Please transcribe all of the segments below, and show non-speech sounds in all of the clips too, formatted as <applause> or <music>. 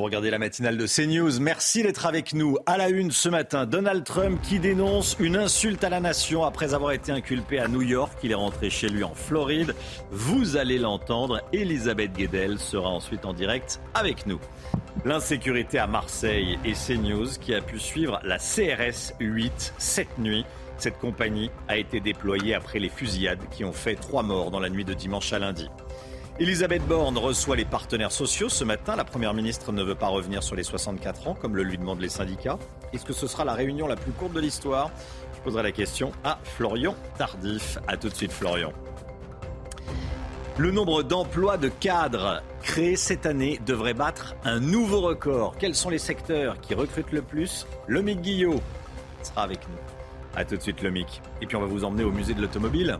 Vous regardez la matinale de CNews. Merci d'être avec nous. À la une ce matin, Donald Trump qui dénonce une insulte à la nation après avoir été inculpé à New York. Il est rentré chez lui en Floride. Vous allez l'entendre. Elisabeth Guedel sera ensuite en direct avec nous. L'insécurité à Marseille et CNews qui a pu suivre la CRS 8 cette nuit. Cette compagnie a été déployée après les fusillades qui ont fait trois morts dans la nuit de dimanche à lundi. Elisabeth Borne reçoit les partenaires sociaux ce matin. La Première ministre ne veut pas revenir sur les 64 ans, comme le lui demandent les syndicats. Est-ce que ce sera la réunion la plus courte de l'histoire? Je poserai la question à Florian Tardif. A tout de suite, Florian. Le nombre d'emplois de cadres créés cette année devrait battre un nouveau record. Quels sont les secteurs qui recrutent le plus? Le Mick Guillot sera avec nous. A tout de suite, le Mick. Et puis on va vous emmener au musée de l'automobile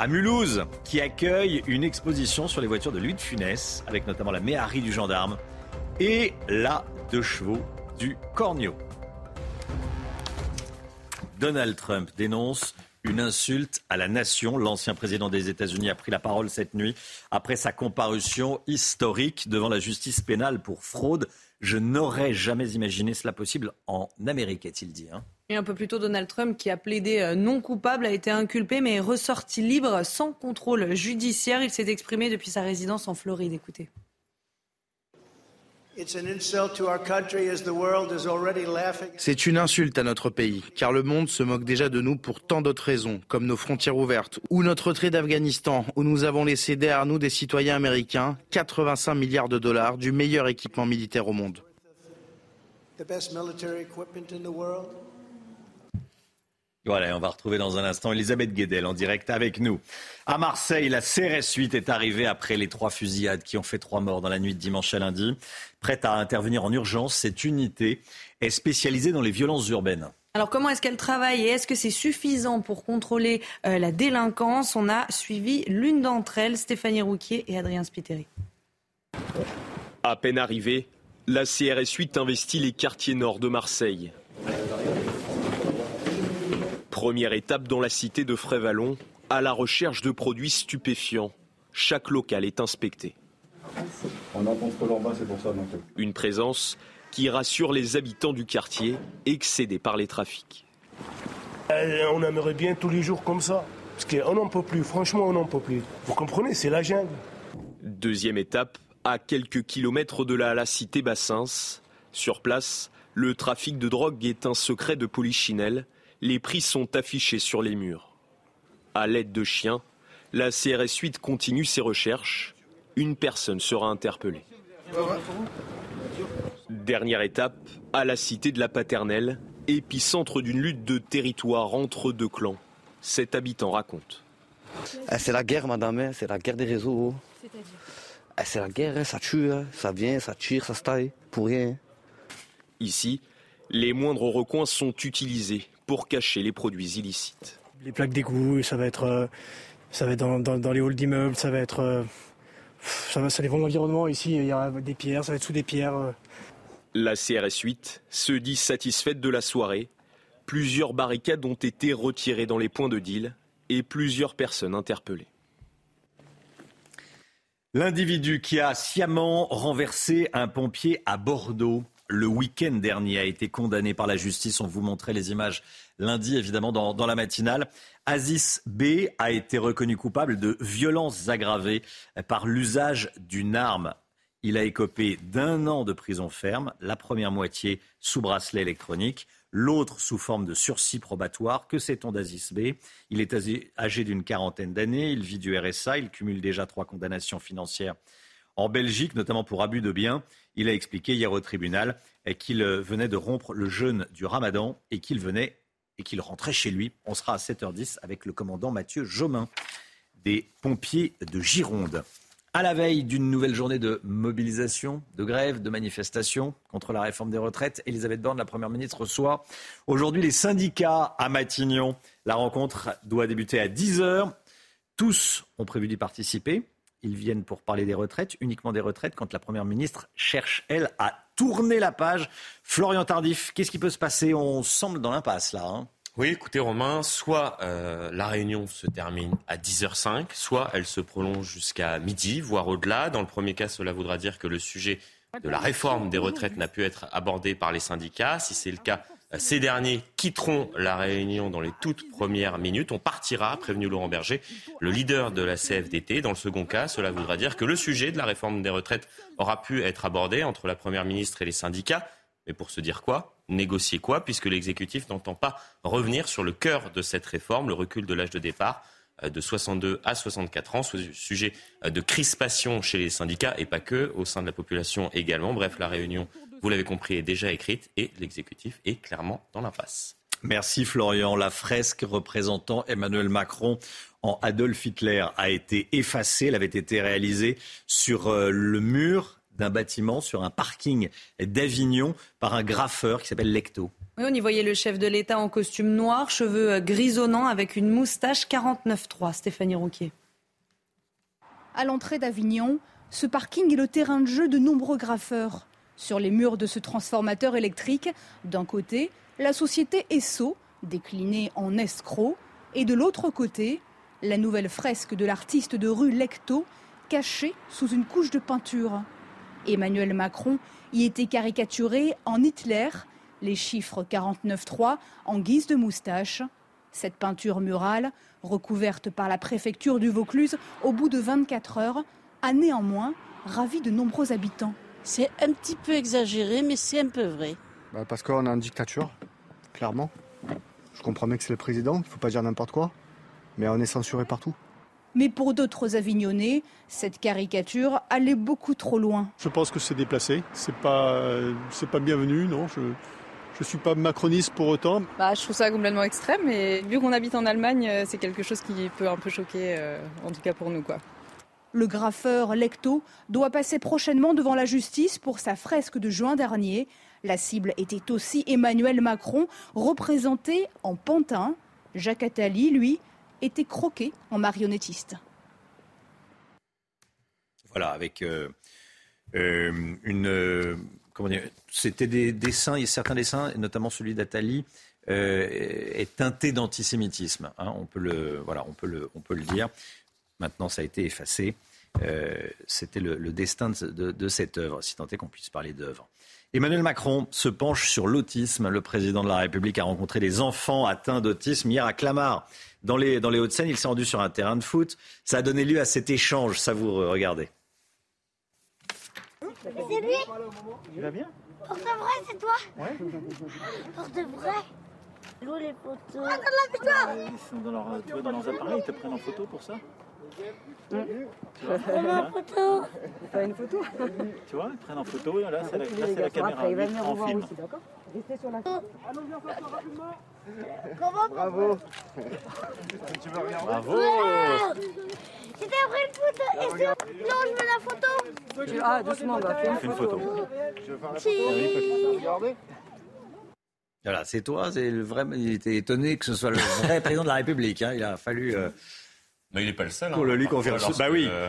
à Mulhouse, qui accueille une exposition sur les voitures de Louis de Funès, avec notamment la Méhari du gendarme et la deux chevaux du Cornio. Donald Trump dénonce une insulte à la nation. L'ancien président des États-Unis a pris la parole cette nuit après sa comparution historique devant la justice pénale pour fraude. Je n'aurais jamais imaginé cela possible en Amérique, a-t-il dit. Hein. Et un peu plus tôt, Donald Trump, qui a plaidé euh, non coupable, a été inculpé mais est ressorti libre sans contrôle judiciaire. Il s'est exprimé depuis sa résidence en Floride. Écoutez. C'est une insulte à notre pays, car le monde se moque déjà de nous pour tant d'autres raisons, comme nos frontières ouvertes, ou notre retrait d'Afghanistan, où nous avons laissé derrière nous des citoyens américains 85 milliards de dollars du meilleur équipement militaire au monde. Voilà, on va retrouver dans un instant Elisabeth Guedel en direct avec nous. À Marseille, la CRS 8 est arrivée après les trois fusillades qui ont fait trois morts dans la nuit de dimanche à lundi. Prête à intervenir en urgence, cette unité est spécialisée dans les violences urbaines. Alors comment est-ce qu'elle travaille et est-ce que c'est suffisant pour contrôler euh, la délinquance? On a suivi l'une d'entre elles, Stéphanie Rouquier et Adrien Spiteri. À peine arrivée, la CRS 8 investit les quartiers nord de Marseille. Première étape dans la cité de Frévalon, à la recherche de produits stupéfiants. Chaque local est inspecté. Une présence qui rassure les habitants du quartier, excédés par les trafics. Euh, on aimerait bien tous les jours comme ça. Parce qu'on n'en peut plus, franchement, on n'en peut plus. Vous comprenez, c'est la jungle. Deuxième étape, à quelques kilomètres de la, la cité Bassins. Sur place, le trafic de drogue est un secret de polichinelle les prix sont affichés sur les murs. À l'aide de chiens, la CRS 8 continue ses recherches. Une personne sera interpellée. Dernière étape, à la cité de la Paternelle, épicentre d'une lutte de territoire entre deux clans. Cet habitant raconte. Eh, c'est la guerre, madame, hein. c'est la guerre des réseaux. Eh, c'est la guerre, ça tue, ça vient, ça tire, ça se taille, pour rien. Ici, les moindres recoins sont utilisés pour cacher les produits illicites. Les plaques d'égout, ça va être, euh, ça va être dans, les halls d'immeubles, ça va être, euh, ça, va, ça dépend de l'environnement. Ici, il y a des pierres, ça va être sous des pierres. Euh. La CRS 8 se dit satisfaite de la soirée. Plusieurs barricades ont été retirées dans les points de deal et plusieurs personnes interpellées. L'individu qui a sciemment renversé un pompier à Bordeaux le week-end dernier a été condamné par la justice. On vous montrait les images lundi, évidemment, dans, la matinale. Aziz B a été reconnu coupable de violences aggravées par l'usage d'une arme. Il a écopé d'un an de prison ferme, la première moitié sous bracelet électronique, l'autre sous forme de sursis probatoire. Que sait-on d'Aziz B? Il est âgé d'une quarantaine d'années, il vit du RSA, il cumule déjà trois condamnations financières en Belgique, notamment pour abus de biens. Il a expliqué hier au tribunal qu'il venait de rompre le jeûne du ramadan et qu'il venait et rentrait chez lui. On sera à 7h10 avec le commandant Mathieu Jomin des pompiers de Gironde. À la veille d'une nouvelle journée de mobilisation, de grève, de manifestation contre la réforme des retraites, Elisabeth Borne, la Première ministre, reçoit aujourd'hui les syndicats à Matignon. La rencontre doit débuter à 10h. Tous ont prévu d'y participer. Ils viennent pour parler des retraites, uniquement des retraites, quand la Première ministre cherche, elle, à tourner la page. Florian Tardif, qu'est-ce qui peut se passer? On semble dans l'impasse là. Hein. Oui, écoutez Romain, soit euh, la réunion se termine à 10h05, soit elle se prolonge jusqu'à midi, voire au-delà. Dans le premier cas, cela voudra dire que le sujet de la réforme des retraites n'a pu être abordé par les syndicats. Si c'est le cas, ces derniers quitteront la réunion dans les toutes premières minutes. On partira, prévenu Laurent Berger, le leader de la CFDT. Dans le second cas, cela voudra dire que le sujet de la réforme des retraites aura pu être abordé entre la Première ministre et les syndicats. Mais pour se dire quoi Négocier quoi Puisque l'exécutif n'entend pas revenir sur le cœur de cette réforme, le recul de l'âge de départ euh, de 62 à 64 ans, sujet euh, de crispation chez les syndicats et pas que, au sein de la population également. Bref, la réunion, vous l'avez compris, est déjà écrite et l'exécutif est clairement dans l'impasse. Merci Florian. La fresque représentant Emmanuel Macron en Adolf Hitler a été effacée. Elle avait été réalisée sur euh, le mur d'un bâtiment sur un parking d'Avignon par un graffeur qui s'appelle Lecto. Oui, on y voyait le chef de l'État en costume noir, cheveux euh, grisonnants avec une moustache 49.3. Stéphanie Rouquier. À l'entrée d'Avignon, ce parking est le terrain de jeu de nombreux graffeurs. Sur les murs de ce transformateur électrique, d'un côté, la société Esso, déclinée en escroc, et de l'autre côté, la nouvelle fresque de l'artiste de rue Lecto, cachée sous une couche de peinture. Emmanuel Macron y était caricaturé en Hitler, les chiffres 49.3 en guise de moustache. Cette peinture murale, recouverte par la préfecture du Vaucluse au bout de 24 heures, a néanmoins ravi de nombreux habitants. C'est un petit peu exagéré, mais c'est un peu vrai. Bah, parce qu'on est en dictature, clairement. Je comprends bien que c'est le président, il ne faut pas dire n'importe quoi, mais on est censuré partout. Mais pour d'autres Avignonnais, cette caricature allait beaucoup trop loin. Je pense que c'est déplacé. C'est pas, c'est pas bienvenu, non. Je, je suis pas macroniste pour autant. Bah, je trouve ça complètement extrême, et vu qu'on habite en Allemagne, euh, c'est quelque chose qui peut un peu choquer, euh, en tout cas pour nous, quoi. Le graffeur Lecto doit passer prochainement devant la justice pour sa fresque de juin dernier. La cible était aussi Emmanuel Macron, représenté en pantin. Jacques Attali, lui, était croqué en marionnettiste. Voilà, avec euh, euh, une. Euh, comment dire C'était des dessins, certains dessins, notamment celui d'Atali, est teinté d'antisémitisme. Hein, on peut le dire. Maintenant, ça a été effacé. C'était le, destin de, de cette œuvre, si tant est qu'on puisse parler d'œuvre. Emmanuel Macron se penche sur l'autisme. Le président de la République a rencontré des enfants atteints d'autisme hier à Clamart dans les, dans les Hauts-de-Seine. Il s'est rendu sur un terrain de foot. Ça a donné lieu à cet échange savoureux. Regardez. C'est lui Tu vas bien? Pour de vrai, c'est toi? Ouais. Pour de vrai Où les photos Ah, dans la Ils sont dans leur, tu dans leurs appareils, ils te prennent en photo pour ça? Tu photo Pas une photo Tu vois, ils prennent en photo, là c'est la, là, c'est la caméra, il va venir en film. Aussi, d'accord Restez sur la... Allons, viens, rapidement Comment Bravo Tu veux regarder Bravo après le foot et sur... Non, je veux la photo Ah, doucement, bah, fais une photo. Je veux faire la photo Regardez Voilà, c'est toi, c'est le vrai. Il était étonné que ce soit le vrai président de la République. Hein. Il a fallu. Euh, Mais il n'est pas le seul. Pour le lui. Bah oui. Euh,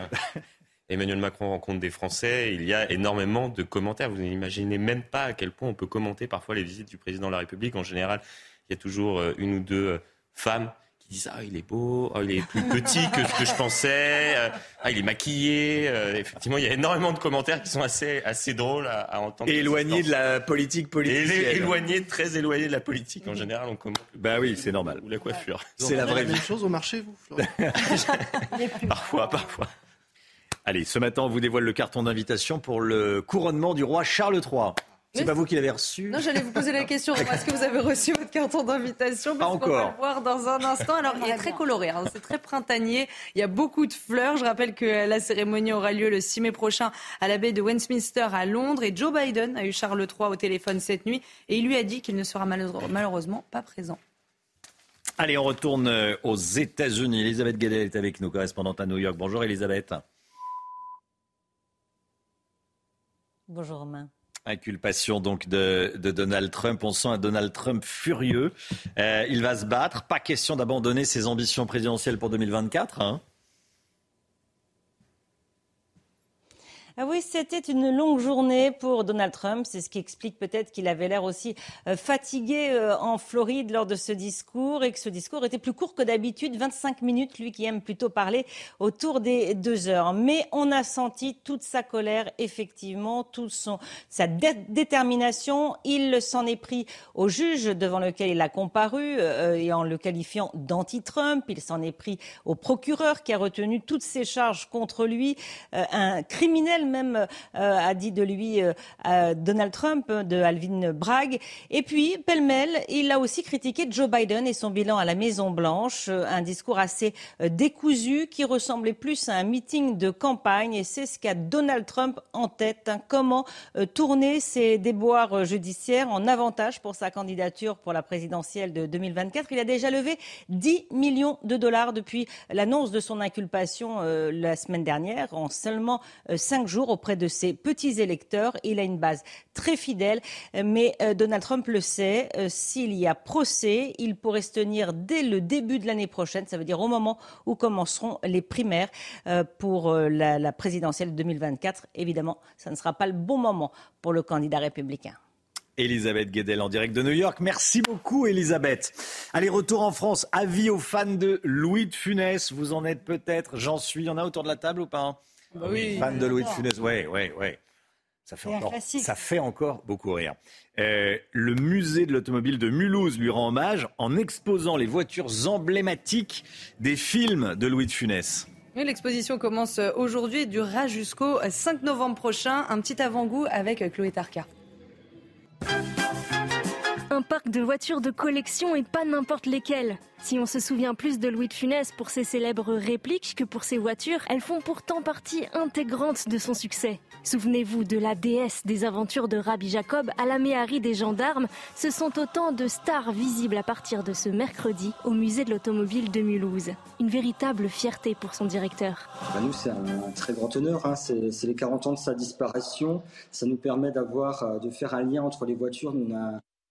Emmanuel Macron rencontre des Français, il y a énormément de commentaires. Vous n'imaginez même pas à quel point on peut commenter parfois les visites du président de la République. En général, il y a toujours euh, une ou deux euh, femmes disent Ah, il est beau, ah, il est plus petit que ce que je pensais, euh, ah, il est maquillé. effectivement, il y a énormément de commentaires qui sont assez, assez drôles à, à entendre. Éloigné de la politique politique. Éloigné, très éloigné de la politique. En général, on commente. Bah oui, c'est normal. Ou la coiffure. C'est la vraie même chose au marché, vous, Florian <laughs> Parfois, parfois. Allez, ce matin, on vous dévoile le carton d'invitation pour le couronnement du roi Charles III. C'est pas vous qui l'avez reçu Non, j'allais vous poser la question. Est-ce que vous avez reçu carton d'invitation Pas encore. On va le voir dans un instant. Alors, il est très coloré. Hein. C'est très printanier. Il y a beaucoup de fleurs. Je rappelle que la cérémonie aura lieu le 6 mai prochain à la baie de Westminster à Londres. Et Joe Biden a eu Charles III au téléphone cette nuit. Et il lui a dit qu'il ne sera malheureusement pas présent. Allez, on retourne euh, aux États-Unis. Elisabeth Guedel est avec nous, correspondante à New York. Bonjour, Elisabeth. Bonjour Romain. Inculpation donc de, Donald Trump. On sent un Donald Trump furieux. Euh, il va se battre. Pas question d'abandonner ses ambitions présidentielles pour 2024. Hein Ah oui, c'était une longue journée pour Donald Trump. C'est ce qui explique peut-être qu'il avait l'air aussi euh, fatigué euh, en Floride lors de ce discours et que ce discours était plus court que d'habitude, 25 minutes, lui qui aime plutôt parler autour des deux heures. Mais on a senti toute sa colère, effectivement, toute sa détermination. Il s'en est pris au juge devant lequel il a comparu euh, et en le qualifiant d'anti-Trump. Il s'en est pris au procureur qui a retenu toutes ses charges contre lui. un criminel même euh, a dit de lui euh, Donald Trump, de Alvin Bragg. Et puis, pêle-mêle, il a aussi critiqué Joe Biden et son bilan à la Maison-Blanche, euh, un discours assez décousu qui ressemblait plus à un meeting de campagne. Et c'est ce qu'a Donald Trump en tête. Hein. Comment tourner ses déboires judiciaires en avantage pour sa candidature pour la présidentielle de 2024. Il a déjà levé 10 millions de dollars depuis l'annonce de son inculpation la semaine dernière, en seulement 5 jours auprès de ses petits électeurs. Il a une base très fidèle, mais euh, Donald Trump le sait, euh, s'il y a procès, il pourrait se tenir dès le début de l'année prochaine, ça veut dire au moment où commenceront les primaires euh, pour la, la présidentielle 2024. Évidemment, ça ne sera pas le bon moment pour le candidat républicain. Elisabeth Guedel en direct de New York. Merci beaucoup, Elisabeth. Allez, retour en France. Avis aux fans de Louis de Funès. Vous en êtes peut-être, j'en suis. Il y en a autour de la table ou pas bah oui. Fan de Louis de Funès, oui, oui, oui. Ça fait, encore, ça fait encore beaucoup rire. Euh, le musée de l'automobile de Mulhouse lui rend hommage en exposant les voitures emblématiques des films de Louis de Funès. Oui, l'exposition commence aujourd'hui et durera jusqu'au 5 novembre prochain. Un petit avant-goût avec Chloé Tarka. Un parc de voitures de collection et pas n'importe lesquelles. Si on se souvient plus de Louis de Funès pour ses célèbres répliques que pour ses voitures, elles font pourtant partie intégrante de son succès. Souvenez-vous de la déesse des aventures de Rabbi Jacob à la méhari des gendarmes. Ce sont autant de stars visibles à partir de ce mercredi au musée de l'automobile de Mulhouse. Une véritable fierté pour son directeur. Bah, nous, c'est un très grand honneur. Hein. C'est les 40 ans de sa disparition. Ça nous permet d'avoir, euh, de faire un lien entre les voitures.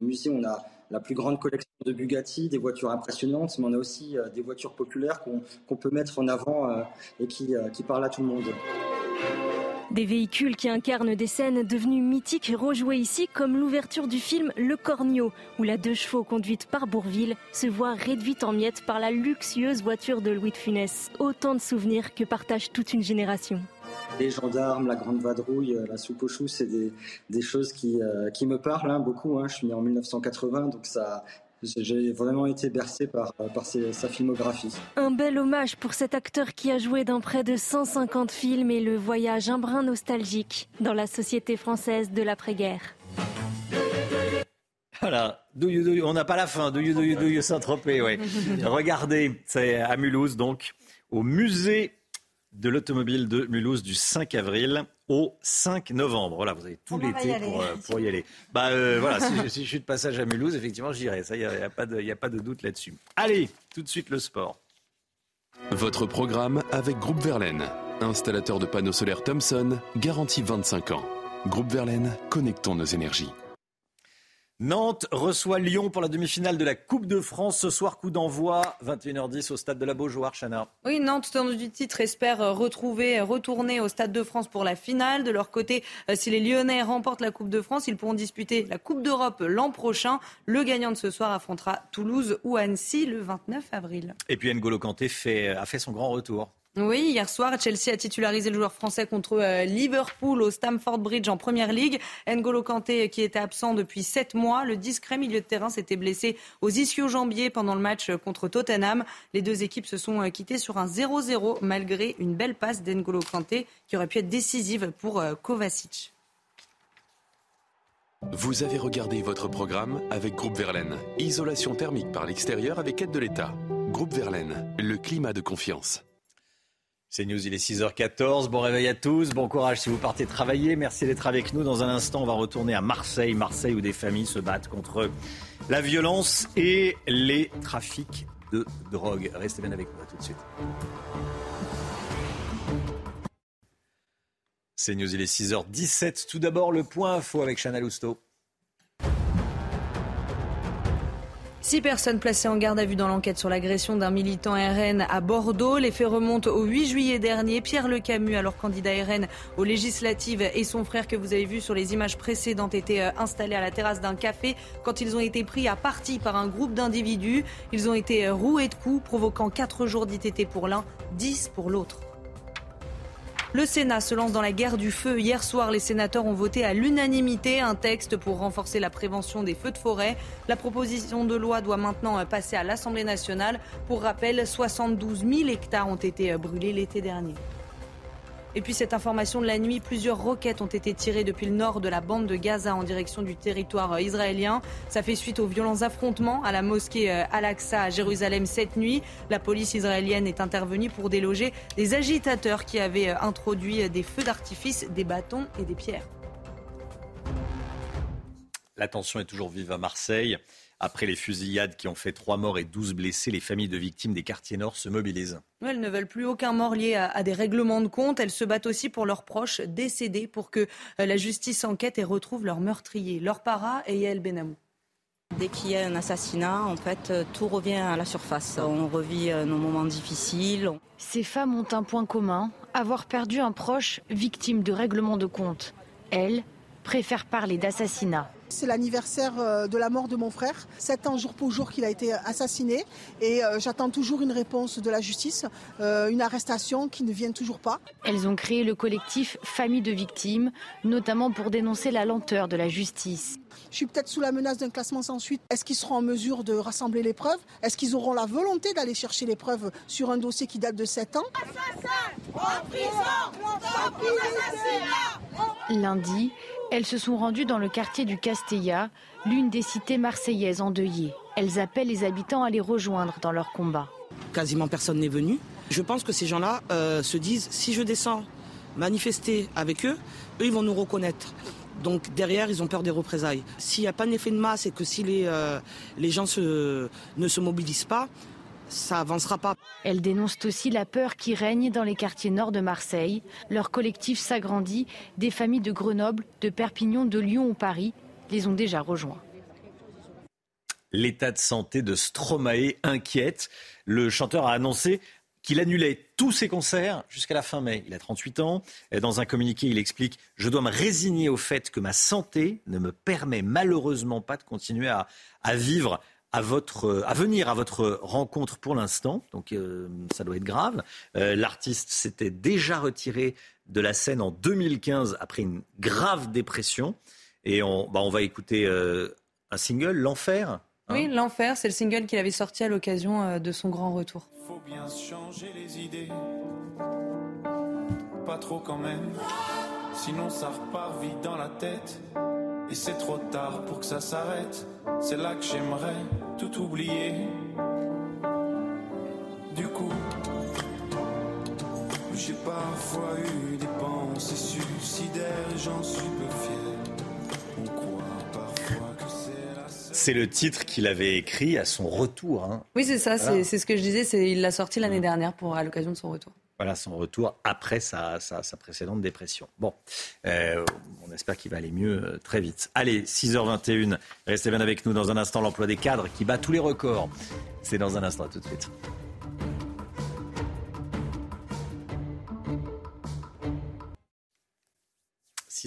Musée, on a la plus grande collection de Bugatti, des voitures impressionnantes, mais on a aussi euh, des voitures populaires qu'on peut mettre en avant euh, et qui, euh, qui parlent à tout le monde. Des véhicules qui incarnent des scènes devenues mythiques rejouées ici comme l'ouverture du film Le Cornio, où la deux chevaux conduite par Bourville se voit réduite en miettes par la luxueuse voiture de Louis de Funès. Autant de souvenirs que partage toute une génération. Les gendarmes, la grande vadrouille, la soupe aux choux, c'est des, choses qui, qui me parlent hein, beaucoup. Hein. Je suis né en 1980, donc ça, j'ai vraiment été bercé par, par sa filmographie. Un bel hommage pour cet acteur qui a joué dans près de 150 films et le voyage un brin nostalgique dans la société française de l'après-guerre. Voilà, on n'a pas la fin, do you, do you, Saint-Tropez, ouais. <laughs> Regardez, c'est à Mulhouse, donc, au musée de l'automobile de Mulhouse du 5 avril au 5 novembre. Voilà, vous avez tout l'été pour, euh, pour, y aller. Bah euh, voilà, si, je suis de passage à Mulhouse, effectivement, j'irai. Ça, il n'y a, a, pas de, a pas de doute là-dessus. Allez, tout de suite le sport. Votre programme avec Groupe Verlaine, installateur de panneaux solaires Thomson, garantie 25 ans. Groupe Verlaine, connectons nos énergies. Nantes reçoit Lyon pour la demi-finale de la Coupe de France. Ce soir, coup d'envoi, 21h10 au stade de la Beaujoire, Chana. Oui, Nantes, tenant du titre, espère euh, retrouver, euh, retourner au stade de France pour la finale. De leur côté, euh, si les Lyonnais remportent la Coupe de France, ils pourront disputer la Coupe d'Europe l'an prochain. Le gagnant de ce soir affrontera Toulouse ou Annecy le 29 avril. Et puis N'Golo Kanté fait, a fait son grand retour. Oui, hier soir, Chelsea a titularisé le joueur français contre euh, Liverpool au Stamford Bridge en Première Ligue. N'Golo Kanté, qui était absent depuis sept mois, le discret milieu de terrain s'était blessé aux ischio-jambiers pendant le match contre Tottenham. Les deux équipes se sont euh, quittées sur un 0-0 malgré une belle passe d'N'Golo Kanté qui aurait pu être décisive pour euh, Kovacic. Vous avez regardé votre programme avec Groupe Verlaine. Isolation thermique par l'extérieur avec aide de l'État. Groupe Verlaine, le climat de confiance. C'est News, il est 6h14. Bon réveil à tous, bon courage si vous partez travailler. Merci d'être avec nous. Dans un instant, on va retourner à Marseille. Marseille où des familles se battent contre la violence et les trafics de drogue. Restez bien avec moi tout de suite. C'est News, il est 6h17. Tout d'abord, le point info avec Chana Lousteau. Six personnes placées en garde à vue dans l'enquête sur l'agression d'un militant RN à Bordeaux. Les faits remontent au 8 juillet dernier. Pierre Le Camus, alors candidat RN aux législatives, et son frère que vous avez vu sur les images précédentes étaient euh, installés à la terrasse d'un café quand ils ont été pris à partie par un groupe d'individus. Ils ont été euh, roués de coups, provoquant 4 jours d'ITT pour l'un, 10 pour l'autre. Le Sénat se lance dans la guerre du feu. Hier soir, les sénateurs ont voté à l'unanimité un texte pour renforcer la prévention des feux de forêt. La proposition de loi doit maintenant passer à l'Assemblée nationale. Pour rappel, 72 000 hectares ont été brûlés l'été dernier. Et puis cette information de la nuit, plusieurs roquettes ont été tirées depuis le nord de la bande de Gaza en direction du territoire euh, israélien. Ça fait suite aux violents affrontements à la mosquée euh, Al-Aqsa à Jérusalem cette nuit. La police israélienne est intervenue pour déloger des agitateurs qui avaient euh, introduit des feux d'artifice, des bâtons et des pierres. La tension est toujours vive à Marseille. Après les fusillades qui ont fait trois morts et 12 blessés, les familles de victimes des quartiers nord se mobilisent. Elles ne veulent plus aucun mort lié à, des règlements de compte. Elles se battent aussi pour leurs proches décédés pour que euh, la justice enquête et retrouve leurs meurtriers. Leur para et Yael Benamou. Dès qu'il y a un assassinat, en fait, euh, tout revient à la surface. On revit euh, nos moments difficiles. Ces femmes ont un point commun, avoir perdu un proche victime de règlements de compte. Elles préfèrent parler d'assassinat. C'est l'anniversaire euh, de la mort de mon frère, sept ans jour pour jour qu'il a été assassiné et euh, j'attends toujours une réponse de la justice, euh, une arrestation qui ne vient toujours pas. Elles ont créé le collectif Famille de victimes, notamment pour dénoncer la lenteur de la justice. Je suis peut-être sous la menace d'un classement sans suite. Est-ce qu'ils seront en mesure de rassembler les preuves? Est-ce qu'ils auront la volonté d'aller chercher les preuves sur un dossier qui date de 7 ans? Lundi, elles se sont rendues dans le quartier du Castella, l'une des cités marseillaises endeuillées. Elles appellent les habitants à les rejoindre dans leur combat. Quasiment personne n'est venu. Je pense que ces gens-là euh, se disent si je descends manifester avec eux, eux ils vont nous reconnaître. Donc derrière, ils ont peur des représailles. S'il n'y a pas d'effet de masse et que si les, euh, les gens ne se mobilisent pas, ça avancera pas. Elles dénoncent aussi la peur qui règne dans les quartiers nord de Marseille. Leur collectif s'agrandit. Des familles de Grenoble, de Perpignan, de Lyon ou Paris les ont déjà rejoints. L'état de santé de Stromae inquiète. Le chanteur a annoncé qu'il annulait tous ses concerts jusqu'à la fin mai. Il a 38 ans. Dans un communiqué, il explique Je dois me résigner au fait que ma santé ne me permet malheureusement pas de continuer à, à vivre à, votre, à venir à votre rencontre pour l'instant. Donc euh, ça doit être grave. Euh, l'artiste s'était déjà retiré de la scène en 2015 après une grave dépression. Et on, bah, on va écouter euh, un single, L'Enfer. Hein? oui, L'Enfer, c'est le single qu'il avait sorti à l'occasion de son grand retour. Faut bien changer les idées. Pas trop quand même. Sinon ça repart vite dans la tête. Et c'est trop tard pour que ça s'arrête. C'est là que j'aimerais tout oublier. Du coup, j'ai parfois eu des pensées suicidaires et j'en suis peu fier. On croit parfois que c'est la C'est le titre qu'il avait écrit à son retour. Hein. Oui, c'est ça, c'est ce que je disais. Il l'a sorti l'année dernière pour, à l'occasion de son retour. Voilà son retour après sa, précédente dépression. Bon, euh, on espère qu'il va aller mieux euh, très vite. Allez, 6h21, restez bien avec nous dans un instant. L'emploi des cadres qui bat tous les records. C'est dans un instant, tout de suite.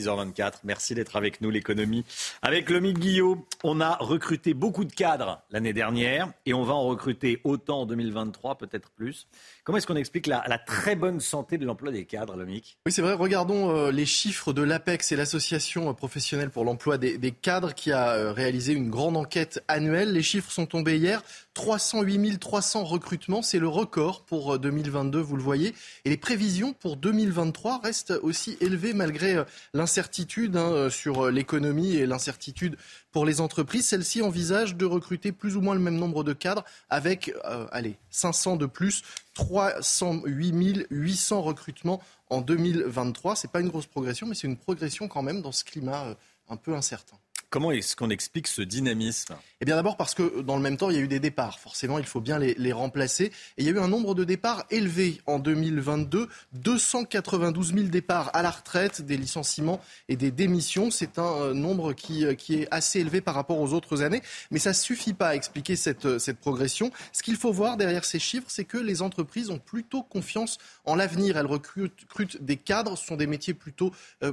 6h24. Merci d'être avec nous, l'économie. Avec le Guillot, on a recruté beaucoup de cadres l'année dernière et on va en recruter autant en 2023, peut-être plus. Comment est-ce qu'on explique la, très bonne santé de l'emploi des cadres, Lomic Oui, c'est vrai. Regardons euh, les chiffres de l'APEX et l'association euh, professionnelle pour l'emploi des, des, cadres qui a euh, réalisé une grande enquête annuelle. Les chiffres sont tombés hier. 308 300 recrutements, c'est le record pour 2022, vous le voyez. Et les prévisions pour 2023 restent aussi élevées malgré l'incertitude hein, sur l'économie et l'incertitude pour les entreprises. Celles-ci envisagent de recruter plus ou moins le même nombre de cadres avec, allez, 500 de plus, 308 800 recrutements en 2023. Ce n'est pas une grosse progression, mais c'est une progression quand même dans ce climat un peu incertain. Comment est-ce qu'on explique ce dynamisme Eh bien d'abord parce que dans le même temps, il y a eu des départs. Forcément, il faut bien les, remplacer. Et il y a eu un nombre de départs élevé en 2022. 292 000 départs à la retraite, des licenciements et des démissions. C'est un euh, nombre qui, euh, qui est assez élevé par rapport aux autres années. Mais ça ne suffit pas à expliquer cette, euh, cette progression. Ce qu'il faut voir derrière ces chiffres, c'est que les entreprises ont plutôt confiance en l'avenir. Elles recrutent des cadres. Ce sont des métiers plutôt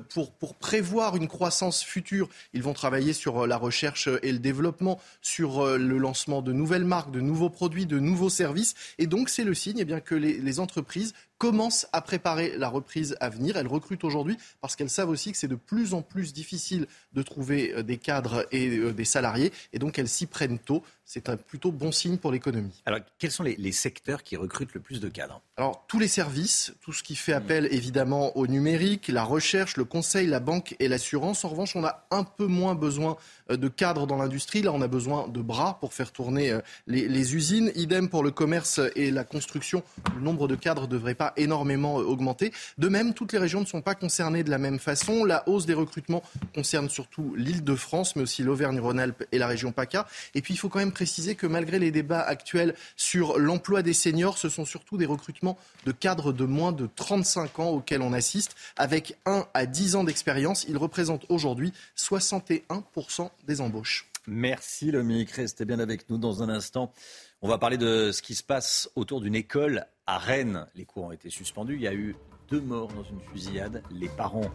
pour, pour prévoir une croissance future. Ils vont travailler sur la recherche et le développement, sur le lancement de nouvelles marques, de nouveaux produits, de nouveaux services. Et donc, c'est le signe eh bien, que les entreprises commencent à préparer la reprise à venir. Elles recrutent aujourd'hui parce qu'elles savent aussi que c'est de plus en plus difficile de trouver euh, des cadres et euh, des salariés. Et donc elles s'y prennent tôt. C'est un plutôt bon signe pour l'économie. Alors quels sont les, les, secteurs qui recrutent le plus de cadres? Alors tous les services, tout ce qui fait appel évidemment au numérique, la recherche, le conseil, la banque et l'assurance. En revanche, on a un peu moins besoin euh, de cadres dans l'industrie. Là, on a besoin de bras pour faire tourner les, les usines. Idem pour le commerce et la construction. Le nombre de cadres ne devrait pas énormément euh, augmenté. De même, toutes les régions ne sont pas concernées de la même façon. La hausse des recrutements concerne surtout l'île de France, mais aussi l'Auvergne-Rhône-Alpes et la région PACA. Et puis, il faut quand même préciser que malgré les débats actuels sur l'emploi des seniors, ce sont surtout des recrutements de cadres de moins de 35 ans auxquels on assiste. Avec 1 à 10 ans d'expérience, ils représentent aujourd'hui 61% des embauches. Merci Lomique, restez bien avec nous dans un instant. On va parler de ce qui se passe autour d'une école à Rennes. Les cours ont été suspendus. Il y a eu deux morts dans une fusillade. Les parents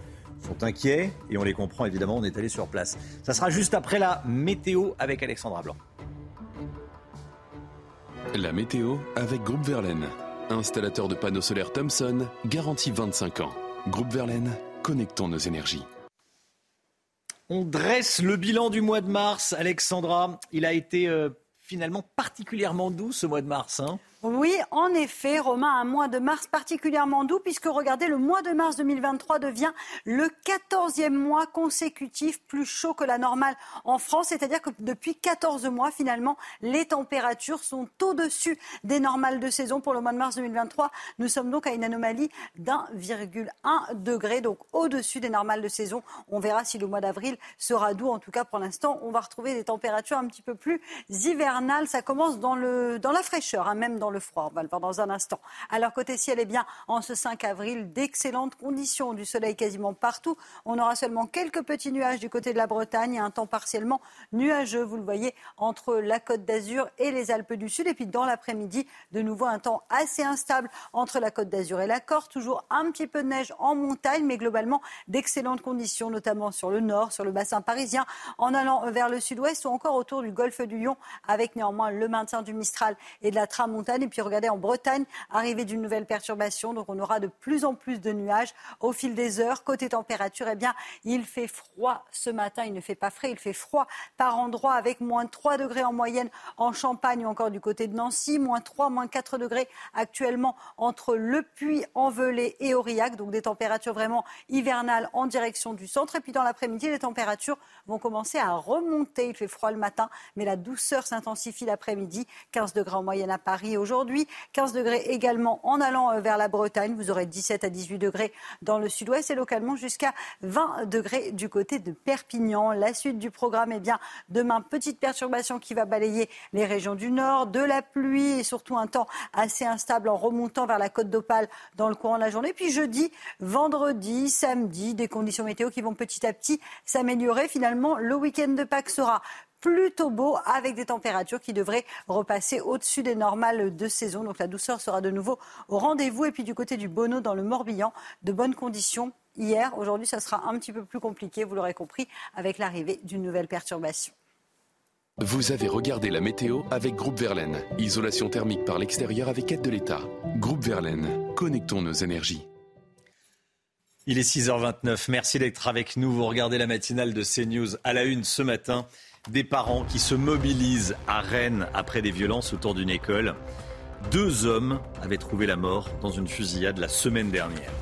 sont inquiets et on les comprend évidemment. On est allé sur place. Ça sera juste après la météo avec Alexandra Blanc. La météo avec Groupe Verlaine. Installateur de panneaux solaires Thomson, garantie 25 ans. Groupe Verlaine, connectons nos énergies. On dresse le bilan du mois de mars. Alexandra, il a été euh, finalement particulièrement doux ce mois de mars. Hein oui, en effet, Romain, un mois de mars particulièrement doux, puisque regardez, le mois de mars 2023 devient le 14e mois consécutif plus chaud que la normale en France. C'est-à-dire que depuis 14 mois, finalement, les températures sont au-dessus des normales de saison. Pour le mois de mars 2023, nous sommes donc à une anomalie d'1,1 degré, donc au-dessus des normales de saison. On verra si le mois d'avril sera doux. En tout cas, pour l'instant, on va retrouver des températures un petit peu plus hivernales. Ça commence dans, le, dans la fraîcheur, hein, même dans le froid. On va le voir dans un instant. Alors, côté ciel, eh bien, en ce 5 avril, d'excellentes conditions, du soleil quasiment partout. On aura seulement quelques petits nuages du côté de la Bretagne et un temps partiellement nuageux, vous le voyez, entre la Côte d'Azur et les Alpes du Sud. Et puis, dans l'après-midi, de nouveau un temps assez instable entre la Côte d'Azur et la Corse. Toujours un petit peu de neige en montagne, mais globalement d'excellentes conditions, notamment sur le nord, sur le bassin parisien, en allant vers le sud-ouest ou encore autour du golfe du Lion, avec néanmoins le maintien du Mistral et de la tramontane. Et puis regardez en Bretagne, arrivée d'une nouvelle perturbation. Donc on aura de plus en plus de nuages au fil des heures. Côté température, eh bien, il fait froid ce matin. Il ne fait pas frais, il fait froid par endroits avec moins 3 degrés en moyenne en Champagne ou encore du côté de Nancy. Moins 3, moins 4 degrés actuellement entre Le Puy, Envelé et Aurillac. Donc des températures vraiment hivernales en direction du centre. Et puis dans l'après-midi, les températures vont commencer à remonter. Il fait froid le matin, mais la douceur s'intensifie l'après-midi. 15 degrés en moyenne à Paris aujourd'hui. 15 degrés également en allant euh, vers la Bretagne. Vous aurez 17 à 18 degrés dans le sud-ouest et localement jusqu'à 20 degrés du côté de Perpignan. La suite du programme, est bien, demain, petite perturbation qui va balayer les régions du nord, de la pluie et surtout un temps assez instable en remontant vers la côte d'Opale dans le courant de la journée. Puis jeudi, vendredi, samedi, des conditions météo qui vont petit à petit s'améliorer. Finalement, le week-end de Pâques sera plutôt beau avec des températures qui devraient repasser au-dessus des normales de saison. Donc la douceur sera de nouveau au rendez-vous. Et puis du côté du Bonneau dans le Morbihan, de bonnes conditions hier. Aujourd'hui, ça sera un petit peu plus compliqué, vous l'aurez compris, avec l'arrivée d'une nouvelle perturbation. Vous avez regardé la météo avec Groupe Verlaine. Isolation thermique par l'extérieur avec aide de l'État. Groupe Verlaine, connectons nos énergies. Il est 6h29. Merci d'être avec nous. Vous regardez la matinale de CNews à la une ce matin. Des parents qui se mobilisent à Rennes après des violences autour d'une école. Deux hommes avaient trouvé la mort dans une fusillade la semaine dernière.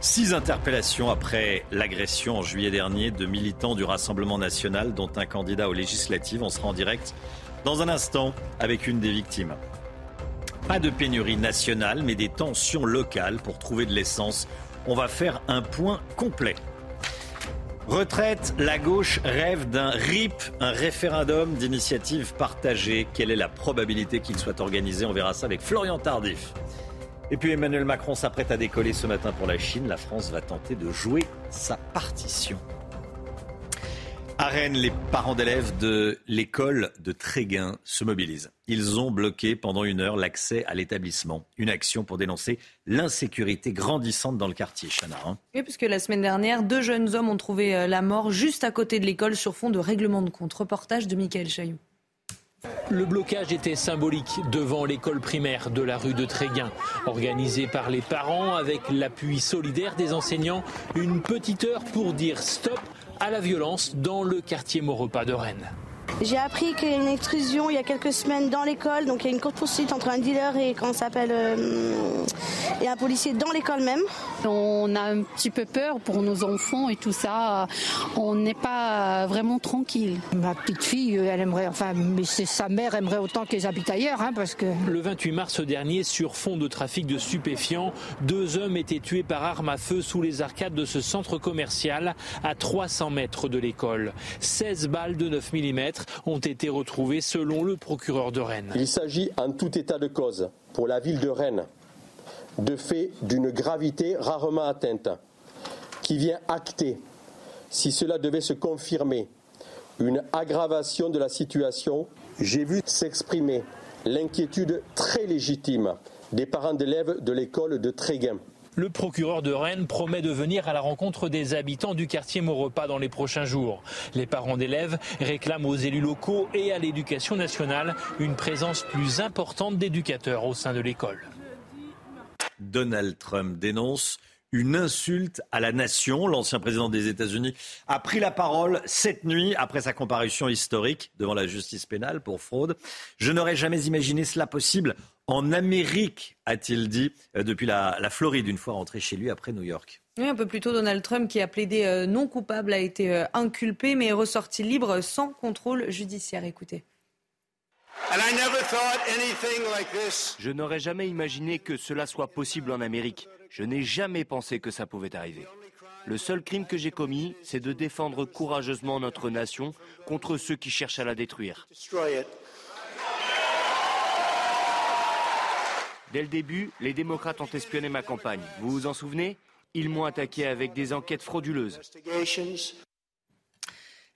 Six interpellations après l'agression en juillet dernier de militants du Rassemblement national, dont un candidat aux législatives. On sera en direct dans un instant avec une des victimes. Pas de pénurie nationale, mais des tensions locales pour trouver de l'essence. On va faire un point complet. Retraite, la gauche rêve d'un RIP, un référendum d'initiative partagée. Quelle est la probabilité qu'il soit organisé? On verra ça avec Florian Tardif. Et puis Emmanuel Macron s'apprête à décoller ce matin pour la Chine. La France va tenter de jouer sa partition. À Rennes, les parents d'élèves de l'école de Tréguin se mobilisent. Ils ont bloqué pendant une heure l'accès à l'établissement. Une action pour dénoncer l'insécurité grandissante dans le quartier, Chana. Hein. Oui, puisque la semaine dernière, deux jeunes hommes ont trouvé euh, la mort juste à côté de l'école sur fond de règlement de compte. Reportage de Michael Chailloux. Le blocage était symbolique devant l'école primaire de la rue de Tréguin. Organisé par les parents avec l'appui solidaire des enseignants, une petite heure pour dire stop à la violence dans le quartier Maurepas de Rennes. J'ai appris qu'il y a une extrusion il y a quelques semaines dans l'école, donc il y a une courte poursuite entre un dealer et comment s'appelle euh, et un policier dans l'école même. On a un petit peu peur pour nos enfants et tout ça. On n'est pas vraiment tranquille. Ma petite fille, elle aimerait, enfin, mais sa mère aimerait autant qu'elle habitent ailleurs, hein, parce que. Le 28 mars dernier, sur fond de trafic de stupéfiants, deux hommes étaient tués par arme à feu sous les arcades de ce centre commercial à 300 mètres de l'école. 16 balles de 9 mm ont été retrouvés selon le procureur de Rennes. Il s'agit en tout état de cause pour la ville de Rennes de faits d'une gravité rarement atteinte qui vient acter, si cela devait se confirmer, une aggravation de la situation. J'ai vu s'exprimer l'inquiétude très légitime des parents d'élèves de l'école de Tréguin. Le procureur de Rennes promet de venir à la rencontre des habitants du quartier Maurepas dans les prochains jours. Les parents d'élèves réclament aux élus locaux et à l'éducation nationale une présence plus importante d'éducateurs au sein de l'école. Donald Trump dénonce une insulte à la nation. L'ancien président des États-Unis a pris la parole cette nuit après sa comparution historique devant la justice pénale pour fraude. Je n'aurais jamais imaginé cela possible en Amérique, a-t-il dit, euh, depuis la, Floride, une fois rentré chez lui après New York. un peu plus tôt, Donald Trump, qui a plaidé euh, non coupable, a été euh, inculpé, mais est ressorti libre sans contrôle judiciaire. Écoutez. Je n'aurais jamais imaginé que cela soit possible en Amérique. Je n'ai jamais pensé que ça pouvait arriver. Le seul crime que j'ai commis, c'est de défendre courageusement notre nation contre ceux qui cherchent à la détruire. Dès le début, les démocrates ont espionné ma campagne. Vous vous en souvenez? Ils m'ont attaqué avec des enquêtes frauduleuses.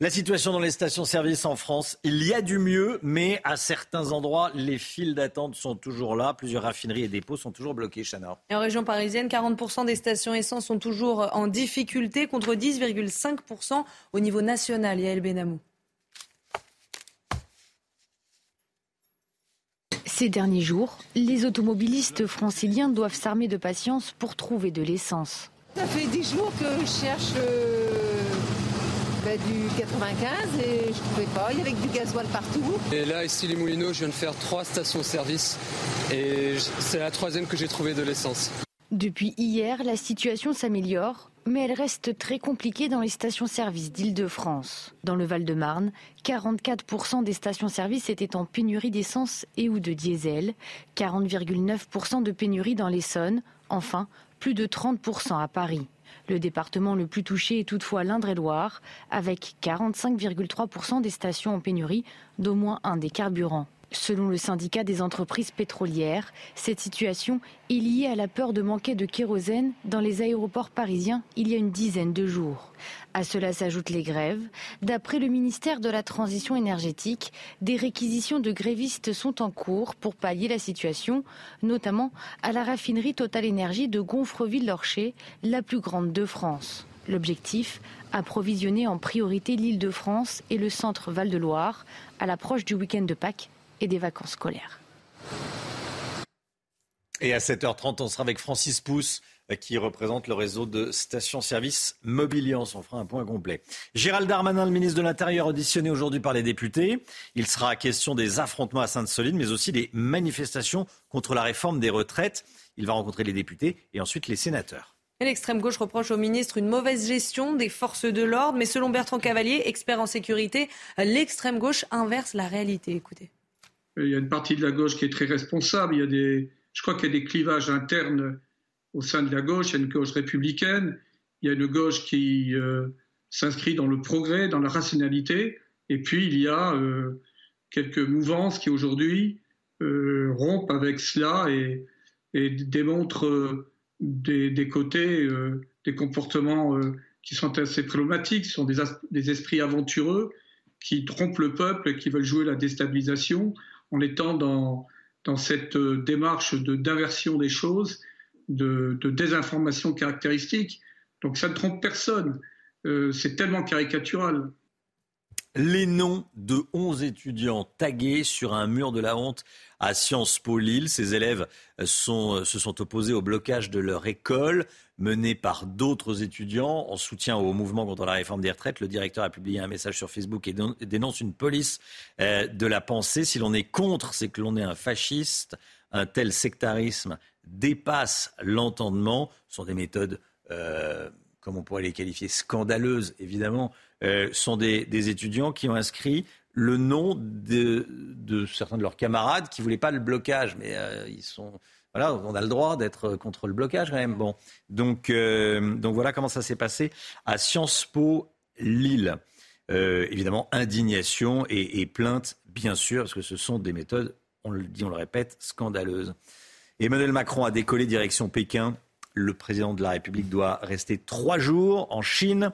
La situation dans les stations-service en France, il y a du mieux, mais à certains endroits, les files d'attente sont toujours là. Plusieurs raffineries et dépôts sont toujours bloqués, Chana. En région parisienne, 40% des stations essence sont toujours en difficulté contre 10,5% au niveau national. Yael Benamou. Ces derniers jours, les automobilistes franciliens doivent s'armer de patience pour trouver de l'essence. Ça fait 10 jours que je cherche du 95 et je trouvais pas. Il y avait du gasoil partout. Et là, ici, les Moulineaux, je viens de faire trois stations-service et c'est la troisième que j'ai trouvé de l'essence. Depuis hier, la situation s'améliore, mais elle reste très compliquée dans les stations-service d'Île-de-France. Dans le Val-de-Marne, 44% des stations-service étaient en pénurie d'essence et ou de diesel, 40,9% de pénurie dans l'Essonne, enfin plus de 30% à Paris. Le département le plus touché est toutefois l'Indre-et-Loire, avec 45,3% des stations en pénurie d'au moins un des carburants. Selon le syndicat des entreprises pétrolières, cette situation est liée à la peur de manquer de kérosène dans les aéroports parisiens il y a une dizaine de jours. À cela s'ajoutent les grèves. D'après le ministère de la Transition énergétique, des réquisitions de grévistes sont en cours pour pallier la situation, notamment à la raffinerie Total Énergie de Gonfreville-Lorcher, la plus grande de France. L'objectif approvisionner en priorité l'île de France et le centre Val-de-Loire à l'approche du week-end de Pâques et des vacances scolaires. Et à 7h30, on sera avec Francis Pousse, qui représente le réseau de stations-service Mobiliance. On fera un point complet. Gérald Darmanin, le ministre de l'Intérieur, auditionné aujourd'hui par les députés. Il sera question des affrontements à Sainte-Soline, mais aussi des manifestations contre la réforme des retraites. Il va rencontrer les députés et ensuite les sénateurs. L'extrême gauche reproche au ministre une mauvaise gestion des forces de l'ordre, mais selon Bertrand Cavalier, expert en sécurité, l'extrême gauche inverse la réalité. Écoutez. Il y a une partie de la gauche qui est très responsable. Il y a des, je crois qu'il y a des clivages internes au sein de la gauche. Il y a une gauche républicaine. Il y a une gauche qui, euh, s'inscrit dans le progrès, dans la rationalité. Et puis, il y a euh, quelques mouvances qui aujourd'hui euh, rompent avec cela et, démontrent des, côtés, des comportements qui sont assez problématiques. Ce sont des, esprits aventureux qui trompent le peuple et qui veulent jouer la déstabilisation en étant dans, dans cette démarche d'inversion des choses, de, de désinformation caractéristique. Donc ça ne trompe personne. Euh, c'est tellement caricatural. Les noms de 11 étudiants tagués sur un mur de la honte à Sciences Po Lille. Ces élèves se sont opposés au blocage de leur école menée par d'autres étudiants en soutien au mouvement contre la réforme des retraites. Le directeur a publié un message sur Facebook et dénonce une police euh, de la pensée. Si l'on est contre, c'est que l'on est un fasciste. Un tel sectarisme dépasse l'entendement. Ce sont des méthodes euh, comme on pourrait les qualifier, scandaleuses, évidemment, euh, sont des, étudiants qui ont inscrit le nom de, certains de leurs camarades qui ne voulaient pas le blocage. Mais euh, ils sont. Voilà, on a le droit d'être contre le blocage quand même. Bon. Donc, donc voilà comment ça s'est passé à Sciences Po Lille. évidemment, indignation et, et plainte, bien sûr, parce que ce sont des méthodes, on le dit, on le répète, scandaleuses. Emmanuel Macron a décollé direction Pékin le président de la République doit rester trois jours en Chine.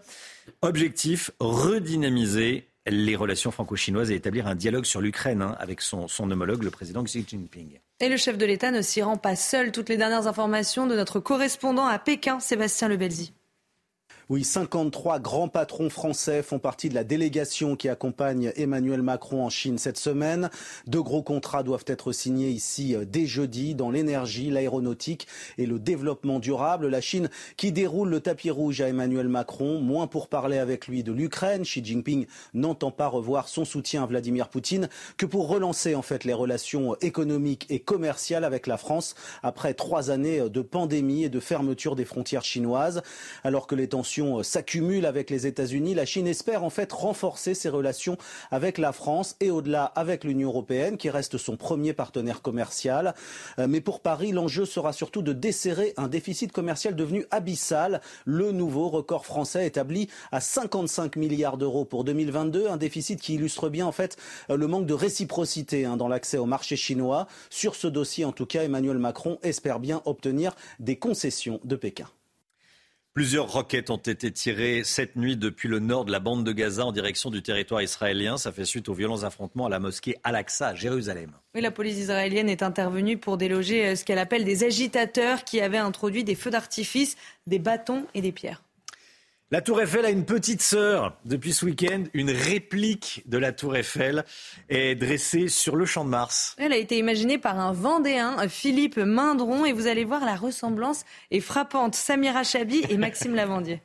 Objectif, redynamiser les relations franco-chinoises et établir un dialogue sur l'Ukraine hein, avec son, son, homologue, le président Xi Jinping. Et le chef de l'État ne s'y rend pas seul. Toutes les dernières informations de notre correspondant à Pékin, Sébastien Lebelzy. Oui, 53 grands patrons français font partie de la délégation qui accompagne Emmanuel Macron en Chine cette semaine. De gros contrats doivent être signés ici euh, dès jeudi dans l'énergie, l'aéronautique et le développement durable. La Chine qui déroule le tapis rouge à Emmanuel Macron, moins pour parler avec lui de l'Ukraine. Xi Jinping n'entend pas revoir son soutien à Vladimir Poutine que pour relancer en fait les relations économiques et commerciales avec la France après trois années de pandémie et de fermeture des frontières chinoises. Alors que les tensions euh, s'accumule avec les États-Unis, la Chine espère en fait renforcer ses relations avec la France et au-delà avec l'Union européenne, qui reste son premier partenaire commercial. Euh, mais pour Paris, l'enjeu sera surtout de desserrer un déficit commercial devenu abyssal. Le nouveau record français établi à 55 milliards d'euros pour 2022, un déficit qui illustre bien en fait euh, le manque de réciprocité hein, dans l'accès au marché chinois. Sur ce dossier, en tout cas, Emmanuel Macron espère bien obtenir des concessions de Pékin. Plusieurs roquettes ont été tirées cette nuit depuis le nord de la bande de Gaza en direction du territoire israélien. Ça fait suite aux violents affrontements à la mosquée Al-Aqsa à Jérusalem. Oui, la police israélienne est intervenue pour déloger euh, ce qu'elle appelle des agitateurs qui avaient introduit des feux d'artifice, des bâtons et des pierres. La Tour Eiffel a une petite sœur. Depuis ce week-end, une réplique de la Tour Eiffel est dressée sur le Champ de Mars. Elle a été imaginée par un Vendéen, Philippe Mindron, et vous allez voir la ressemblance est frappante. Samira Chabi et Maxime <laughs> Lavandier.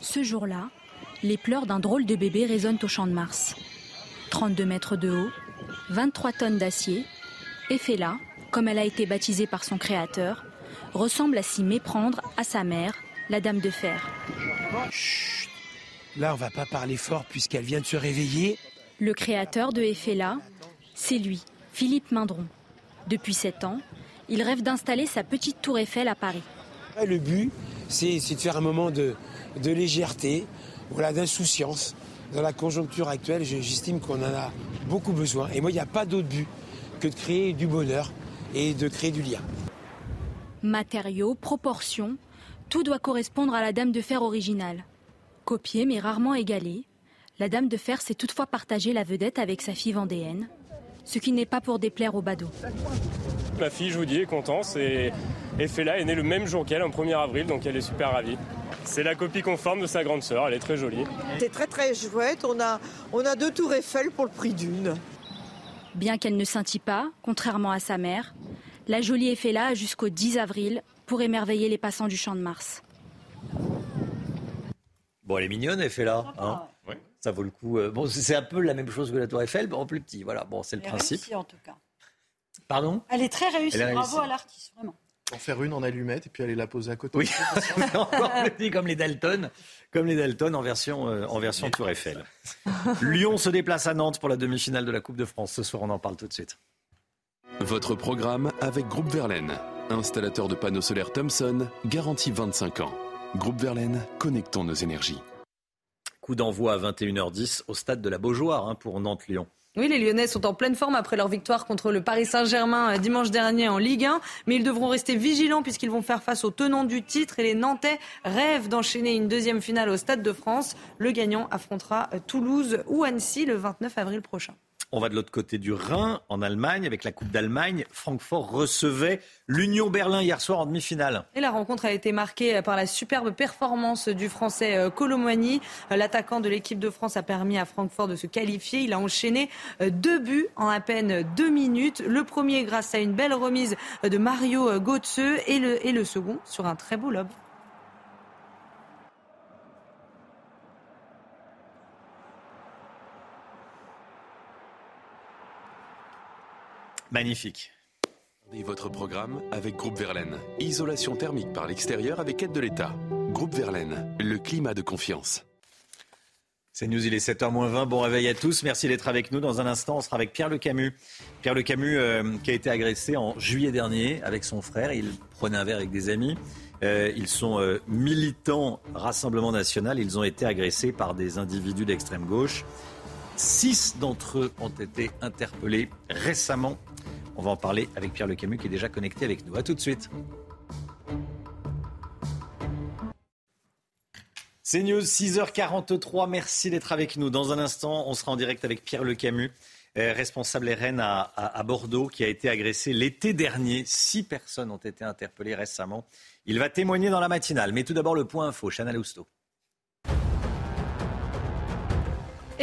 Ce jour-là, les pleurs d'un drôle de bébé résonnent au Champ de Mars. 32 mètres de haut, 23 tonnes d'acier, là, comme elle a été baptisée par son créateur, ressemble à s'y méprendre à sa mère, la Dame de Fer. Chut Là, on va pas parler fort puisqu'elle vient de se réveiller. Le créateur de Eiffela, c'est lui, Philippe Mindron. Depuis sept ans, il rêve d'installer sa petite tour Eiffel à Paris. Le but, c'est de faire un moment de, légèreté, voilà, d'insouciance. Dans la conjoncture actuelle, j'estime qu'on en a beaucoup besoin. Et moi, il n'y a pas d'autre but que de créer du bonheur et de créer du lien. Matériaux, proportions, tout doit correspondre à la Dame de Fer originale. Copiée mais rarement égalée, la Dame de Fer s'est toutefois partagée la vedette avec sa fille vendéenne, ce qui n'est pas pour déplaire au badaud. Ma fille, je vous dis, est contente. Et Fela est née le même jour qu'elle, en 1er avril, donc elle est super ravie. C'est la copie conforme de sa grande sœur, elle est très jolie. C'est très très chouette, on a, on a deux tours Eiffel pour le prix d'une. Bien qu'elle ne scintille pas, contrairement à sa mère, la jolie est fait là jusqu'au 10 avril pour émerveiller les passants du Champ de Mars. Bon, elle est mignonne, elle fait là. Hein Ça vaut le coup. Euh, bon, c'est un peu la même chose que la Tour Eiffel, mais en plus petit. Voilà, bon, c'est le principe. Réussie, en tout cas. Pardon? Elle est très réussie. Bravo à l'artiste, vraiment. En faire une en allumette et puis aller la poser à côté. Oui, <laughs> comme les Dalton, comme les Dalton en version, euh, en version Tour Eiffel. <laughs> Lyon se déplace à Nantes pour la demi-finale de la Coupe de France. Ce soir, on en parle tout de suite. Votre programme avec Groupe Verlaine, installateur de panneaux solaires Thomson, garantie 25 ans. Groupe Verlaine, connectons nos énergies. Coup d'envoi à 21h10 au stade de la Beaujoire hein, pour Nantes-Lyon. Oui, les Lyonnais sont en pleine forme après leur victoire contre le Paris Saint-Germain euh, dimanche dernier en Ligue 1, mais ils devront rester vigilants puisqu'ils vont faire face aux tenants du titre et les Nantais rêvent d'enchaîner une deuxième finale au Stade de France. Le gagnant affrontera euh, Toulouse ou Annecy le 29 avril prochain. On va de l'autre côté du Rhin, en Allemagne, avec la Coupe d'Allemagne. Francfort recevait l'Union Berlin hier soir en demi-finale. Et la rencontre a été marquée par la superbe performance du Français Colomwani. Euh, l'attaquant de l'équipe de France a permis à Francfort de se qualifier. Il a enchaîné euh, deux buts en à peine deux minutes. Le premier grâce à une belle remise de Mario Götze et le, et le second sur un très beau lob. Magnifique. Et votre programme avec Groupe Verlaine. Isolation thermique par l'extérieur avec aide de l'État. Groupe Verlaine, le climat de confiance. C'est News, il est 7h20. Bon réveil à tous. Merci d'être avec nous. Dans un instant, on sera avec Pierre Le Camus. Pierre Le Camus euh, qui a été agressé en juillet dernier avec son frère. Il prenait un verre avec des amis. Euh, ils sont euh, militants Rassemblement national. Ils ont été agressés par des individus d'extrême gauche. Six d'entre eux ont été interpellés récemment. On va en parler avec Pierre Le Camus qui est déjà connecté avec nous. A tout de suite. C'est News 6h43. Merci d'être avec nous. Dans un instant, on sera en direct avec Pierre Le Camus, euh, responsable RN à, Bordeaux, qui a été agressé l'été dernier. Six personnes ont été interpellées récemment. Il va témoigner dans la matinale. Mais tout d'abord, le point info. Chana Lousteau.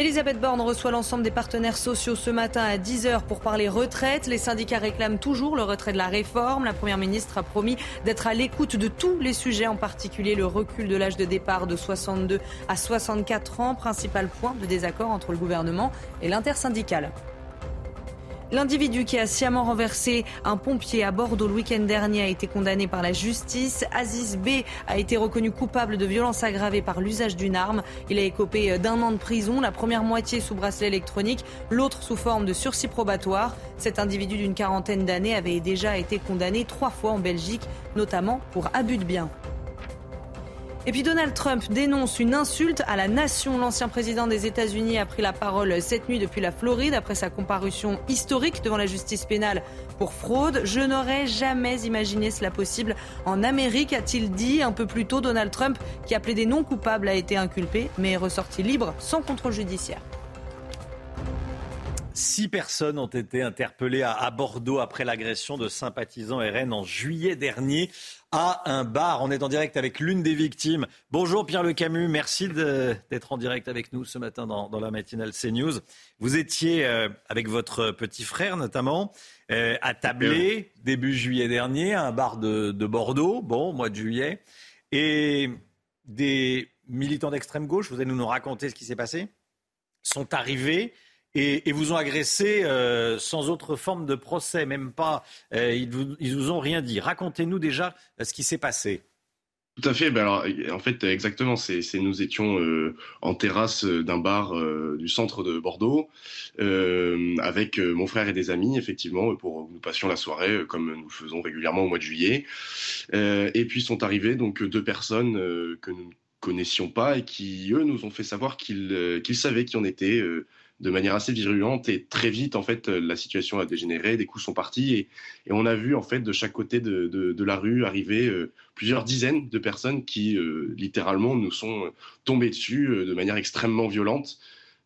Elisabeth Borne reçoit l'ensemble des partenaires sociaux ce matin à 10h pour parler retraite. Les syndicats réclament toujours le retrait de la réforme. La Première ministre a promis d'être à l'écoute de tous les sujets, en particulier le recul de l'âge de départ de 62 à 64 ans, principal point de désaccord entre le gouvernement et l'intersyndicale. L'individu qui a sciemment renversé un pompier à Bordeaux le week-end dernier a été condamné par la justice. Aziz B a été reconnu coupable de violence aggravée par l'usage d'une arme. Il a écopé d'un an de prison, la première moitié sous bracelet électronique, l'autre sous forme de sursis probatoire. Cet individu d'une quarantaine d'années avait déjà été condamné trois fois en Belgique, notamment pour abus de biens. Et puis Donald Trump dénonce une insulte à la nation. L'ancien président des États-Unis a pris la parole cette nuit depuis la Floride après sa comparution historique devant la justice pénale pour fraude. Je n'aurais jamais imaginé cela possible en Amérique, a-t-il dit un peu plus tôt. Donald Trump, qui a plaidé non coupable, a été inculpé mais est ressorti libre sans contrôle judiciaire. Six personnes ont été interpellées à Bordeaux après l'agression de sympathisants RN en juillet dernier à un bar. On est en direct avec l'une des victimes. Bonjour Pierre Le Camus, merci d'être en direct avec nous ce matin dans, la matinale CNews. Vous étiez euh, avec votre petit frère notamment euh, à Tablé début juillet dernier à un bar de, de Bordeaux, bon, mois de juillet, et des militants d'extrême gauche, vous allez nous raconter ce qui s'est passé, sont arrivés et, vous ont agressé euh, sans autre forme de procès, même pas. Euh, ils, vous, vous ont rien dit. Racontez-nous déjà euh, ce qui s'est passé. Tout à fait. Ben alors, en fait, exactement. C'est, nous étions en terrasse d'un bar du centre de Bordeaux avec mon frère et des amis, effectivement, pour nous passions la soirée comme nous faisons régulièrement au mois de juillet. et puis sont arrivées donc deux personnes que nous ne connaissions pas et qui eux nous ont fait savoir qu'ils, qu'ils savaient qui on était de manière assez virulente et très vite en fait la situation a dégénéré, des coups sont partis et, on a vu en fait de chaque côté de, la rue arriver euh, plusieurs dizaines de personnes qui euh, littéralement nous sont tombées dessus euh, de manière extrêmement violente.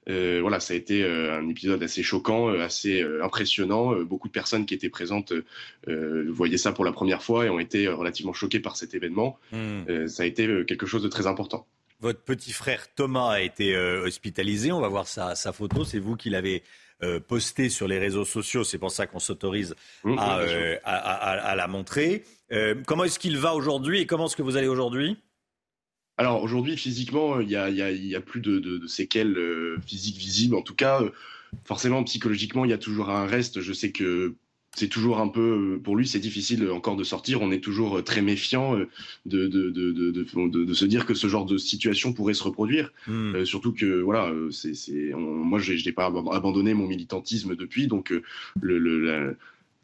voilà, ça a été un épisode assez choquant, assez impressionnant. beaucoup de personnes qui étaient présentes voyaient ça pour la première fois et ont été relativement choquées par cet événement. Hmm. ça a été quelque chose de très important. Votre petit frère Thomas a été euh, hospitalisé. On va voir sa, photo. C'est vous qui l'avez euh, posté sur les réseaux sociaux. C'est pour ça qu'on s'autorise mmh, euh, à, la montrer. comment est-ce qu'il va aujourd'hui et comment est-ce que vous allez aujourd'hui? Alors aujourd'hui, physiquement, il n'y a, plus de, de séquelles physiques visibles. En tout cas, forcément, psychologiquement, il y a toujours un reste. Je sais que c'est toujours un peu, pour lui, c'est difficile encore de sortir. On est toujours très méfiant euh, de, de, de, de, se dire que ce genre de situation pourrait se reproduire. Hmm. Euh, surtout que, voilà, euh, c'est, moi, je n'ai pas abandonné mon militantisme depuis, donc le,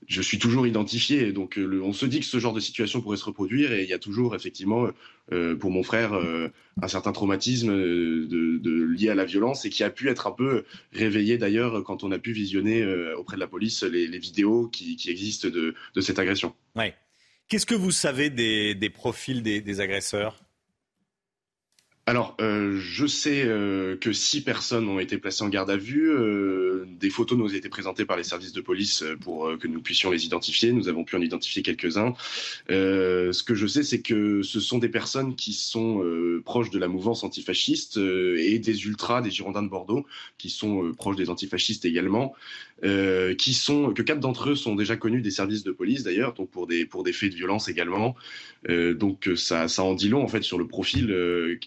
je suis toujours identifié. Donc, euh, on se dit que ce genre de situation pourrait se reproduire et il y a toujours, effectivement, euh, pour mon frère, euh, un certain traumatisme lié à la violence et qui a pu être un peu réveillé d'ailleurs quand on a pu visionner auprès de la police les, vidéos qui, existent de, cette agression. Ouais. Qu'est-ce que vous savez des, profils des agresseurs? Alors, euh, je sais euh, que six personnes ont été placées en garde à vue. Euh, des photos nous ont été présentées par les services de police pour que nous puissions les identifier. Nous avons pu en identifier quelques-uns. ce que je sais, c'est que ce sont des personnes qui sont proches de la mouvance antifasciste et des ultras, des Girondins de Bordeaux, qui sont proches des antifascistes également. Qui sont que quatre d'entre eux sont déjà connus des services de police d'ailleurs, donc pour des pour des faits de violence également. donc ça ça en dit long en fait sur le profil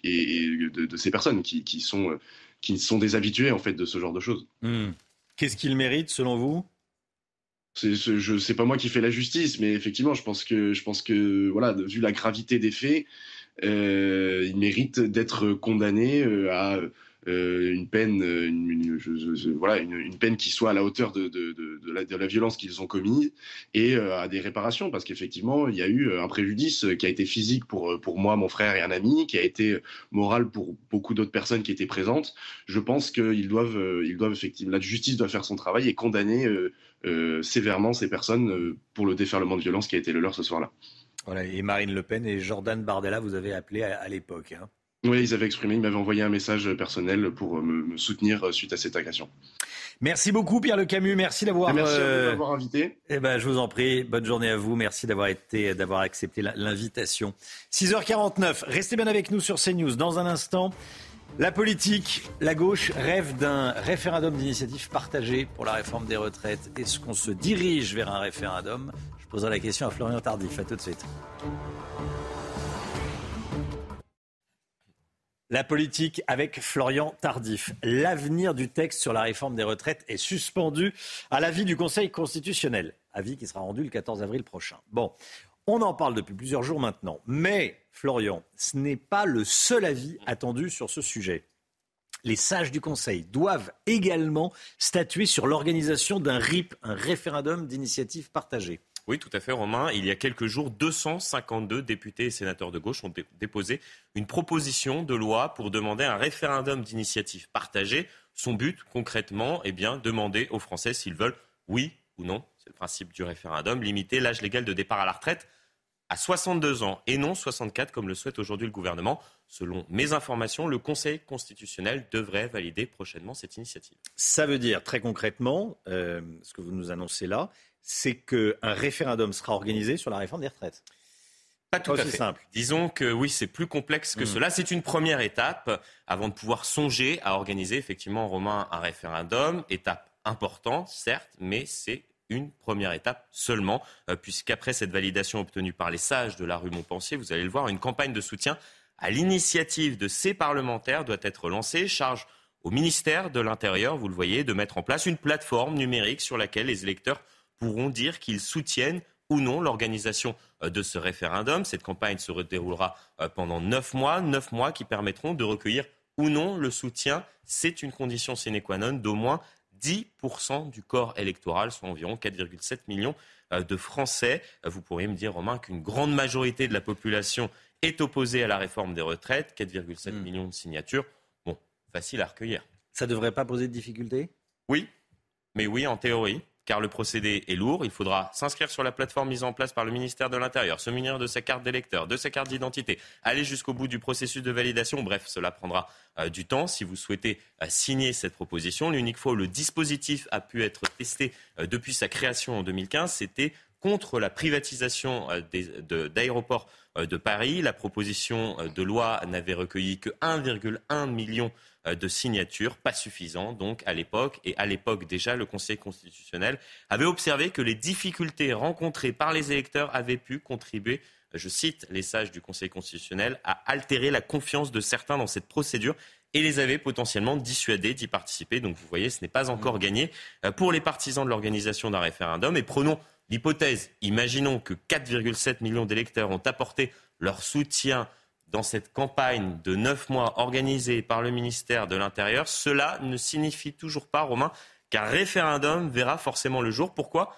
et de, ces personnes qui, sont, qui sont des habitués en fait de ce genre de choses. Hmm. Qu'est-ce qu'ils méritent selon vous? C'est, je sais pas moi qui fais la justice, mais effectivement, je pense que, je pense que voilà, vu la gravité des faits, euh, ils méritent d'être condamnés euh, à euh, une peine, euh, voilà, une, peine qui soit à la hauteur de, la, violence qu'ils ont commise et euh, à des réparations, parce qu'effectivement, il y a eu un préjudice qui a été physique pour, pour moi, mon frère et un ami, qui a été moral pour beaucoup d'autres personnes qui étaient présentes. Je pense qu'ils doivent, ils doivent effectivement, la justice doit faire son travail et condamner sévèrement ces personnes pour le déferlement de violence qui a été le leur ce soir-là. Voilà, et Marine Le Pen et Jordan Bardella, vous avez appelé à, l'époque. Hein. Oui, ils avaient exprimé, ils m'avaient envoyé un message personnel pour me, soutenir euh, suite à cette agression. Merci beaucoup Pierre Le Camus, merci d'avoir merci euh, invité. Eh ben, je vous en prie, bonne journée à vous, merci d'avoir été d'avoir accepté l'invitation. 6h49, restez bien avec nous sur CNews dans un instant. La politique, la gauche rêve d'un référendum d'initiative partagée pour la réforme des retraites. Est-ce qu'on se dirige vers un référendum? Je poserai la question à Florian Tardif. À tout de suite. La politique avec Florian Tardif. L'avenir du texte sur la réforme des retraites est suspendu à l'avis du Conseil constitutionnel. Avis qui sera rendu le 14 avril prochain. Bon, on en parle depuis plusieurs jours maintenant. Mais, Florian, ce n'est pas le seul avis attendu sur ce sujet. Les sages du Conseil doivent également statuer sur l'organisation d'un RIP, un référendum d'initiative partagée. Oui, tout à fait, Romain. Il y a quelques jours, 252 députés et sénateurs de gauche ont déposé une proposition de loi pour demander un référendum d'initiative partagée. Son but, concrètement, est bien demander aux Français s'ils veulent, oui ou non, c'est le principe du référendum, limiter l'âge légal de départ à la retraite à 62 ans et non 64 comme le souhaite aujourd'hui le gouvernement. Selon mes informations, le Conseil constitutionnel devrait valider prochainement cette initiative. Ça veut dire très concrètement, euh, ce que vous nous annoncez là, c'est qu'un référendum sera organisé sur la réforme des retraites. Pas tout à fait. simple. Disons que oui, c'est plus complexe que hmm. cela. C'est une première étape avant de pouvoir songer à organiser effectivement, Romain, un référendum. Étape importante, certes, mais c'est une première étape seulement, euh, puisqu'après cette validation obtenue par les sages de la rue Montpensier, vous allez le voir, une campagne de soutien à l'initiative de ces parlementaires doit être lancée. Charge au ministère de l'Intérieur, vous le voyez, de mettre en place une plateforme numérique sur laquelle les électeurs pourront dire qu'ils soutiennent ou non l'organisation euh, de ce référendum. Cette campagne se déroulera euh, pendant neuf mois, neuf mois qui permettront de recueillir ou non le soutien. C'est une condition sine qua non d'au moins 10% du corps électoral, soit environ 4,7 millions euh, de Français. Vous pourriez me dire, Romain, qu'une grande majorité de la population est opposée à la réforme des retraites, 4,7 hmm. millions de signatures. Bon, facile à recueillir. Ça ne devrait pas poser de difficultés? Oui, mais oui, en théorie car le procédé est lourd. Il faudra s'inscrire sur la plateforme mise en place par le ministère de l'Intérieur, se munir de sa carte d'électeur, de sa carte d'identité, aller jusqu'au bout du processus de validation. Bref, cela prendra euh, du temps. Si vous souhaitez euh, signer cette proposition, l'unique fois où le dispositif a pu être testé euh, depuis sa création en 2015, c'était contre la privatisation d'aéroports de Paris. La proposition de loi n'avait recueilli que 1,1 million de signatures, pas suffisant donc à l'époque. Et à l'époque déjà, le Conseil constitutionnel avait observé que les difficultés rencontrées par les électeurs avaient pu contribuer, je cite les sages du Conseil constitutionnel, à altérer la confiance de certains dans cette procédure et les avait potentiellement dissuadés d'y participer. Donc vous voyez, ce n'est pas encore gagné euh, pour les partisans de l'organisation d'un référendum. Et prenons l'hypothèse, imaginons que 4,7 millions d'électeurs ont apporté leur soutien dans cette campagne de neuf mois organisée par le ministère de l'Intérieur, cela ne signifie toujours pas, Romain, qu'un référendum verra forcément le jour. Pourquoi?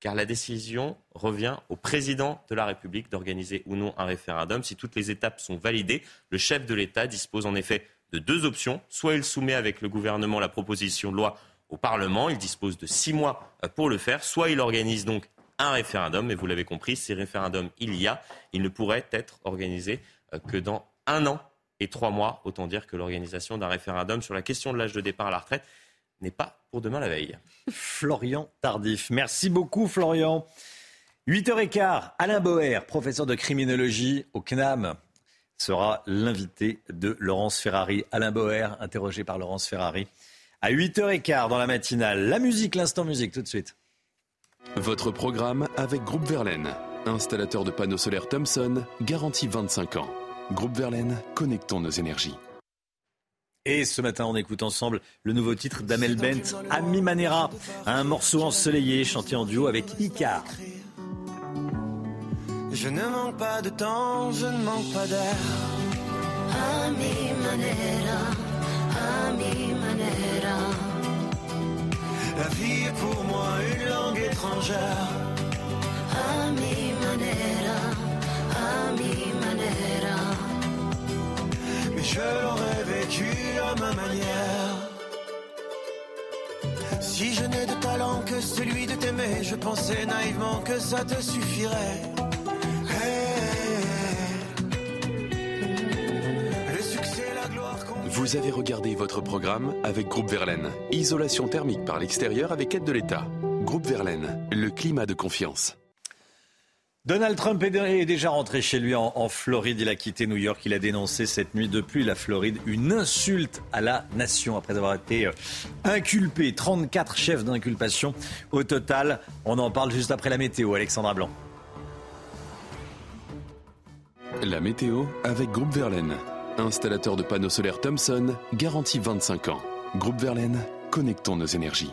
Car la décision revient au président de la République d'organiser ou non un référendum. Si toutes les étapes sont validées, le chef de l'État dispose en effet de deux options. Soit il soumet avec le gouvernement la proposition de loi au Parlement, il dispose de six mois euh, pour le faire, soit il organise donc un référendum, mais vous l'avez compris, si référendum il y a, il ne pourrait être organisé euh, que dans un an et trois mois. Autant dire que l'organisation d'un référendum sur la question de l'âge de départ à la retraite n'est pas pour demain la veille. Florian Tardif. Merci beaucoup, Florian. 8h15, Alain Boer, professeur de criminologie au CNAM, sera l'invité de Laurence Ferrari. Alain Boer, interrogé par Laurence Ferrari. À 8h15 dans la matinale. La musique, l'instant musique, tout de suite. Votre programme avec Groupe Verlaine, installateur de panneaux solaires Thomson, garantie 25 ans. Groupe Verlaine, connectons nos énergies. Et ce matin, on écoute ensemble le nouveau titre d'Amel Bent, Ami Manera, un morceau ensoleillé chanté en duo avec Icar. Je ne manque pas de temps, je ne manque pas d'air. Ami Manera, Ami Manera. La vie est pour moi une langue étrangère. Ami Manera, Ami Manera. Mais je l'aurais vécu à ma manière. Si je n'ai de talent que celui de t'aimer, je pensais naïvement que ça te suffirait. Vous avez regardé votre programme avec Groupe Verlaine. Isolation thermique par l'extérieur avec aide de l'État. Groupe Verlaine, le climat de confiance. Donald Trump est déjà rentré chez lui en, en Floride. Il a quitté New York. Il a dénoncé cette nuit depuis la Floride une insulte à la nation après avoir été euh, inculpé. 34 chefs d'inculpation au total. On en parle juste après la météo. Alexandra Blanc. La météo avec Groupe Verlaine. Installateur de panneaux solaires Thomson, garantie 25 ans. Groupe Verlaine, connectons nos énergies.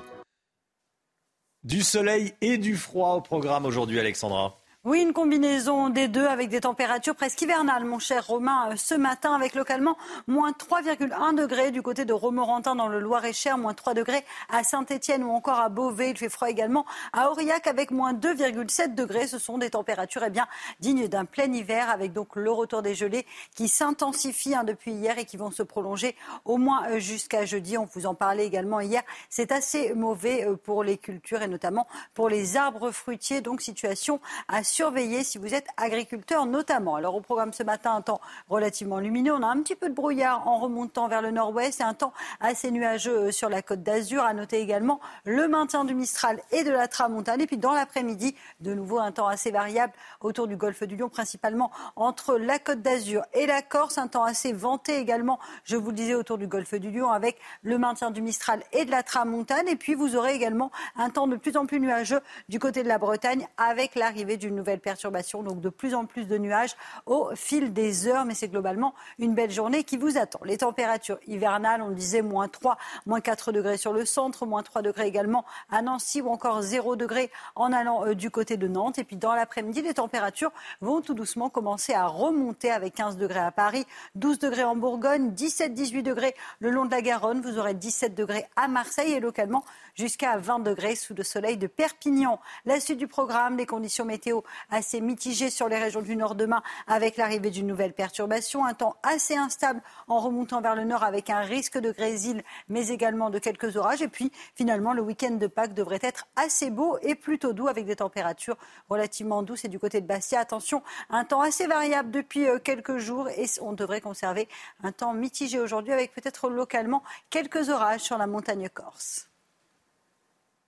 Du soleil et du froid au programme aujourd'hui, Alexandra. Oui, une combinaison des deux avec des températures presque hivernales, mon cher Romain, euh, ce matin avec localement moins 3,1 degrés du côté de Romorantin dans le Loir-et-Cher, moins 3 degrés à Saint-Étienne ou encore à Beauvais. Il fait froid également à Aurillac avec moins 2,7 degrés. Ce sont des températures eh bien, dignes d'un plein hiver avec donc le retour des gelées qui s'intensifient hein, depuis hier et qui vont se prolonger au moins euh, jusqu'à jeudi. On vous en parlait également hier. C'est assez mauvais euh, pour les cultures et notamment pour les arbres fruitiers. Donc situation à surveiller si vous êtes agriculteur notamment. Alors au programme ce matin, un temps relativement lumineux. On a un petit peu de brouillard en remontant vers le nord-ouest et un temps assez nuageux sur la côte d'Azur. À noter également le maintien du Mistral et de la Tramontane. Et puis dans l'après-midi, de nouveau un temps assez variable autour du golfe du Lion, principalement entre la côte d'Azur et la Corse. Un temps assez venté également, je vous le disais, autour du golfe du Lion avec le maintien du Mistral et de la Tramontane. Et puis vous aurez également un temps de plus en plus nuageux du côté de la Bretagne avec l'arrivée d'une nouvelle perturbation, donc de plus en plus de nuages au fil des heures, mais c'est globalement une belle journée qui vous attend. Les températures hivernales, on le disait, moins 3, moins 4 degrés sur le centre, moins 3 degrés également à Nancy ou encore 0 degrés en allant euh, du côté de Nantes. Et puis dans l'après-midi, les températures vont tout doucement commencer à remonter avec 15 degrés à Paris, 12 degrés en Bourgogne, 17-18 degrés le long de la Garonne, vous aurez 17 degrés à Marseille et localement jusqu'à 20 degrés sous le soleil de Perpignan. La suite du programme, les conditions météo assez mitigées sur les régions du nord demain avec l'arrivée d'une nouvelle perturbation, un temps assez instable en remontant vers le nord avec un risque de grésil mais également de quelques orages. Et puis finalement le week-end de Pâques devrait être assez beau et plutôt doux avec des températures relativement douces. Et du côté de Bastia, attention, un temps assez variable depuis euh, quelques jours. Et on devrait conserver un temps mitigé aujourd'hui avec peut-être localement quelques orages sur la montagne corse.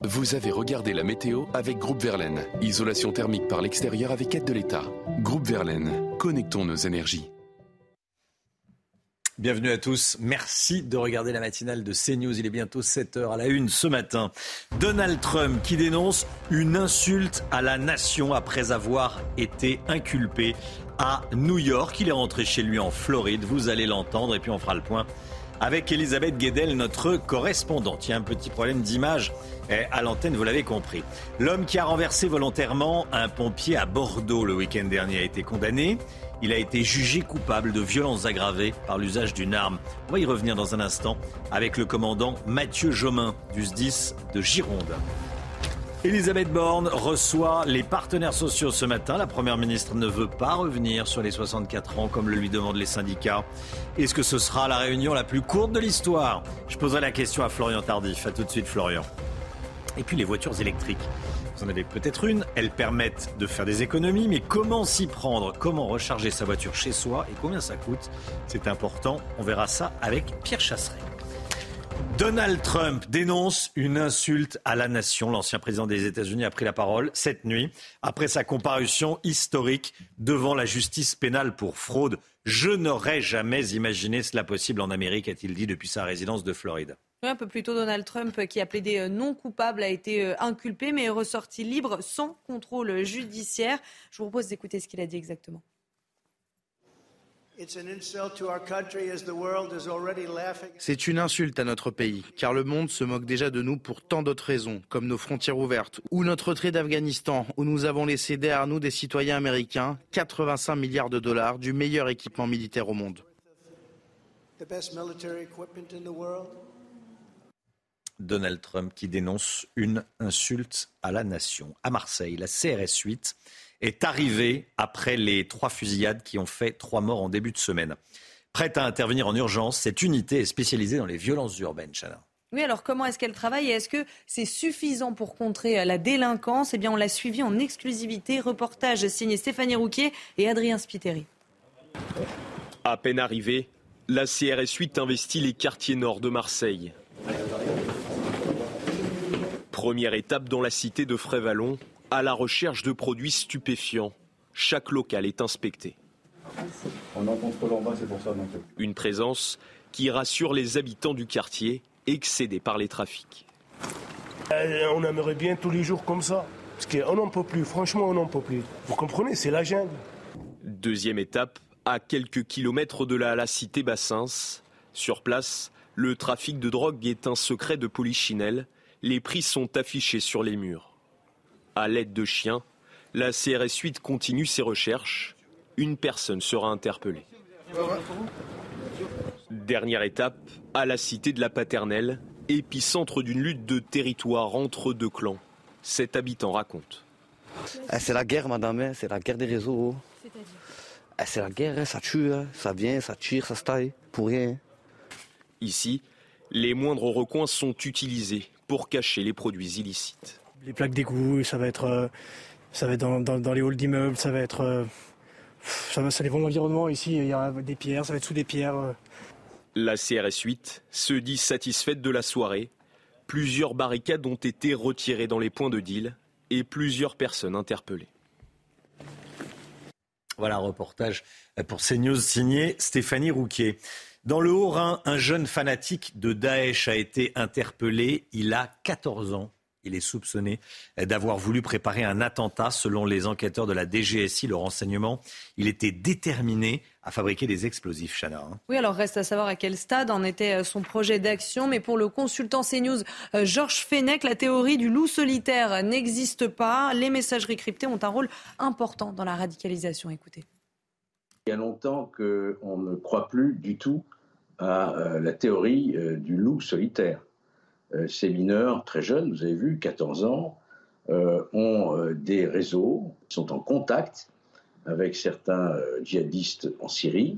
Vous avez regardé la météo avec Groupe Verlaine. Isolation thermique par l'extérieur avec aide de l'État. Groupe Verlaine, connectons nos énergies. Bienvenue à tous. Merci de regarder la matinale de CNews. Il est bientôt 7h à la une ce matin. Donald Trump qui dénonce une insulte à la nation après avoir été inculpé à New York. Il est rentré chez lui en Floride. Vous allez l'entendre et puis on fera le point avec Elisabeth Guedel, notre correspondante. Il y a un petit problème d'image à l'antenne, vous l'avez compris. L'homme qui a renversé volontairement un pompier à Bordeaux le week-end dernier a été condamné. Il a été jugé coupable de violences aggravées par l'usage d'une arme. On va y revenir dans un instant avec le commandant Mathieu Jomin du SDIS de Gironde. Elisabeth Borne reçoit les partenaires sociaux ce matin. La Première ministre ne veut pas revenir sur les 64 ans comme le lui demandent les syndicats. Est-ce que ce sera la réunion la plus courte de l'histoire? Je poserai la question à Florian Tardif. A tout de suite Florian. Et puis les voitures électriques. Vous en avez peut-être une, elles permettent de faire des économies, mais comment s'y prendre? Comment recharger sa voiture chez soi et combien ça coûte? C'est important, on verra ça avec Pierre Chasseret. Donald Trump dénonce une insulte à la nation. L'ancien président des États-Unis a pris la parole cette nuit après sa comparution historique devant la justice pénale pour fraude. Je n'aurais jamais imaginé cela possible en Amérique, a-t-il dit depuis sa résidence de Floride. Un peu plus tôt, Donald Trump, qui a plaidé euh, non coupable, a été euh, inculpé, mais est ressorti libre sans contrôle judiciaire. Je vous propose d'écouter ce qu'il a dit exactement. C'est une insulte à notre pays, car le monde se moque déjà de nous pour tant d'autres raisons, comme nos frontières ouvertes, ou notre retrait d'Afghanistan, où nous avons laissé derrière nous des citoyens américains, 85 milliards de dollars du meilleur équipement militaire au monde. Donald Trump qui dénonce une insulte à la nation. À Marseille, la CRS 8 est arrivée après les trois fusillades qui ont fait trois morts en début de semaine. Prête à intervenir en urgence, cette unité est spécialisée dans les violences urbaines, Chana. Oui, alors comment est-ce qu'elle travaille et est-ce que c'est suffisant pour contrer la délinquance? Eh bien, on l'a suivi en exclusivité. Reportage signé Stéphanie Rouquier et Adrien Spiteri. À peine arrivée, la CRS 8 investit les quartiers nord de Marseille. Première étape dans la cité de Frévalon, à la recherche de produits stupéfiants. Chaque local est inspecté. On en contrôle en bas, c'est pour ça. Une présence qui rassure les habitants du quartier, excédés par les trafics. Euh, on aimerait bien tous les jours comme ça. Parce qu'on n'en peut plus, franchement, on n'en peut plus. Vous comprenez, c'est la jungle. Deuxième étape, à quelques kilomètres de la, la cité Bassins. Sur place, le trafic de drogue est un secret de polichinelle. Les prix sont affichés sur les murs. À l'aide de chiens, la CRS 8 continue ses recherches. Une personne sera interpellée. Dernière étape, à la cité de la Paternelle, épicentre d'une lutte de territoire entre deux clans. Cet habitant raconte. Eh, c'est la guerre, madame, hein. c'est la guerre des réseaux. Eh, c'est la guerre, ça tue, ça vient, ça tire, ça se taille, pour rien. Ici, les moindres recoins sont utilisés pour cacher les produits illicites. Les plaques d'égout, ça va être, euh, ça va être dans, les halls d'immeubles, ça va être. Euh, ça, va, ça dépend de l'environnement. Ici, il y a des pierres, ça va être sous des pierres. Euh. La CRS 8 se dit satisfaite de la soirée. Plusieurs barricades ont été retirées dans les points de deal et plusieurs personnes interpellées. Voilà un reportage pour CNews signé Stéphanie Rouquier. Dans le Haut-Rhin, un jeune fanatique de Daesh a été interpellé. Il a 14 ans. Il est soupçonné d'avoir voulu préparer un attentat. Selon les enquêteurs de la DGSI, le renseignement, il était déterminé à fabriquer des explosifs, Chana. Hein. Oui, alors reste à savoir à quel stade en était son projet d'action. Mais pour le consultant CNews, euh, Georges Fenech, la théorie du loup solitaire n'existe pas. Les messageries cryptées ont un rôle important dans la radicalisation. Écoutez. Il y a longtemps qu'on ne croit plus du tout à euh, la théorie du loup solitaire. Euh, ces mineurs très jeunes, vous avez vu, 14 ans, euh, ont euh, des réseaux, sont en contact avec certains djihadistes en Syrie.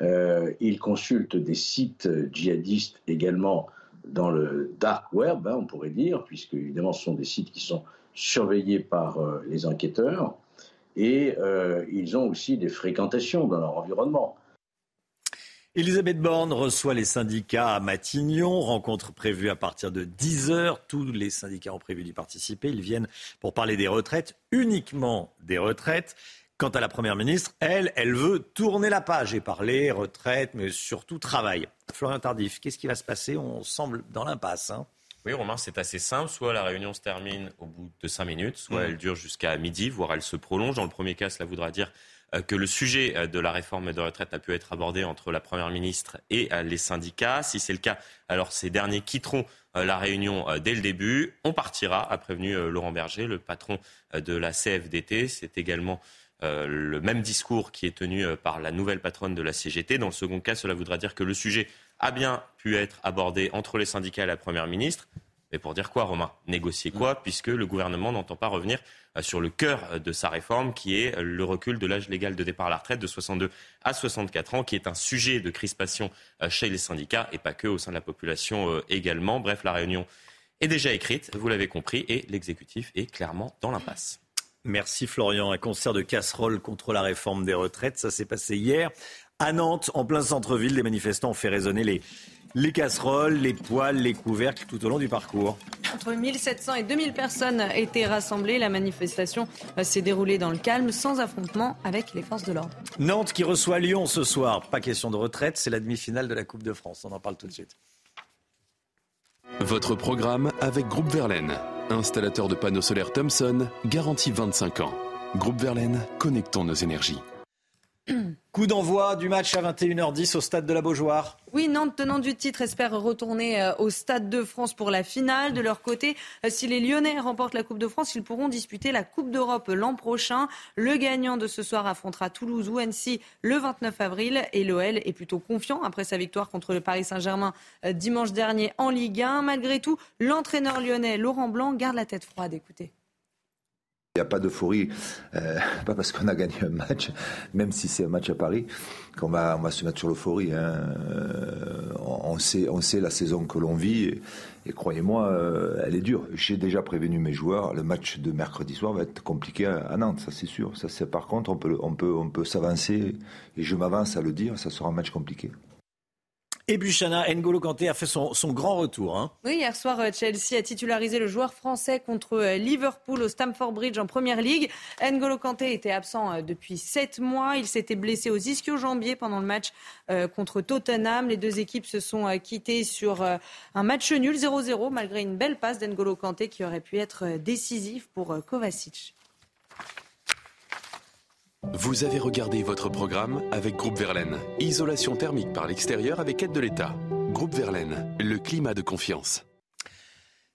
ils consultent des sites djihadistes également dans le dark web, hein, on pourrait dire, puisque évidemment ce sont des sites qui sont surveillés par les enquêteurs, et ils ont aussi des fréquentations dans leur environnement. Elisabeth Borne reçoit les syndicats à Matignon. Rencontre prévue à partir de 10h. Tous les syndicats ont prévu d'y participer. Ils viennent pour parler des retraites, uniquement des retraites. Quant à la Première ministre, elle, elle veut tourner la page et parler retraite, mais surtout travail. Florian Tardif, qu'est-ce qui va se passer? On semble dans l'impasse. Hein. oui, Romain, c'est assez simple. Soit la réunion se termine au bout de cinq minutes, soit mmh. elle dure jusqu'à midi, voire elle se prolonge. Dans le premier cas, cela voudra dire que le sujet euh, de la réforme de retraite a pu être abordé entre la Première ministre et euh, les syndicats. Si c'est le cas, alors ces derniers quitteront la réunion dès le début. On partira, a prévenu Laurent Berger, le patron de la CFDT. C'est également le même discours qui est tenu par la nouvelle patronne de la CGT. Dans le second cas, cela voudra dire que le sujet a bien pu être abordé entre les syndicats et la Première ministre. Mais pour dire quoi, Romain? Négocier quoi Puisque le gouvernement n'entend pas revenir euh, sur le cœur euh, de sa réforme, qui est euh, le recul de l'âge légal de départ à la retraite de 62 à 64 ans, qui est un sujet de crispation chez les syndicats et pas que au sein de la population également. Bref, la réunion est déjà écrite, vous l'avez compris, et l'exécutif est clairement dans l'impasse. Merci Florian. Un concert de casserole contre la réforme des retraites, ça s'est passé hier à Nantes, en plein centre-ville. Les manifestants ont fait résonner les, les casseroles, les poêles, les couvercles tout au long du parcours. Entre 1700 et 2000 personnes étaient rassemblées. La manifestation s'est déroulée dans le calme, sans affrontement avec les forces de l'ordre. Nantes qui reçoit Lyon ce soir. Pas question de retraite, c'est la demi-finale de la Coupe de France. On en parle tout de suite. Votre programme avec Groupe Verlaine, installateur de panneaux solaires Thomson, garantie 25 ans. Groupe Verlaine, connectons nos énergies. <clears throat> Coup d'envoi du match à 21h10 au stade de la Beaujoire. Oui, Nantes, tenant du titre, espère retourner euh, au Stade de France pour la finale. De leur côté, euh, si les Lyonnais remportent la Coupe de France, ils pourront disputer la Coupe d'Europe l'an prochain. Le gagnant de ce soir affrontera Toulouse ou Annecy le 29 avril. Et l'OL est plutôt confiant après sa victoire contre le Paris Saint-Germain euh, dimanche dernier en Ligue 1. Malgré tout, l'entraîneur lyonnais Laurent Blanc garde la tête froide. Écoutez. Il n'y a pas d'euphorie, euh, <laughs> pas parce qu'on a gagné un match, même si c'est un match à Paris, qu'on va, on va se mettre sur l'euphorie. Hein. Euh, on, sait, on sait la saison que l'on vit et, croyez-moi, euh, elle est dure. J'ai déjà prévenu mes joueurs, le match de mercredi soir va être compliqué à, Nantes, ça c'est sûr. Ça, c'est, par contre, on peut, on peut, on peut s'avancer et je m'avance à le dire, ça sera un match compliqué. Et Buchana, N'Golo Kanté a fait son, grand retour. Hein. Oui, hier soir, euh, Chelsea a titularisé le joueur français contre euh, Liverpool au Stamford Bridge en Première Ligue. N'Golo Kanté était absent euh, depuis sept mois. Il s'était blessé aux ischio-jambiers pendant le match contre Tottenham. Les deux équipes se sont quittées sur un match nul 0-0 malgré une belle passe d'N'Golo Kanté qui aurait pu être décisif pour Kovacic. Vous avez regardé votre programme avec Groupe Verlaine. Isolation thermique par l'extérieur avec aide de l'État. Groupe Verlaine, le climat de confiance.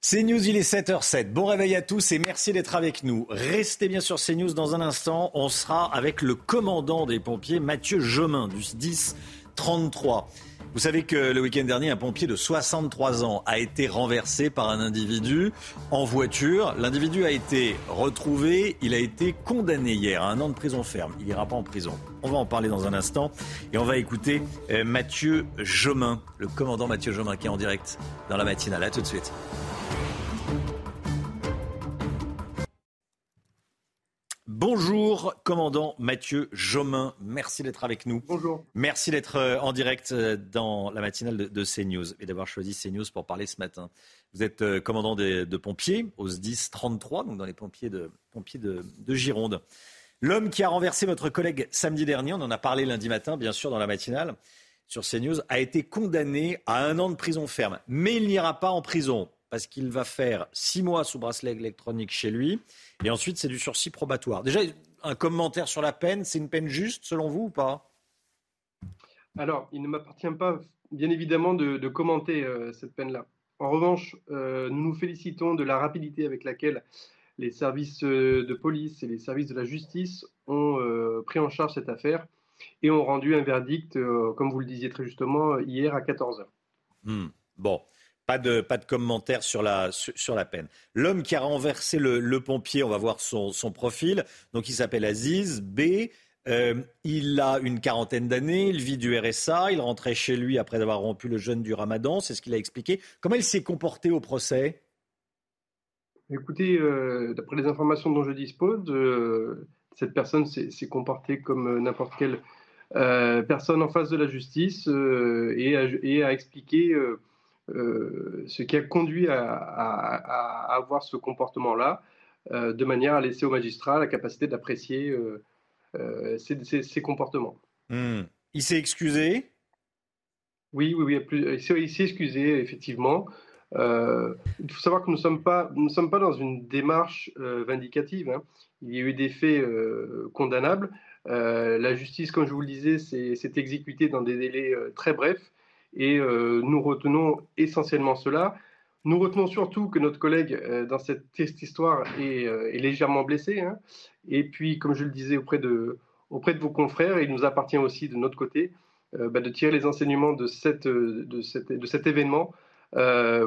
CNews, il est 7h07. Bon réveil à tous et merci d'être avec nous. Restez bien sur CNews dans un instant. On sera avec le commandant des pompiers, Mathieu Jomin, du 10 33. Vous savez que le week-end dernier, un pompier de 63 ans a été renversé par un individu en voiture. L'individu a été retrouvé, il a été condamné hier à un an de prison ferme. Il n'ira pas en prison. On va en parler dans un instant et on va écouter euh, Mathieu Jomin, le commandant Mathieu Jomin qui est en direct dans la matinale. A tout de suite. Bonjour, commandant Mathieu Jomin. Merci d'être avec nous. Bonjour. Merci d'être euh, en direct euh, dans la matinale de, CNews et d'avoir choisi CNews pour parler ce matin. Vous êtes euh, commandant de, pompiers au 10 33, donc dans les pompiers de, pompiers de, Gironde. L'homme qui a renversé votre collègue samedi dernier, on en a parlé lundi matin, bien sûr, dans la matinale sur CNews, a été condamné à un an de prison ferme. Mais il n'ira pas en prison parce qu'il va faire six mois sous bracelet électronique chez lui. Et ensuite, c'est du sursis probatoire. Déjà, un commentaire sur la peine, c'est une peine juste selon vous ou pas? Alors, il ne m'appartient pas, bien évidemment, de, commenter euh, cette peine-là. En revanche, euh, nous nous félicitons de la rapidité avec laquelle les services euh, de police et les services de la justice ont pris en charge cette affaire et ont rendu un verdict, comme vous le disiez très justement, hier à 14h. Hmm. Bon. Pas de, pas de commentaire sur la, sur, la peine. L'homme qui a renversé le, pompier, on va voir son, profil. Donc il s'appelle Aziz B. Euh, il a une quarantaine d'années, il vit du RSA, il rentrait chez lui après avoir rompu le jeûne du ramadan, c'est ce qu'il a expliqué. Comment il s'est comporté au procès? Écoutez, euh, d'après les informations dont je dispose, euh, cette personne s'est comportée comme n'importe quelle personne en face de la justice et et, a, expliqué euh, ce qui a conduit à, avoir ce comportement-là, euh, de manière à laisser au magistrat la capacité d'apprécier euh, ces, comportements. Hmm. Il s'est excusé? Oui, oui, oui, il s'est excusé, effectivement. il faut savoir que nous ne sommes, pas, nous sommes pas dans une démarche vindicative. Hein. Il y a eu des faits condamnables. la justice, comme je vous le disais, s'est exécutée dans des délais très brefs. Et euh, nous retenons essentiellement cela. Nous retenons surtout que notre collègue, euh, dans cette, histoire, euh, est, légèrement blessé. Hein. Et puis, comme je le disais auprès de, auprès de vos confrères, il nous appartient aussi de notre côté bah, de tirer les enseignements de, cette, de, cette, de cet événement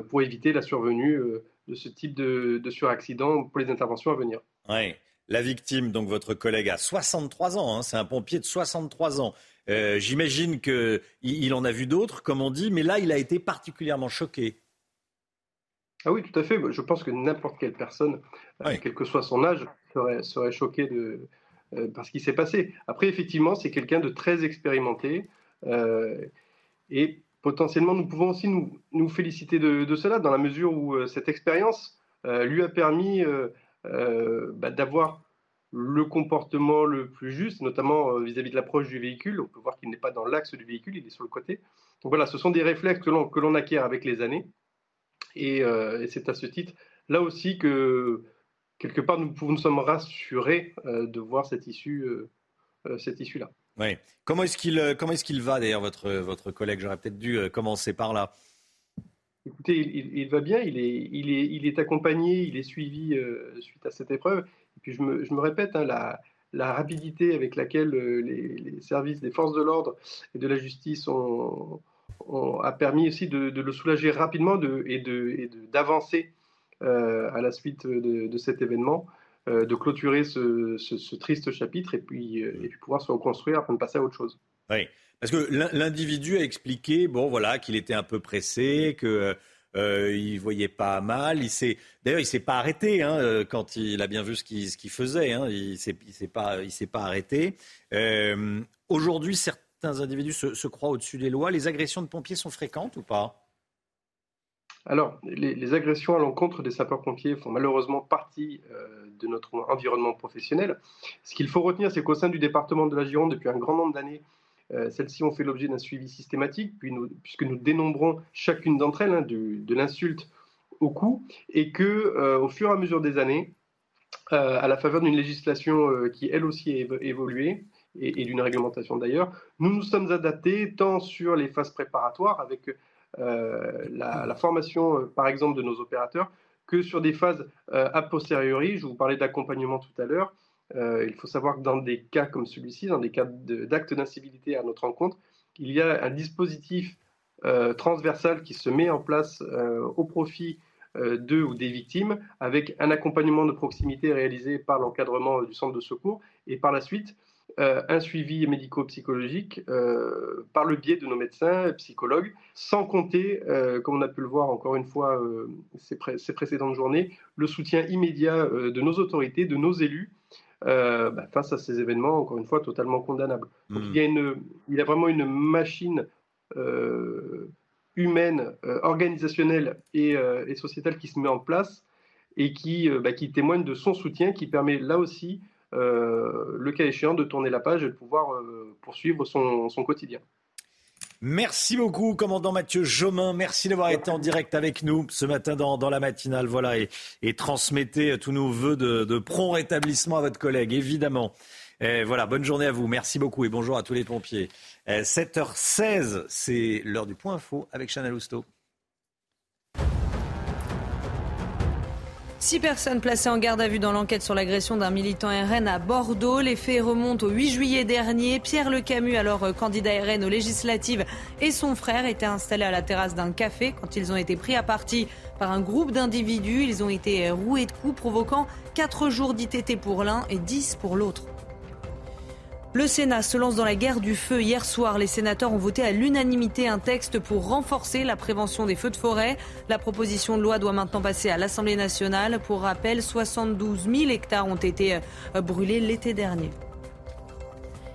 pour éviter la survenue de ce type de, de suraccident pour les interventions à venir. Oui. La victime, donc votre collègue, a 63 ans. Hein. c'est un pompier de 63 ans. Euh, j'imagine qu'il il en a vu d'autres, comme on dit, mais là, il a été particulièrement choqué. Ah oui, tout à fait. Je pense que n'importe quelle personne, euh, quel que soit son âge, serait, serait choquée de, euh, par ce qui s'est passé. Après, effectivement, c'est quelqu'un de très expérimenté. et potentiellement, nous pouvons aussi nous, nous féliciter de, cela, dans la mesure où cette expérience lui a permis bah, d'avoir le comportement le plus juste, notamment euh, vis-à-vis de l'approche du véhicule. On peut voir qu'il n'est pas dans l'axe du véhicule, il est sur le côté. Donc voilà, ce sont des réflexes que l'on acquiert avec les années. Euh, et, c'est à ce titre, là aussi, que quelque part, nous, nous sommes rassurés euh, de voir cette issue, cette issue-là. Oui. Comment est-ce qu'il comment est-ce qu'il va d'ailleurs votre votre collègue? J'aurais peut-être dû commencer par là. Écoutez, il, va bien, il est, il, est, il est accompagné, il est suivi suite à cette épreuve. Puis je me, répète, hein, la, rapidité avec laquelle euh, les, services des forces de l'ordre et de la justice ont, a permis aussi de, le soulager rapidement de, et d'avancer euh, à la suite de, cet événement, euh, de clôturer ce, ce, triste chapitre et puis, et puis pouvoir se reconstruire afin de passer à autre chose. Oui, parce que l'individu a expliqué, bon voilà, qu'il était un peu pressé, que euh, il voyait pas mal. D'ailleurs, il s'est pas arrêté hein, euh, quand il a bien vu ce qu'il, faisait. Hein. il s'est, s'est pas, arrêté. Euh, aujourd'hui, certains individus se, croient au-dessus des lois. Les agressions de pompiers sont fréquentes ou pas? Alors, les, agressions à l'encontre des sapeurs-pompiers font malheureusement partie de notre environnement professionnel. Ce qu'il faut retenir, c'est qu'au sein du département de la Gironde, depuis un grand nombre d'années, euh, celles-ci ont fait l'objet d'un suivi systématique, puisque nous dénombrons chacune d'entre elles, hein, de l'insulte au coup, et que euh, au fur et à mesure des années, euh, à la faveur d'une législation qui elle aussi a évolué, et, d'une réglementation d'ailleurs, nous nous sommes adaptés tant sur les phases préparatoires avec la, formation par exemple de nos opérateurs que sur des phases a posteriori. Je vous parlais d'accompagnement tout à l'heure. Euh, il faut savoir que dans des cas comme celui-ci, dans des cas d'actes d'incivilité à notre encontre, il y a un dispositif euh, transversal qui se met en place euh, au profit d'eux ou des victimes, avec un accompagnement de proximité réalisé par l'encadrement du centre de secours, et par la suite un suivi médico-psychologique par le biais de nos médecins et psychologues, sans compter, comme on a pu le voir encore une fois ces, précédentes journées, le soutien immédiat de nos autorités, de nos élus, euh, bah, face à ces événements, encore une fois, totalement condamnables. Donc hmm. il, y a une, il y a vraiment une machine euh, humaine, euh, organisationnelle et, sociétale qui se met en place et qui, bah, qui témoigne de son soutien, qui permet là aussi, le cas échéant, de tourner la page et de pouvoir poursuivre son, son quotidien. Merci beaucoup, commandant Mathieu Jomin. Merci d'avoir été en direct avec nous ce matin dans, la matinale. Voilà, et, transmettez tous nos voeux de, prompt rétablissement à votre collègue, évidemment. voilà, bonne journée à vous. Merci beaucoup et bonjour à tous les pompiers. 7h16, c'est l'heure du point info avec Chanel Housteau. Six personnes placées en garde à vue dans l'enquête sur l'agression d'un militant RN à Bordeaux. Les faits remontent au 8 juillet dernier. Pierre Le Camus, alors euh, candidat RN aux législatives, et son frère étaient installés à la terrasse d'un café quand ils ont été pris à partie par un groupe d'individus. Ils ont été euh, roués de coups, provoquant 4 jours d'ITT pour l'un et 10 pour l'autre. Le Sénat se lance dans la guerre du feu. Hier soir, les sénateurs ont voté à l'unanimité un texte pour renforcer la prévention des feux de forêt. La proposition de loi doit maintenant passer à l'Assemblée nationale. Pour rappel, 72 000 hectares ont été euh, brûlés l'été dernier.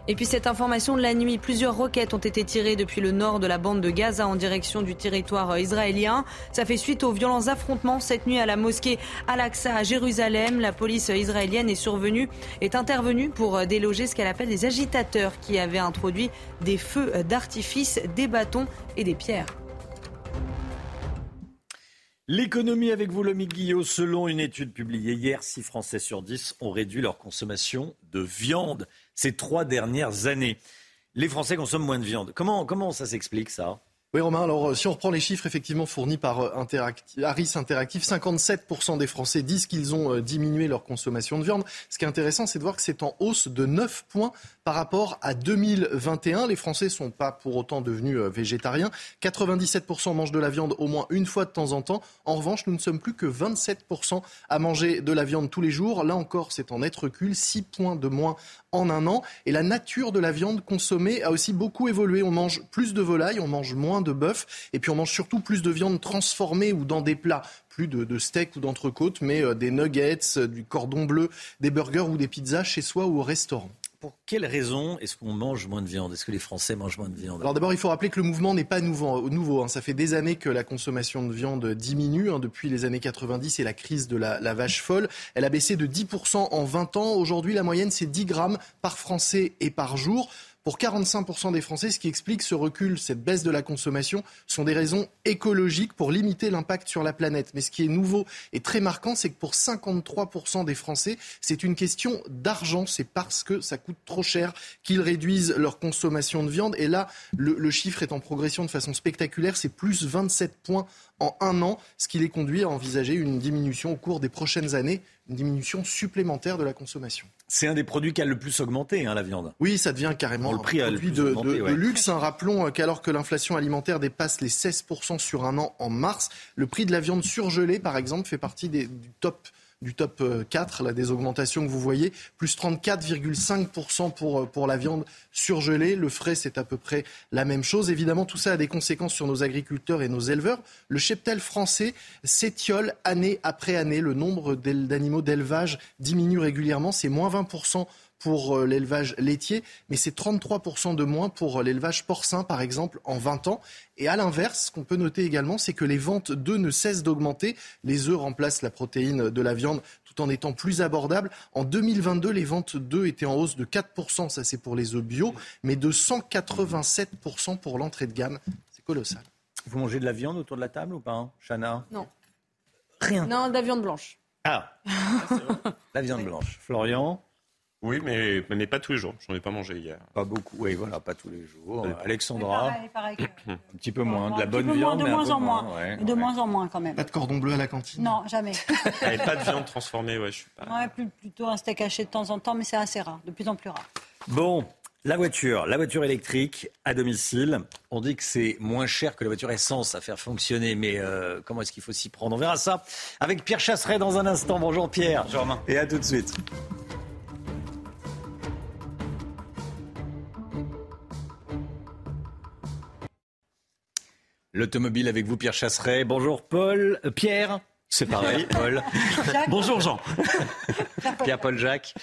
Et puis cette information de la nuit, plusieurs roquettes ont été tirées depuis le nord de la bande de Gaza en direction du territoire israélien. Ça fait suite aux violents affrontements cette nuit à la mosquée Al-Aqsa à Jérusalem. La police israélienne est survenue, est intervenue pour déloger ce qu'elle appelle des agitateurs qui avaient introduit des feux d'artifice, des bâtons et des pierres. L'économie avec vous, Lomi Guillot. Selon une étude publiée hier, 6 Français sur 10 ont réduit leur consommation de viande ces trois dernières années. Les Français consomment moins de viande. Comment, comment ça s'explique ça? Oui, Romain, alors euh, si on reprend les chiffres effectivement fournis par euh, Harris Interactive, 57% des Français disent qu'ils ont euh, diminué leur consommation de viande. Ce qui est intéressant, c'est de voir que c'est en hausse de 9 points par rapport à 2021. Les Français sont pas pour autant devenus euh, végétariens. 97% mangent de la viande au moins une fois de temps en temps. En revanche, nous ne sommes plus que 27% à manger de la viande tous les jours. Là encore, c'est en net recul, 6 points de moins en un an. Et la nature de la viande consommée a aussi beaucoup évolué. On mange plus de volailles, on mange moins de bœuf, et puis on mange surtout plus de viande transformée ou dans des plats plus de, de steak ou d'entrecôte, mais euh, des nuggets, euh, du cordon bleu, des burgers ou des pizzas chez soi ou au restaurant. Pour quelles raisons est-ce qu'on mange moins de viande? Est-ce que les Français mangent moins de viande? Alors d'abord, il faut rappeler que le mouvement n'est pas nouveau. nouveau hein. Ça fait des années que la consommation de viande diminue, hein, depuis les années 90 et la crise de la, la, vache folle. Elle a baissé de 10% en 20 ans. Aujourd'hui, la moyenne, c'est 10 grammes par Français et par jour. Pour 45% des Français, ce qui explique ce recul, cette baisse de la consommation, sont des raisons écologiques pour limiter l'impact sur la planète. Mais ce qui est nouveau et très marquant, c'est que pour 53% des Français, c'est une question d'argent. C'est parce que ça coûte trop cher qu'ils réduisent leur consommation de viande. Et là, le, chiffre est en progression de façon spectaculaire. C'est plus 27 points en un an, ce qui les conduit à envisager une diminution au cours des prochaines années, une diminution supplémentaire de la consommation. C'est un des produits qui a le plus augmenté, hein, la viande. Oui, ça devient carrément le prix un produit de, augmenté, de, ouais. de, luxe. Hein. Rappelons qu'alors que l'inflation alimentaire dépasse les 16% sur un an en mars, le prix de la viande surgelée, par exemple, fait partie des, du top du top 4, là, des augmentations que vous voyez, plus 34,5% pour, pour la viande surgelée. Le frais, c'est à peu près la même chose. Évidemment, tout ça a des conséquences sur nos agriculteurs et nos éleveurs. Le cheptel français s'étiole année après année. Le nombre d'animaux d'élevage diminue régulièrement. C'est moins 20% pour euh, l'élevage laitier, mais c'est 33% de moins pour euh, l'élevage porcin, par exemple, en 20 ans. Et à l'inverse, ce qu'on peut noter également, c'est que les ventes d'œufs ne cessent d'augmenter. Les œufs remplacent la protéine de la viande tout en étant plus abordables. En 2022, les ventes d'œufs étaient en hausse de 4%, ça c'est pour les œufs bio, mais de 187% pour l'entrée de gamme. C'est colossal. Vous mangez de la viande autour de la table ou pas, hein, Chana? Non. Rien. Non, de la viande blanche. Ah, <laughs> la viande blanche. Florian? Oui, mais, mais pas tous les jours. J'en ai pas mangé hier. Pas beaucoup, oui, voilà, pas tous les jours. Euh, Alexandra, pareil, pareil que... <coughs> un petit peu moins, de la Un bonne petit peu viande, moins, de mais un moins peu en moins, ouais, de ouais. moins en moins quand même. Pas de cordon bleu à la cantine Non, jamais. <laughs> Et pas de viande transformée, ouais, je suis pas. Ouais, plus- plutôt un steak haché de temps en temps, mais c'est assez rare, de plus en plus rare. Bon, la voiture, la voiture électrique à domicile. On dit que c'est moins cher que la voiture essence à faire fonctionner, mais euh, comment est-ce qu'il faut s'y prendre? On verra ça avec Pierre Chasseret dans un instant. Bonjour Pierre. Bonjour Romain. Et à tout de suite. L'automobile avec vous, Pierre Chasseret. Bonjour Paul, euh, Pierre. C'est pareil, <laughs> Paul. Bonjour Jean. Pierre-Paul Jacques.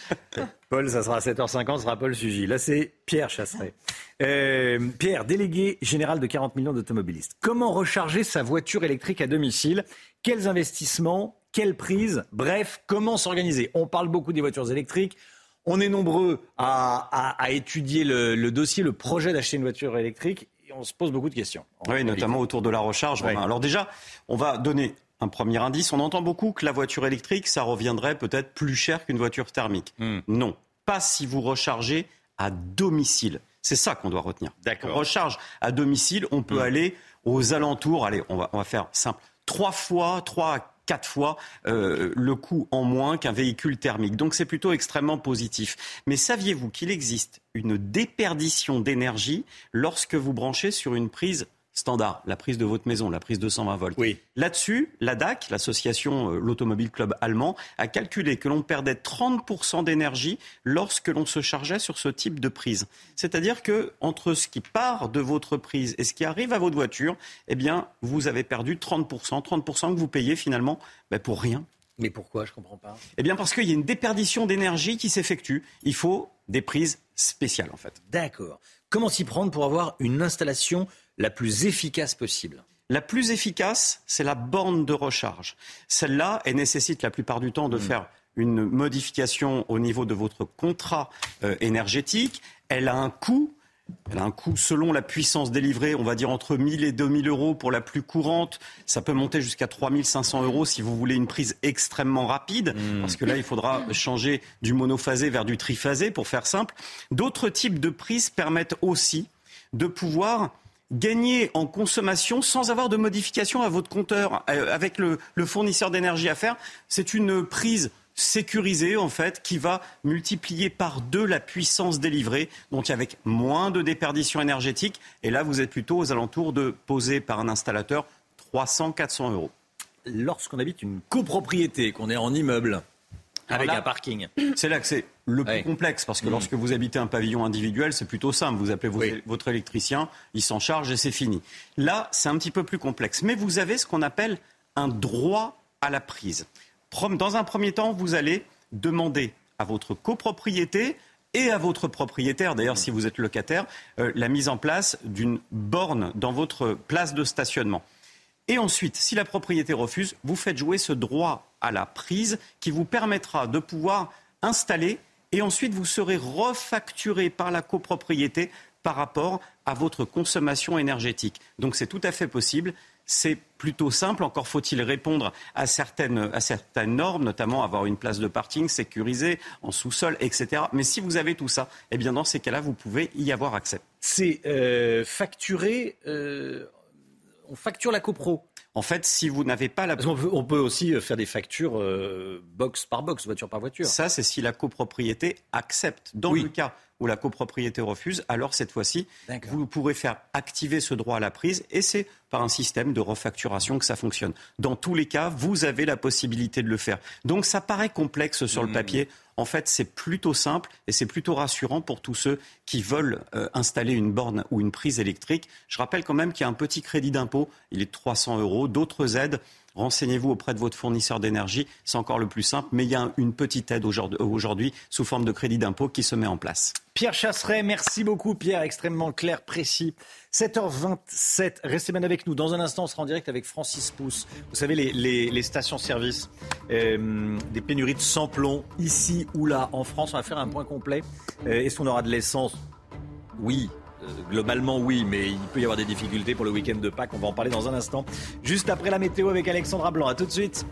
Paul, ça sera à 7h50, ce sera Paul Sugy. Là, c'est Pierre Chasseret. Euh, Pierre, délégué général de 40 millions d'automobilistes. Comment recharger sa voiture électrique à domicile? Quels investissements? Quelles prises Bref, comment s'organiser? On parle beaucoup des voitures électriques. On est nombreux à, à- à étudier le, le dossier, le projet d'acheter une voiture électrique. Et on se pose beaucoup de questions. Oui, notamment autour de la recharge. Alors déjà, on va donner un premier indice. On entend beaucoup que la voiture électrique, ça reviendrait peut-être plus cher qu'une voiture thermique. Hmm. Non, pas si vous rechargez à domicile. C'est ça qu'on doit retenir. D'accord. Hmm. On recharge à domicile, on peut aller aux alentours, allez, on va, on va faire simple, trois fois, trois à quatre fois euh, le coût en moins qu'un véhicule thermique. Donc c'est plutôt extrêmement positif. Mais saviez-vous qu'il existe une déperdition d'énergie lorsque vous branchez sur une prise standard, la prise de votre maison, la prise de 120 volts. Oui. Là-dessus, la DAC, l'association euh, l'Automobile Club allemand, a calculé que l'on perdait 30% d'énergie lorsque l'on se chargeait sur ce type de prise. C'est-à-dire que entre ce qui part de votre prise et ce qui arrive à votre voiture, eh bien, vous avez perdu 30%, 30% que vous payez finalement ben, pour rien. Mais pourquoi? Je comprends pas. Eh bien, parce qu'il y a une déperdition d'énergie qui s'effectue. Il faut des prises spéciales, en fait. D'accord. Comment s'y prendre pour avoir une installation la plus efficace possible La plus efficace, c'est la borne de recharge. Celle-là, elle nécessite la plupart du temps de faire une modification au niveau de votre contrat euh, énergétique. Elle a un coût. Elle a un coût selon la puissance délivrée, on va dire entre 1000 et 2000 euros pour la plus courante. Ça peut monter jusqu'à 3500 euros si vous voulez une prise extrêmement rapide, parce que là, il faudra changer du monophasé vers du triphasé, pour faire simple. D'autres types de prises permettent aussi de pouvoir gagner en consommation sans avoir de modification à votre compteur, euh, avec le, le fournisseur d'énergie à faire. C'est une prise sécurisé en fait qui va multiplier par deux la puissance délivrée, donc avec moins de déperdition énergétique. Et là, vous êtes plutôt aux alentours de poser par un installateur 300-400 euros. Lorsqu'on habite une copropriété, qu'on est en immeuble, avec un parking. C'est là que c'est le plus complexe, parce que Mm. lorsque vous habitez un pavillon individuel, c'est plutôt simple. Vous appelez vos- Oui. votre électricien, il s'en charge et c'est fini. Là, c'est un petit peu plus complexe. Mais vous avez ce qu'on appelle un droit à la prise. Dans un premier temps, vous allez demander à votre copropriété et à votre propriétaire, d'ailleurs si vous êtes locataire, euh, la mise en place d'une borne dans votre place de stationnement. Et ensuite, si la propriété refuse, vous faites jouer ce droit à la prise qui vous permettra de pouvoir installer et ensuite vous serez refacturé par la copropriété par rapport à votre consommation énergétique. Donc c'est tout à fait possible. C'est plutôt simple, encore faut-il répondre à certaines, normes, notamment avoir une place de parking sécurisée en sous-sol, etc. Mais si vous avez tout ça, eh bien dans ces cas-là, vous pouvez y avoir accès. C'est euh, facturé, euh, on facture la copro. En fait, si vous n'avez pas la... Parce qu'on peut, on peut aussi euh, faire des factures euh, box par box, voiture par voiture. Ça, c'est si la copropriété accepte. Dans Oui. le cas où la copropriété refuse, alors cette fois-ci, vous pourrez faire activer ce droit à la prise et c'est par un système de refacturation que ça fonctionne. Dans tous les cas, vous avez la possibilité de le faire. Donc ça paraît complexe sur le papier. En fait, c'est plutôt simple et c'est plutôt rassurant pour tous ceux qui veulent euh, installer une borne ou une prise électrique. Je rappelle quand même qu'il y a un petit crédit d'impôt, il est de 300 euros, d'autres aides. Renseignez-vous auprès de votre fournisseur d'énergie, c'est encore le plus simple, mais il y a une petite aide aujourd'hui sous forme de crédit d'impôt qui se met en place. Pierre Chasseret, merci beaucoup Pierre, extrêmement clair, précis. 7h27, restez bien avec nous. Dans un instant, on sera en direct avec Francis Pousse. Vous savez, les, stations-service, euh, des pénuries de sans-plomb, ici ou là, en France. On va faire un point complet. Euh, Est-ce qu'on aura de l'essence? Oui. Euh, Globalement, oui, mais il peut y avoir des difficultés pour le week-end de Pâques. On va en parler dans un instant. Juste après la météo avec Alexandra Blanc. À tout de suite.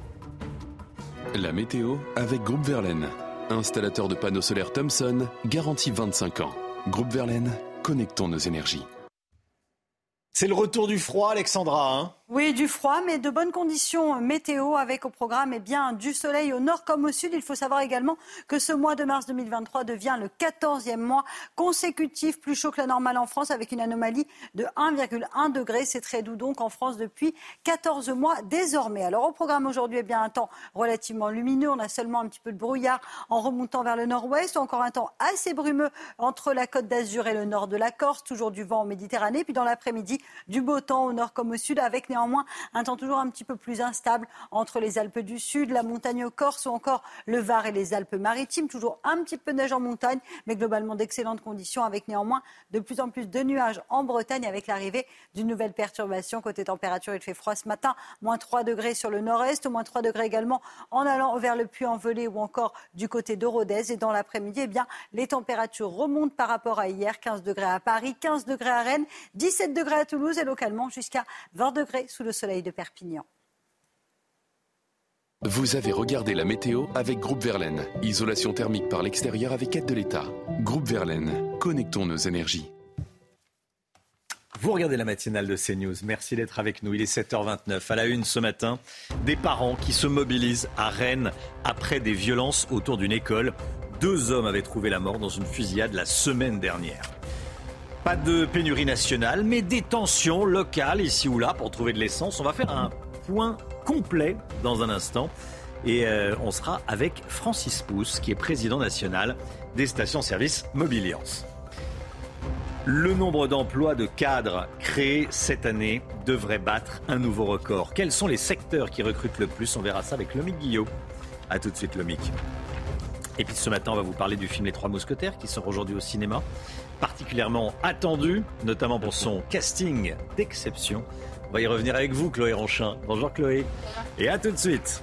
La météo avec Groupe Verlaine. Installateur de panneaux solaires Thomson, garantie 25 ans. Groupe Verlaine, connectons nos énergies. C'est le retour du froid, Alexandra. hein? Oui, du froid, mais de bonnes conditions météo avec au programme eh bien, du soleil au nord comme au sud. Il faut savoir également que ce mois de mars 2023 devient le 14e mois consécutif plus chaud que la normale en France avec une anomalie de 1,1 degré. C'est très doux donc en France depuis 14 mois désormais. Alors au programme aujourd'hui, eh bien, un temps relativement lumineux. On a seulement un petit peu de brouillard en remontant vers le nord-ouest. Encore un temps assez brumeux entre la côte d'Azur et le nord de la Corse. Toujours du vent en Méditerranée. Puis dans l'après-midi, du beau temps au nord comme au sud avec néanmoins un temps toujours un petit peu plus instable entre les Alpes du Sud, la montagne corse ou encore le Var et les Alpes-Maritimes. Toujours un petit peu de neige en montagne, mais globalement d'excellentes conditions avec néanmoins de plus en plus de nuages en Bretagne avec l'arrivée d'une nouvelle perturbation. Côté température, il fait froid ce matin, moins 3 degrés sur le nord-est, moins 3 degrés également en allant vers le Puy-en-Velay ou encore du côté de Rodez. Et dans l'après-midi, eh bien, les températures remontent par rapport à hier. 15 degrés à Paris, 15 degrés à Rennes, 17 degrés à Toulouse et localement jusqu'à 20 degrés sous le soleil de Perpignan. Vous avez regardé la météo avec Groupe Verlaine. Isolation thermique par l'extérieur avec aide de l'État. Groupe Verlaine, connectons nos énergies. Vous regardez la matinale de CNews. Merci d'être avec nous. Il est 7h29. À la une ce matin, des parents qui se mobilisent à Rennes après des violences autour d'une école. Deux hommes avaient trouvé la mort dans une fusillade la semaine dernière. Pas de pénurie nationale, mais des tensions locales ici ou là pour trouver de l'essence. On va faire un point complet dans un instant. Et euh, on sera avec Francis Pousse, qui est président national des stations-service Mobiliance. Le nombre d'emplois de cadres créés cette année devrait battre un nouveau record. Quels sont les secteurs qui recrutent le plus? On verra ça avec Lomic Guillot. A tout de suite Lomic. Et puis ce matin, on va vous parler du film Les Trois Mousquetaires qui sort aujourd'hui au cinéma. Particulièrement attendu, notamment pour son casting d'exception. On va y revenir avec vous, Chloé Ronchin. Bonjour Chloé. Et à tout de suite.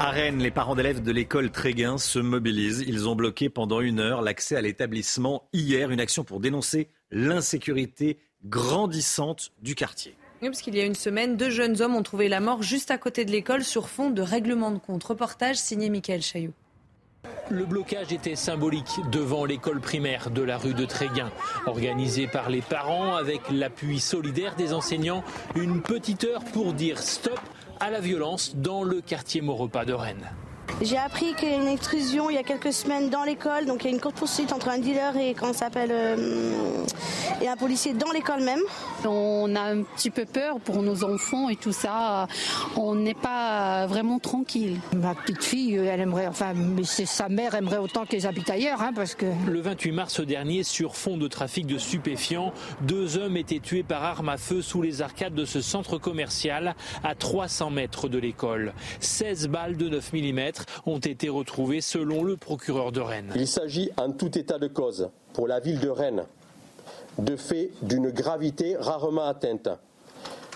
À Rennes, les parents d'élèves de l'école Tréguin se mobilisent. Ils ont bloqué pendant une heure l'accès à l'établissement hier, une action pour dénoncer l'insécurité grandissante du quartier. Oui, parce qu'il y a une semaine, deux jeunes hommes ont trouvé la mort juste à côté de l'école sur fond de règlement de compte. Reportage signé Michael Chaillot. Le blocage était symbolique devant l'école primaire de la rue de Tréguin. Organisé par les parents avec l'appui solidaire des enseignants, une petite heure pour dire stop à la violence dans le quartier Maurepas de Rennes. J'ai appris qu'il y a une extrusion il y a quelques semaines dans l'école, donc il y a une courte poursuite entre un dealer et comment s'appelle euh, et un policier dans l'école même. On a un petit peu peur pour nos enfants et tout ça. On n'est pas vraiment tranquille. Ma petite fille, elle aimerait, enfin, mais sa mère aimerait autant qu'elle habite ailleurs, hein, parce que. Le 28 mars dernier, sur fond de trafic de stupéfiants, deux hommes étaient tués par arme à feu sous les arcades de ce centre commercial à 300 mètres de l'école. 16 balles de 9 mm ont été retrouvées selon le procureur de Rennes. Il s'agit en tout état de cause pour la ville de Rennes de faits d'une gravité rarement atteinte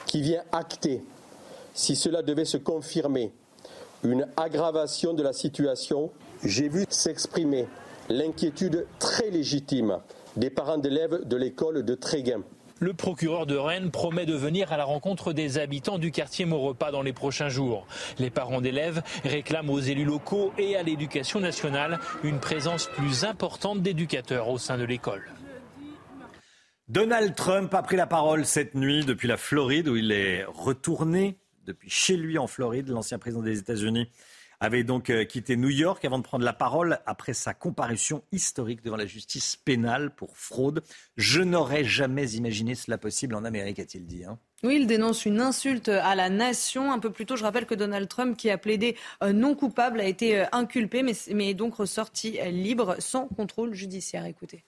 qui vient acter, si cela devait se confirmer, une aggravation de la situation. J'ai vu s'exprimer l'inquiétude très légitime des parents d'élèves de l'école de Tréguin. Le procureur de Rennes promet de venir à la rencontre des habitants du quartier Maurepas dans les prochains jours. Les parents d'élèves réclament aux élus locaux et à l'éducation nationale une présence plus importante d'éducateurs au sein de l'école. Donald Trump a pris la parole cette nuit depuis la Floride où il est retourné depuis chez lui en Floride. L'ancien président des États-Unis avait donc euh, quitté New York avant de prendre la parole après sa comparution historique devant la justice pénale pour fraude. Je n'aurais jamais imaginé cela possible en Amérique, a-t-il dit. Hein. Oui, il dénonce une insulte à la nation. Un peu plus tôt, je rappelle que Donald Trump, qui a plaidé euh, non coupable, a été euh, inculpé, mais, mais est donc ressorti libre sans contrôle judiciaire. Écoutez.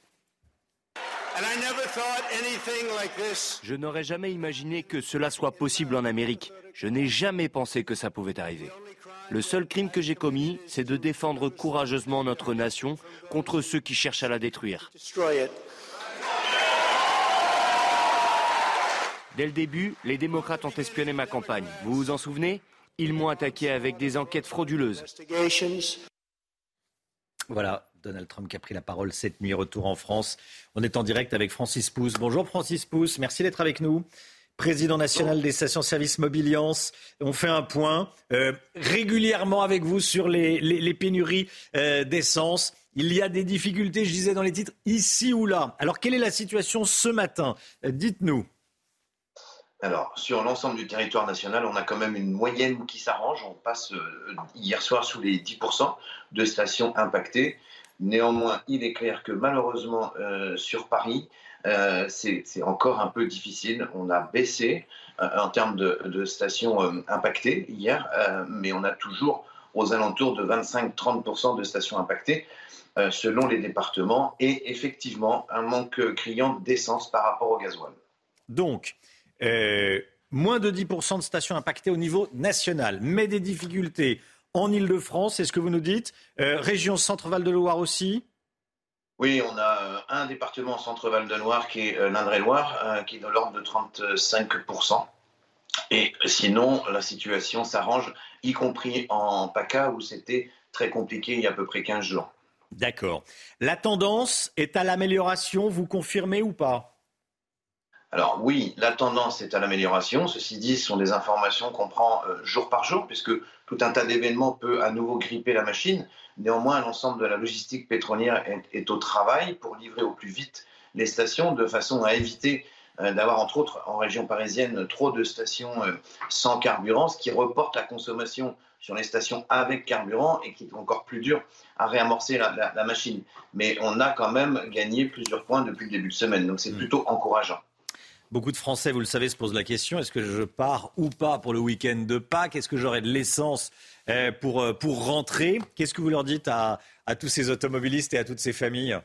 Je n'aurais jamais imaginé que cela soit possible en Amérique. Je n'ai jamais pensé que ça pouvait arriver. Le seul crime que j'ai commis, c'est de défendre courageusement notre nation contre ceux qui cherchent à la détruire. Dès le début, les démocrates ont espionné ma campagne. Vous vous en souvenez? Ils m'ont attaqué avec des enquêtes frauduleuses. Voilà, Donald Trump qui a pris la parole cette nuit. Retour en France. On est en direct avec Francis Pousse. Bonjour Francis Pousse, merci d'être avec nous président national des stations-service Mobiliance. On fait un point euh, régulièrement avec vous sur les, pénuries euh, d'essence. Il y a des difficultés, je disais dans les titres, ici ou là. Alors, quelle est la situation ce matin? Euh, Dites-nous. Alors, sur l'ensemble du territoire national, on a quand même une moyenne qui s'arrange. On passe hier soir sous les 10% de stations impactées. Néanmoins, il est clair que malheureusement, sur Paris, euh, c'est encore un peu difficile. On a baissé euh, en termes de, stations euh, impactées hier, mais on a toujours aux alentours de 25-30% de stations impactées selon les départements et effectivement un manque criant d'essence par rapport au gasoil. Donc, moins de 10% de stations impactées au niveau national, mais des difficultés en Ile-de-France, c'est ce que vous nous dites. région Centre-Val de Loire aussi oui, on a euh, un département Centre-Val de Loire qui est euh, l'Indre-et-Loire, euh, qui est dans l'ordre de 35%. Et sinon, la situation s'arrange, y compris en PACA où c'était très compliqué il y a à peu près 15 jours. D'accord. La tendance est à l'amélioration, vous confirmez ou pas? Alors oui, la tendance est à l'amélioration. Ceci dit, ce sont des informations qu'on prend jour par jour, puisque tout un tas d'événements peut à nouveau gripper la machine. Néanmoins, l'ensemble de la logistique pétrolière est, au travail pour livrer au plus vite les stations de façon à éviter euh, d'avoir, entre autres, en région parisienne, trop de stations euh, sans carburant, ce qui reporte la consommation sur les stations avec carburant et qui est encore plus dur à réamorcer la, machine. Mais on a quand même gagné plusieurs points depuis le début de semaine, donc c'est mmh. plutôt encourageant. Beaucoup de Français, vous le savez, se posent la question est-ce que je pars ou pas pour le week-end de Pâques? Est-ce que j'aurai de l'essence euh, pour, euh, pour rentrer? Qu'est-ce que vous leur dites à, à, tous ces automobilistes et à toutes ces familles?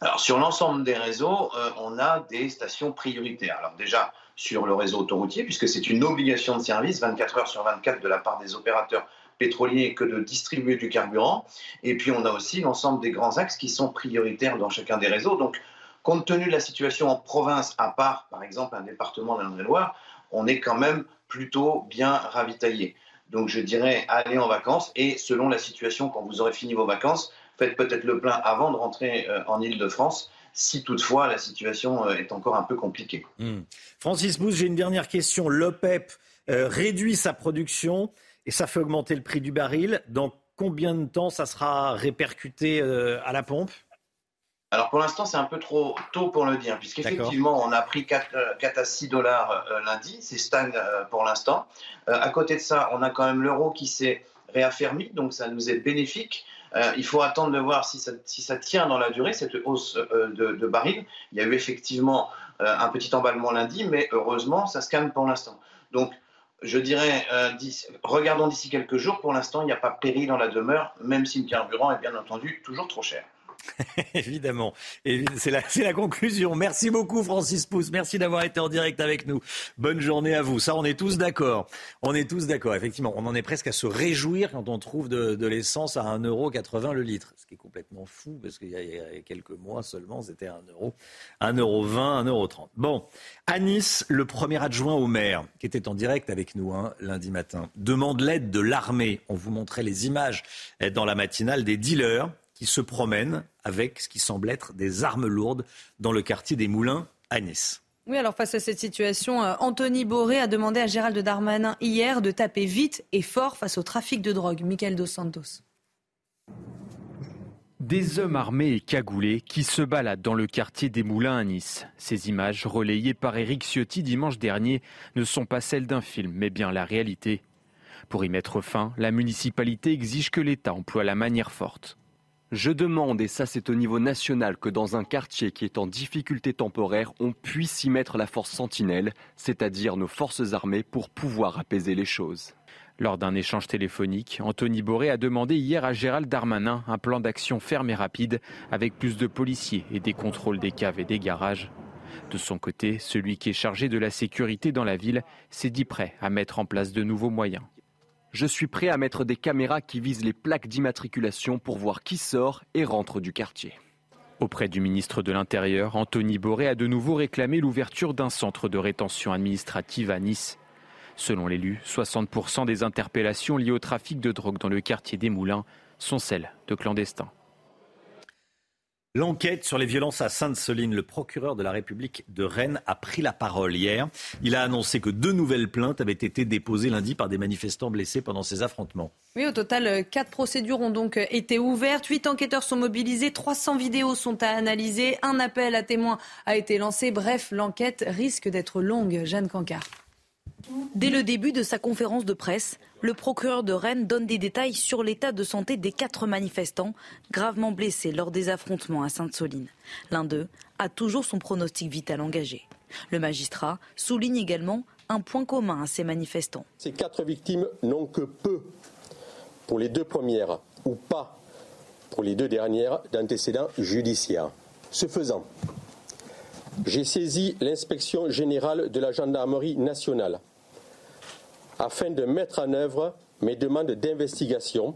Alors, sur l'ensemble des réseaux, euh, on a des stations prioritaires. Alors, déjà, sur le réseau autoroutier, puisque c'est une obligation de service 24 heures sur 24 de la part des opérateurs pétroliers que de distribuer du carburant. Et puis, on a aussi l'ensemble des grands axes qui sont prioritaires dans chacun des réseaux. Donc, Compte tenu de la situation en province, à part par exemple un département de l'Indre-et-Loire, on est quand même plutôt bien ravitaillé. Donc je dirais allez en vacances et selon la situation, quand vous aurez fini vos vacances, faites peut-être le plein avant de rentrer euh, en Ile-de-France si toutefois la situation euh, est encore un peu compliquée. Hmm. Francis Bousse, j'ai une dernière question. L'OPEP euh, réduit sa production et ça fait augmenter le prix du baril. Dans combien de temps ça sera répercuté à la pompe? Alors pour l'instant, c'est un peu trop tôt pour le dire, puisqu'effectivement, on a pris 4, euh, à 6 dollars euh, lundi, c'est stagne euh, pour l'instant. à côté de ça, on a quand même l'euro qui s'est réaffermi, donc ça nous est bénéfique. Euh, il faut attendre de voir si ça, si ça, tient dans la durée, cette hausse euh, de, de barils. Il y a eu effectivement euh, un petit emballement lundi, mais heureusement, ça se calme pour l'instant. Donc, je dirais, regardons d'ici quelques jours. Pour l'instant, il n'y a pas péril dans la demeure, même si le carburant est bien entendu toujours trop cher. <laughs> Évidemment. C'est la, conclusion. Merci beaucoup, Francis Pousse. Merci d'avoir été en direct avec nous. Bonne journée à vous. Ça, on est tous d'accord. On est tous d'accord. Effectivement, on en est presque à se réjouir quand on trouve de, l'essence à 1,80€ le litre. Ce qui est complètement fou parce qu'il y, a quelques mois seulement, c'était 1 euro, 1,20€, 1,30€. Bon. À Nice, le premier adjoint au maire, qui était en direct avec nous hein, lundi matin, demande l'aide de l'armée. On vous montrait les images dans la matinale des dealers qui se promènent avec ce qui semble être des armes lourdes dans le quartier des Moulins à Nice. Oui, alors face à cette situation, euh, Anthony Boré a demandé à Gérald Darmanin hier de taper vite et fort face au trafic de drogue. Michael Dos Santos. Des hommes armés et cagoulés qui se baladent dans le quartier des Moulins à Nice. Ces images, relayées par Éric Ciotti dimanche dernier, ne sont pas celles d'un film, mais bien la réalité. Pour y mettre fin, la municipalité exige que l'État emploie la manière forte. Je demande, et ça c'est au niveau national, que dans un quartier qui est en difficulté temporaire, on puisse y mettre la force sentinelle, c'est-à-dire nos forces armées, pour pouvoir apaiser les choses. Lors d'un échange téléphonique, Anthony Boré a demandé hier à Gérald Darmanin un plan d'action ferme et rapide, avec plus de policiers et des contrôles des caves et des garages. De son côté, celui qui est chargé de la sécurité dans la ville s'est dit prêt à mettre en place de nouveaux moyens. Je suis prêt à mettre des caméras qui visent les plaques d'immatriculation pour voir qui sort et rentre du quartier. Auprès du ministre de l'Intérieur, Anthony Boré a de nouveau réclamé l'ouverture d'un centre de rétention administrative à Nice. Selon l'élu, 60% des interpellations liées au trafic de drogue dans le quartier des Moulins sont celles de clandestins. L'enquête sur les violences à Sainte-Soline, le procureur de la République de Rennes a pris la parole hier. Il a annoncé que deux nouvelles plaintes avaient été déposées lundi par des manifestants blessés pendant ces affrontements. Oui, au total, quatre procédures ont donc été ouvertes. Huit enquêteurs sont mobilisés, 300 vidéos sont à analyser, un appel à témoins a été lancé. Bref, l'enquête risque d'être longue. Jeanne Cancard. Dès le début de sa conférence de presse, le procureur de Rennes donne des détails sur l'état de santé des quatre manifestants gravement blessés lors des affrontements à Sainte-Soline. L'un d'eux a toujours son pronostic vital engagé. Le magistrat souligne également un point commun à ces manifestants. Ces quatre victimes n'ont que peu, pour les deux premières, ou pas pour les deux dernières, d'antécédents judiciaires. Ce faisant, j'ai saisi l'inspection générale de la gendarmerie nationale afin de mettre en œuvre mes demandes d'investigation,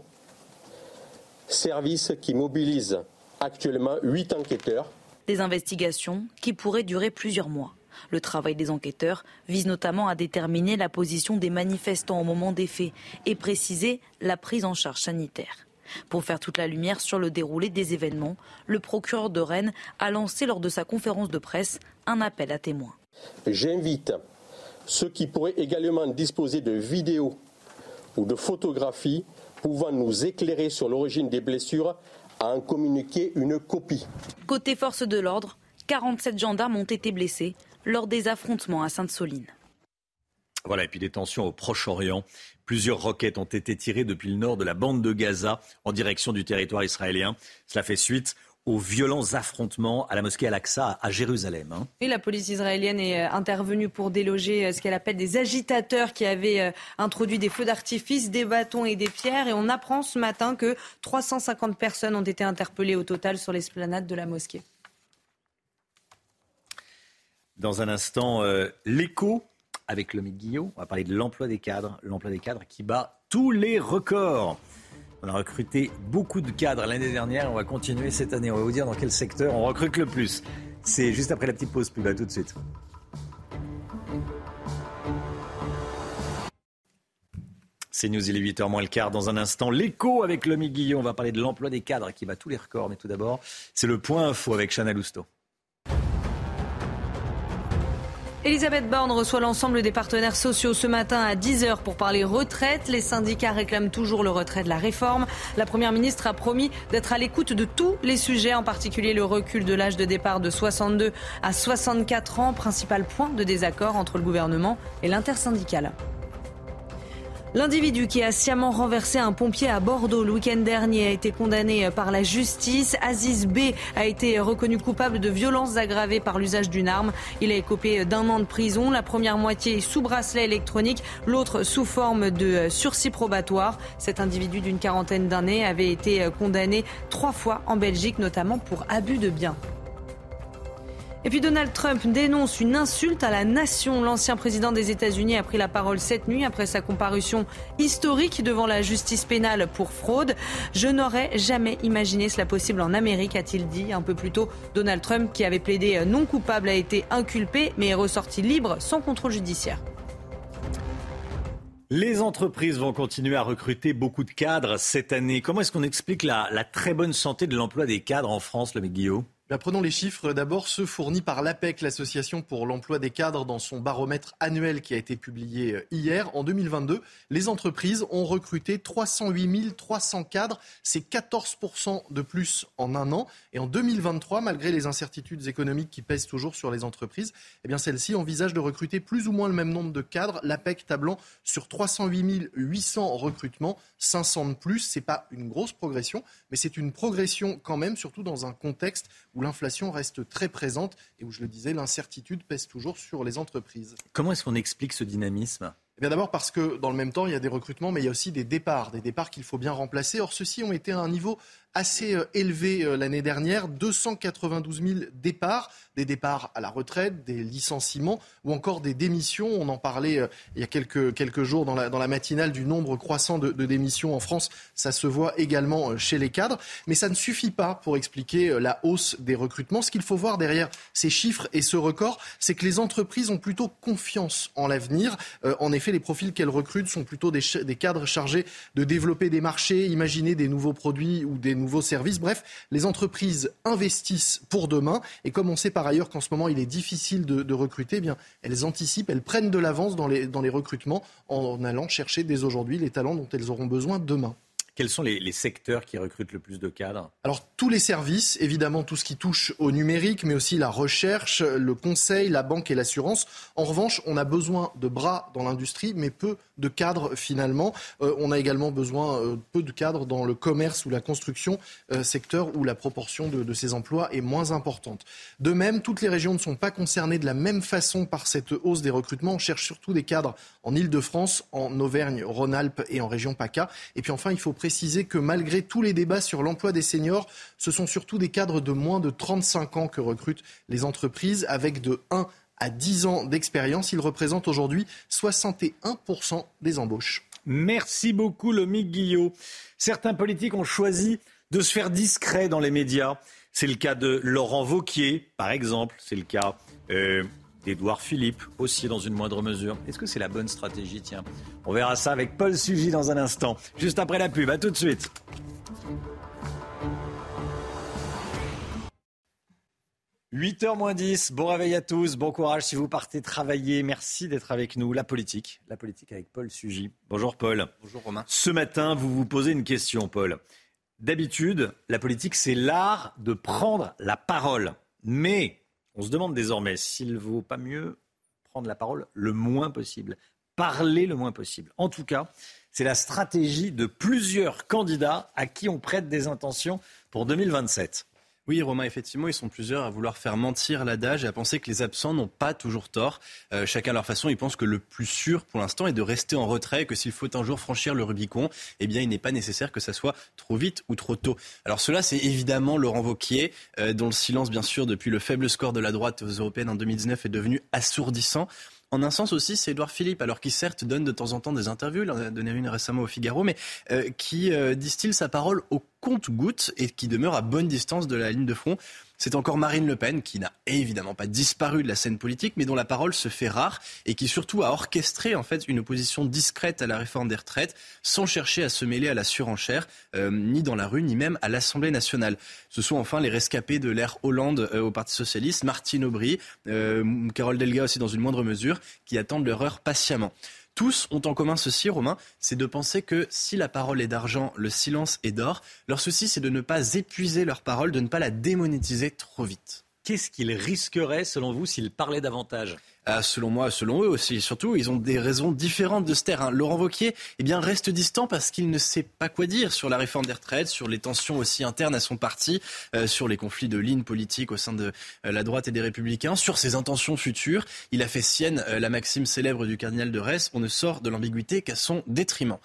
service qui mobilise actuellement huit enquêteurs. Des investigations qui pourraient durer plusieurs mois. Le travail des enquêteurs vise notamment à déterminer la position des manifestants au moment des faits et préciser la prise en charge sanitaire. Pour faire toute la lumière sur le déroulé des événements, le procureur de Rennes a lancé lors de sa conférence de presse un appel à témoins. J'invite ceux qui pourraient également disposer de vidéos ou de photographies pouvant nous éclairer sur l'origine des blessures à en communiquer une copie. Côté force de l'ordre, 47 gendarmes ont été blessés lors des affrontements à Sainte-Soline. Voilà, et puis des tensions au Proche-Orient. Plusieurs roquettes ont été tirées depuis le nord de la bande de Gaza en direction du territoire israélien. Cela fait suite aux violents affrontements à la mosquée Al-Aqsa à Jérusalem. Hein. Et la police israélienne est euh, intervenue pour déloger euh, ce qu'elle appelle des agitateurs qui avaient euh, introduit des feux d'artifice, des bâtons et des pierres. Et on apprend ce matin que 350 personnes ont été interpellées au total sur l'esplanade de la mosquée. Dans un instant, l'écho avec le Guillot. On va parler de l'emploi des cadres. L'emploi des cadres qui bat tous les records. On a recruté beaucoup de cadres l'année dernière. On va continuer cette année. On va vous dire dans quel secteur on recrute le plus. C'est juste après la petite pause pub. À tout de suite. C'est News, il est 8h moins le quart. Dans un instant, l'écho avec le Guillot. On va parler de l'emploi des cadres qui bat tous les records. Mais tout d'abord, c'est le point info avec Chana Lousteau. Elisabeth Borne reçoit l'ensemble des partenaires sociaux ce matin à 10h pour parler retraite. Les syndicats réclament toujours le retrait de la réforme. La Première ministre a promis d'être à l'écoute de tous les sujets, en particulier le recul de l'âge de départ de 62 à 64 ans, principal point de désaccord entre le gouvernement et l'intersyndicale. L'individu qui a sciemment renversé un pompier à Bordeaux le week-end dernier a été condamné par la justice. Aziz B a été reconnu coupable de violences aggravées par l'usage d'une arme. Il a écopé d'un an de prison, la première moitié sous bracelet électronique, l'autre sous forme de sursis probatoire. Cet individu d'une quarantaine d'années avait été condamné trois fois en Belgique, notamment pour abus de biens. Et puis Donald Trump dénonce une insulte à la nation. L'ancien président des États-Unis a pris la parole cette nuit après sa comparution historique devant la justice pénale pour fraude. Je n'aurais jamais imaginé cela possible en Amérique, a-t-il dit un peu plus tôt. Donald Trump, qui avait plaidé non coupable, a été inculpé mais est ressorti libre sans contrôle judiciaire. Les entreprises vont continuer à recruter beaucoup de cadres cette année. Comment est-ce qu'on explique la, très bonne santé de l'emploi des cadres en France, le Guillaume? Prenons les chiffres d'abord, ceux fournis par l'APEC, l'Association pour l'emploi des cadres, dans son baromètre annuel qui a été publié euh, hier. En 2022, les entreprises ont recruté 308 300 cadres. C'est 14% de plus en un an. Et en 2023, malgré les incertitudes économiques qui pèsent toujours sur les entreprises, eh celles-ci envisagent de recruter plus ou moins le même nombre de cadres. L'APEC tablant sur 308 800 recrutements, 500 de plus. C'est pas une grosse progression, mais c'est une progression quand même, surtout dans un contexte où l'inflation reste très présente et où, je le disais, l'incertitude pèse toujours sur les entreprises. Comment est-ce qu'on explique ce dynamisme? Eh bien d'abord parce que dans le même temps, il y a des recrutements, mais il y a aussi des départs, des départs qu'il faut bien remplacer. Or, ceux-ci ont été à un niveau assez euh, élevé euh, l'année dernière, 292 000 départs, des départs à la retraite, des licenciements ou encore des démissions. On en parlait euh, il y a quelques, quelques jours dans la, dans la matinale du nombre croissant de, démissions en France. Ça se voit également chez les cadres. Mais ça ne suffit pas pour expliquer la hausse des recrutements. Ce qu'il faut voir derrière ces chiffres et ce record, c'est que les entreprises ont plutôt confiance en l'avenir. en effet, les profils qu'elles recrutent sont plutôt des, des cadres chargés de développer des marchés, imaginer des nouveaux produits ou des nouveaux nouveaux services. Bref, les entreprises investissent pour demain. Et comme on sait par ailleurs qu'en ce moment il est difficile de, recruter, eh elles anticipent, elles prennent de l'avance dans les recrutements en allant chercher dès aujourd'hui les talents dont elles auront besoin demain. Quels sont les, secteurs qui recrutent le plus de cadres? Alors tous les services, évidemment tout ce qui touche au numérique, mais aussi la recherche, le conseil, la banque et l'assurance. En revanche, on a besoin de bras dans l'industrie, mais peu de cadres finalement. Euh, on a également besoin euh, peu de cadres dans le commerce ou la construction, euh, secteur où la proportion de, de, ces emplois est moins importante. De même, toutes les régions ne sont pas concernées de la même façon par cette hausse des recrutements. On cherche surtout des cadres en Ile-de-France, en Auvergne, Rhône-Alpes et en région PACA. Et puis enfin, il faut préciser que malgré tous les débats sur l'emploi des seniors, ce sont surtout des cadres de moins de 35 ans que recrutent les entreprises avec de 1 à 10 ans d'expérience. Ils représentent aujourd'hui 61% des embauches. Merci beaucoup, Lomique Guillot. Certains politiques ont choisi de se faire discret dans les médias. C'est le cas de Laurent Vauquier, par exemple. C'est le cas euh, Édouard Philippe, aussi dans une moindre mesure. Est-ce que c'est la bonne stratégie? Tiens, on verra ça avec Paul Sugy dans un instant, juste après la pub. À tout de suite. « 8h moins 10, bon réveil à tous, bon courage si vous partez travailler. Merci d'être avec nous. La politique, la politique avec Paul Sugy. Bonjour Paul. Bonjour Romain. Ce matin, vous vous posez une question, Paul. D'habitude, la politique, c'est l'art de prendre la parole. Mais on se demande désormais s'il vaut pas mieux prendre la parole le moins possible, parler le moins possible. En tout cas, c'est la stratégie de plusieurs candidats à qui on prête des intentions pour 2027. Oui, Romain, effectivement, ils sont plusieurs à vouloir faire mentir l'adage et à penser que les absents n'ont pas toujours tort. Euh, chacun à leur façon, ils pensent que le plus sûr pour l'instant est de rester en retrait et que s'il faut un jour franchir le Rubicon, eh bien, il n'est pas nécessaire que ça soit trop vite ou trop tôt. Alors cela, c'est évidemment Laurent Vauquier, euh, dont le silence, bien sûr, depuis le faible score de la droite aux européennes en 2019 est devenu assourdissant. En un sens aussi, c'est Édouard Philippe, alors qui certes donne de temps en temps des interviews, il en a donné une récemment au Figaro, mais euh, qui distille sa parole au compte-goutte et qui demeure à bonne distance de la ligne de front. C'est encore Marine Le Pen, qui n'a évidemment pas disparu de la scène politique, mais dont la parole se fait rare et qui surtout a orchestré en fait une opposition discrète à la réforme des retraites, sans chercher à se mêler à la surenchère, euh, ni dans la rue, ni même à l'Assemblée nationale. Ce sont enfin les rescapés de l'ère Hollande euh, au Parti socialiste, Martine Aubry, euh, Carole Delga aussi dans une moindre mesure, qui attendent leur heure patiemment tous ont en commun ceci, Romain, c'est de penser que si la parole est d'argent, le silence est d'or. Leur souci, c'est de ne pas épuiser leur parole, de ne pas la démonétiser trop vite. Qu'est-ce qu'ils risqueraient, selon vous, s'ils parlaient davantage? Selon moi, selon eux aussi, surtout, ils ont des raisons différentes de se taire. Hein. Laurent Wauquiez eh bien, reste distant parce qu'il ne sait pas quoi dire sur la réforme des retraites, sur les tensions aussi internes à son parti, euh, sur les conflits de lignes politiques au sein de euh, la droite et des républicains, sur ses intentions futures. Il a fait sienne euh, la maxime célèbre du cardinal de Retz, on ne sort de l'ambiguïté qu'à son détriment.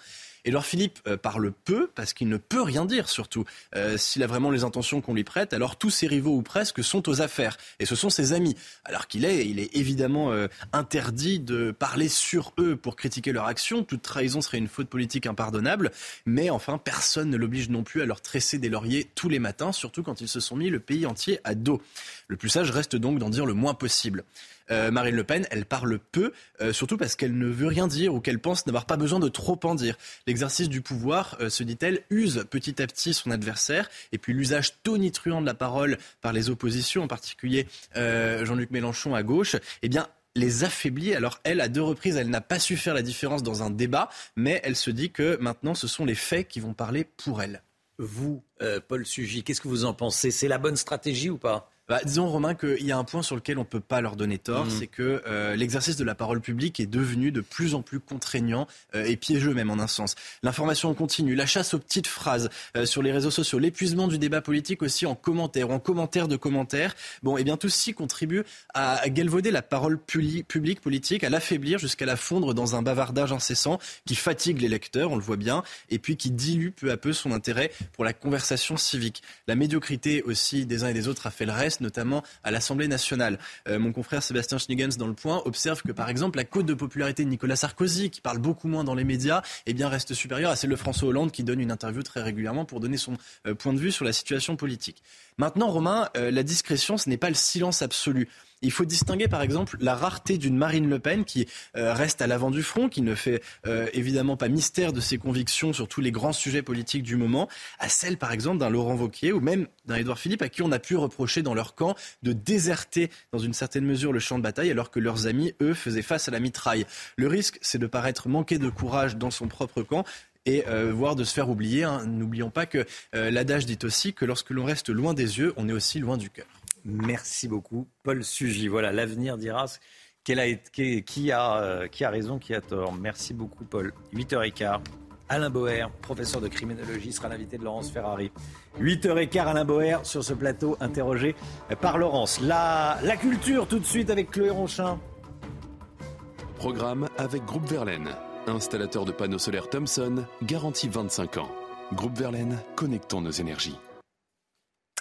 Édouard Philippe euh, parle peu parce qu'il ne peut rien dire surtout. Euh, s'il a vraiment les intentions qu'on lui prête, alors tous ses rivaux ou presque sont aux affaires. Et ce sont ses amis. Alors qu'il est, il est évidemment euh, interdit de parler sur eux pour critiquer leur action. Toute trahison serait une faute politique impardonnable. Mais enfin, personne ne l'oblige non plus à leur tresser des lauriers tous les matins, surtout quand ils se sont mis le pays entier à dos. Le plus sage reste donc d'en dire le moins possible. Euh, Marine Le Pen, elle parle peu, euh, surtout parce qu'elle ne veut rien dire ou qu'elle pense n'avoir pas besoin de trop en dire. L'exercice du pouvoir, euh, se dit-elle, use petit à petit son adversaire, et puis l'usage tonitruant de la parole par les oppositions, en particulier Jean-Luc Mélenchon à gauche, eh bien, les affaiblit. Alors elle, à deux reprises, elle n'a pas su faire la différence dans un débat, mais elle se dit que maintenant, ce sont les faits qui vont parler pour elle. Vous, Paul Sugy, qu'est-ce que vous en pensez? C'est la bonne stratégie ou pas? Bah, disons, Romain, qu'il y a un point sur lequel on ne peut pas leur donner tort, mhm. c'est que euh, l'exercice de la parole publique est devenu de plus en plus contraignant euh, et piégeux même en un sens. L'information continue, la chasse aux petites phrases euh, sur les réseaux sociaux, l'épuisement du débat politique aussi en commentaires ou en commentaires de commentaires. Bon, et eh bien tout ceci contribue à galvauder la parole publique politique, à l'affaiblir jusqu'à la fondre dans un bavardage incessant qui fatigue les lecteurs, on le voit bien, et puis qui dilue peu à peu son intérêt pour la conversation civique. La médiocrité aussi des uns et des autres a fait le reste notamment à l'Assemblée nationale. Euh, mon confrère Sébastien Schnigens dans Le Point observe que, par exemple, la cote de popularité de Nicolas Sarkozy, qui parle beaucoup moins dans les médias, eh reste supérieure à celle de François Hollande, qui donne une interview très régulièrement pour donner son euh, point de vue sur la situation politique. Maintenant, Romain, euh, la discrétion, ce n'est pas le silence absolu. Il faut distinguer par exemple la rareté d'une Marine Le Pen qui euh, reste à l'avant du front, qui ne fait euh, évidemment pas mystère de ses convictions sur tous les grands sujets politiques du moment, à celle par exemple d'un Laurent Wauquiez ou même d'un Édouard Philippe à qui on a pu reprocher dans leur camp de déserter dans une certaine mesure le champ de bataille alors que leurs amis, eux, faisaient face à la mitraille. Le risque, c'est de paraître manquer de courage dans son propre camp et euh, voire de se faire oublier. Hein. N'oublions pas que l'adage dit aussi que lorsque l'on reste loin des yeux, on est aussi loin du cœur. Merci beaucoup, Paul Sugy. Voilà, l'avenir dira qui, a, qui, a, euh, qui a raison, qui a tort. Merci beaucoup, Paul. 8h15. Alain Boer, professeur de criminologie, sera l'invité de Laurence Ferrari. 8h15, Alain Boer sur ce plateau, interrogé par Laurence. La, la culture, tout de suite, avec Chloé Ronchin. Programme avec Groupe Verlaine, installateur de panneaux solaires Thomson, garantie 25 ans. Groupe Verlaine, connectons nos énergies.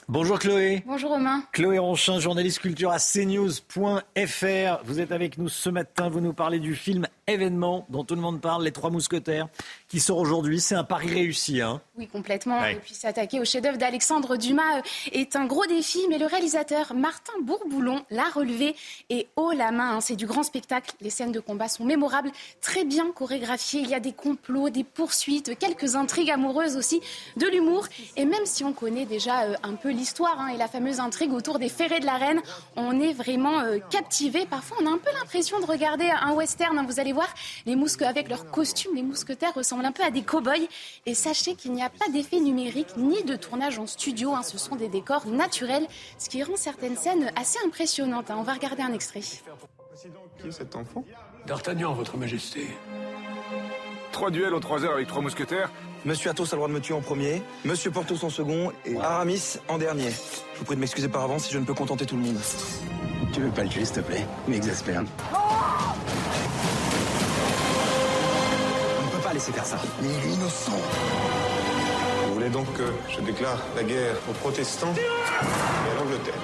Bonjour Chloé. Bonjour Romain. Chloé Ronchin, journaliste culture à cnews.fr. Vous êtes avec nous ce matin, vous nous parlez du film événement dont tout le monde parle, Les Trois Mousquetaires, qui sort aujourd'hui. C'est un pari réussi. Hein oui, complètement. Et puis s'attaquer au chef-d'œuvre d'Alexandre Dumas euh, est un gros défi, mais le réalisateur Martin Bourboulon l'a relevé et haut la main. Hein. C'est du grand spectacle. Les scènes de combat sont mémorables, très bien chorégraphiées. Il y a des complots, des poursuites, quelques intrigues amoureuses aussi, de l'humour. Et même si on connaît déjà euh, un peu l'histoire hein, et la fameuse intrigue autour des ferrets de la reine, on est vraiment euh, captivé. Parfois, on a un peu l'impression de regarder un western. Vous allez voir les mousques avec leurs costumes, les mousquetaires ressemblent un peu à des cow-boys. Et sachez qu'il n'y a pas d'effet numérique ni de tournage en studio. Hein. Ce sont des décors naturels, ce qui rend certaines scènes assez impressionnantes. Hein. On va regarder un extrait. Qui est cet enfant? D'Artagnan, Votre Majesté. Trois duels aux trois heures avec trois mousquetaires. Monsieur Athos a le droit de me tuer en premier, Monsieur Porthos en second et Aramis en dernier. Je vous prie de m'excuser par avance si je ne peux contenter tout le monde. Tu veux pas le tuer, s'il te plaît? Il m'exaspère. Laisser faire ça. Mais il est innocent. Vous voulez donc que je déclare la guerre aux protestants et à l'Angleterre?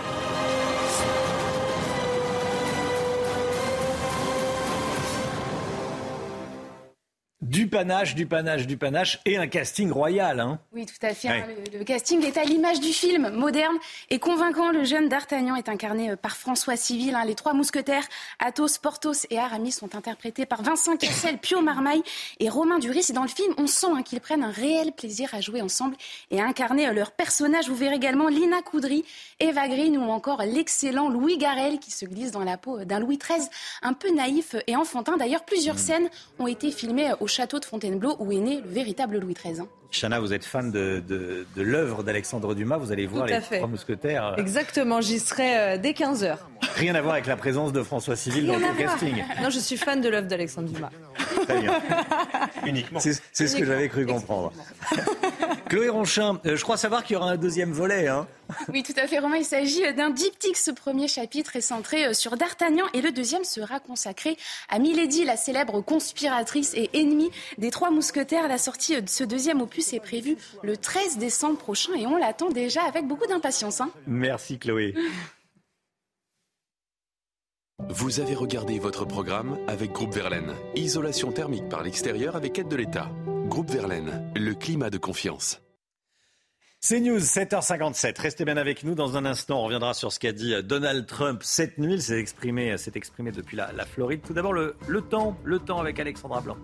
Du panache, du panache, du panache et un casting royal. Hein. Oui, tout à fait. Hein. Le, casting est à l'image du film, moderne et convaincant. Le jeune D'Artagnan est incarné euh, par François Civil. Hein. Les trois mousquetaires, Athos, Porthos et Aramis, sont interprétés par Vincent Cassel, Pio Marmaille et Romain Duris. Et dans le film, on sent hein, qu'ils prennent un réel plaisir à jouer ensemble et à incarner euh, leurs personnages. Vous verrez également Lina Coudry, Eva Green ou encore l'excellent Louis Garrel qui se glisse dans la peau euh, d'un Louis XIII un peu naïf et enfantin. D'ailleurs, plusieurs mm. scènes ont été filmées au château de Fontainebleau où est né le véritable Louis XIII. Hein. Chana, vous êtes fan de, de, de l'œuvre d'Alexandre Dumas, vous allez voir les trois mousquetaires. Exactement, j'y serai euh, dès 15h. Rien à voir avec la présence de François Civil dans le casting. Non, je suis fan de l'œuvre d'Alexandre Dumas. Très bien. <laughs> Uniquement. C'est ce que j'avais cru comprendre. Chloé Ronchin, euh, je crois savoir qu'il y aura un deuxième volet. Hein. Oui, tout à fait, Romain. Il s'agit d'un diptyque. Ce premier chapitre est centré euh, sur D'Artagnan et le deuxième sera consacré à Milady, la célèbre conspiratrice et ennemie des trois mousquetaires. La sortie de ce deuxième opus est prévue le 13 décembre prochain et on l'attend déjà avec beaucoup d'impatience. Hein. Merci, Chloé. Vous avez regardé votre programme avec Groupe Verlaine. Isolation thermique par l'extérieur avec aide de l'État. Groupe Verlaine, le climat de confiance. C'est News, 7h57. Restez bien avec nous. Dans un instant, on reviendra sur ce qu'a dit Donald Trump cette nuit. Il s'est exprimé, exprimé depuis la, Floride. Tout d'abord, le, le temps, le temps avec Alexandra Blanc.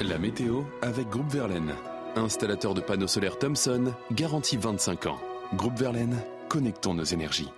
La météo avec Groupe Verlaine. Installateur de panneaux solaires Thomson, garantie 25 ans. Groupe Verlaine, connectons nos énergies.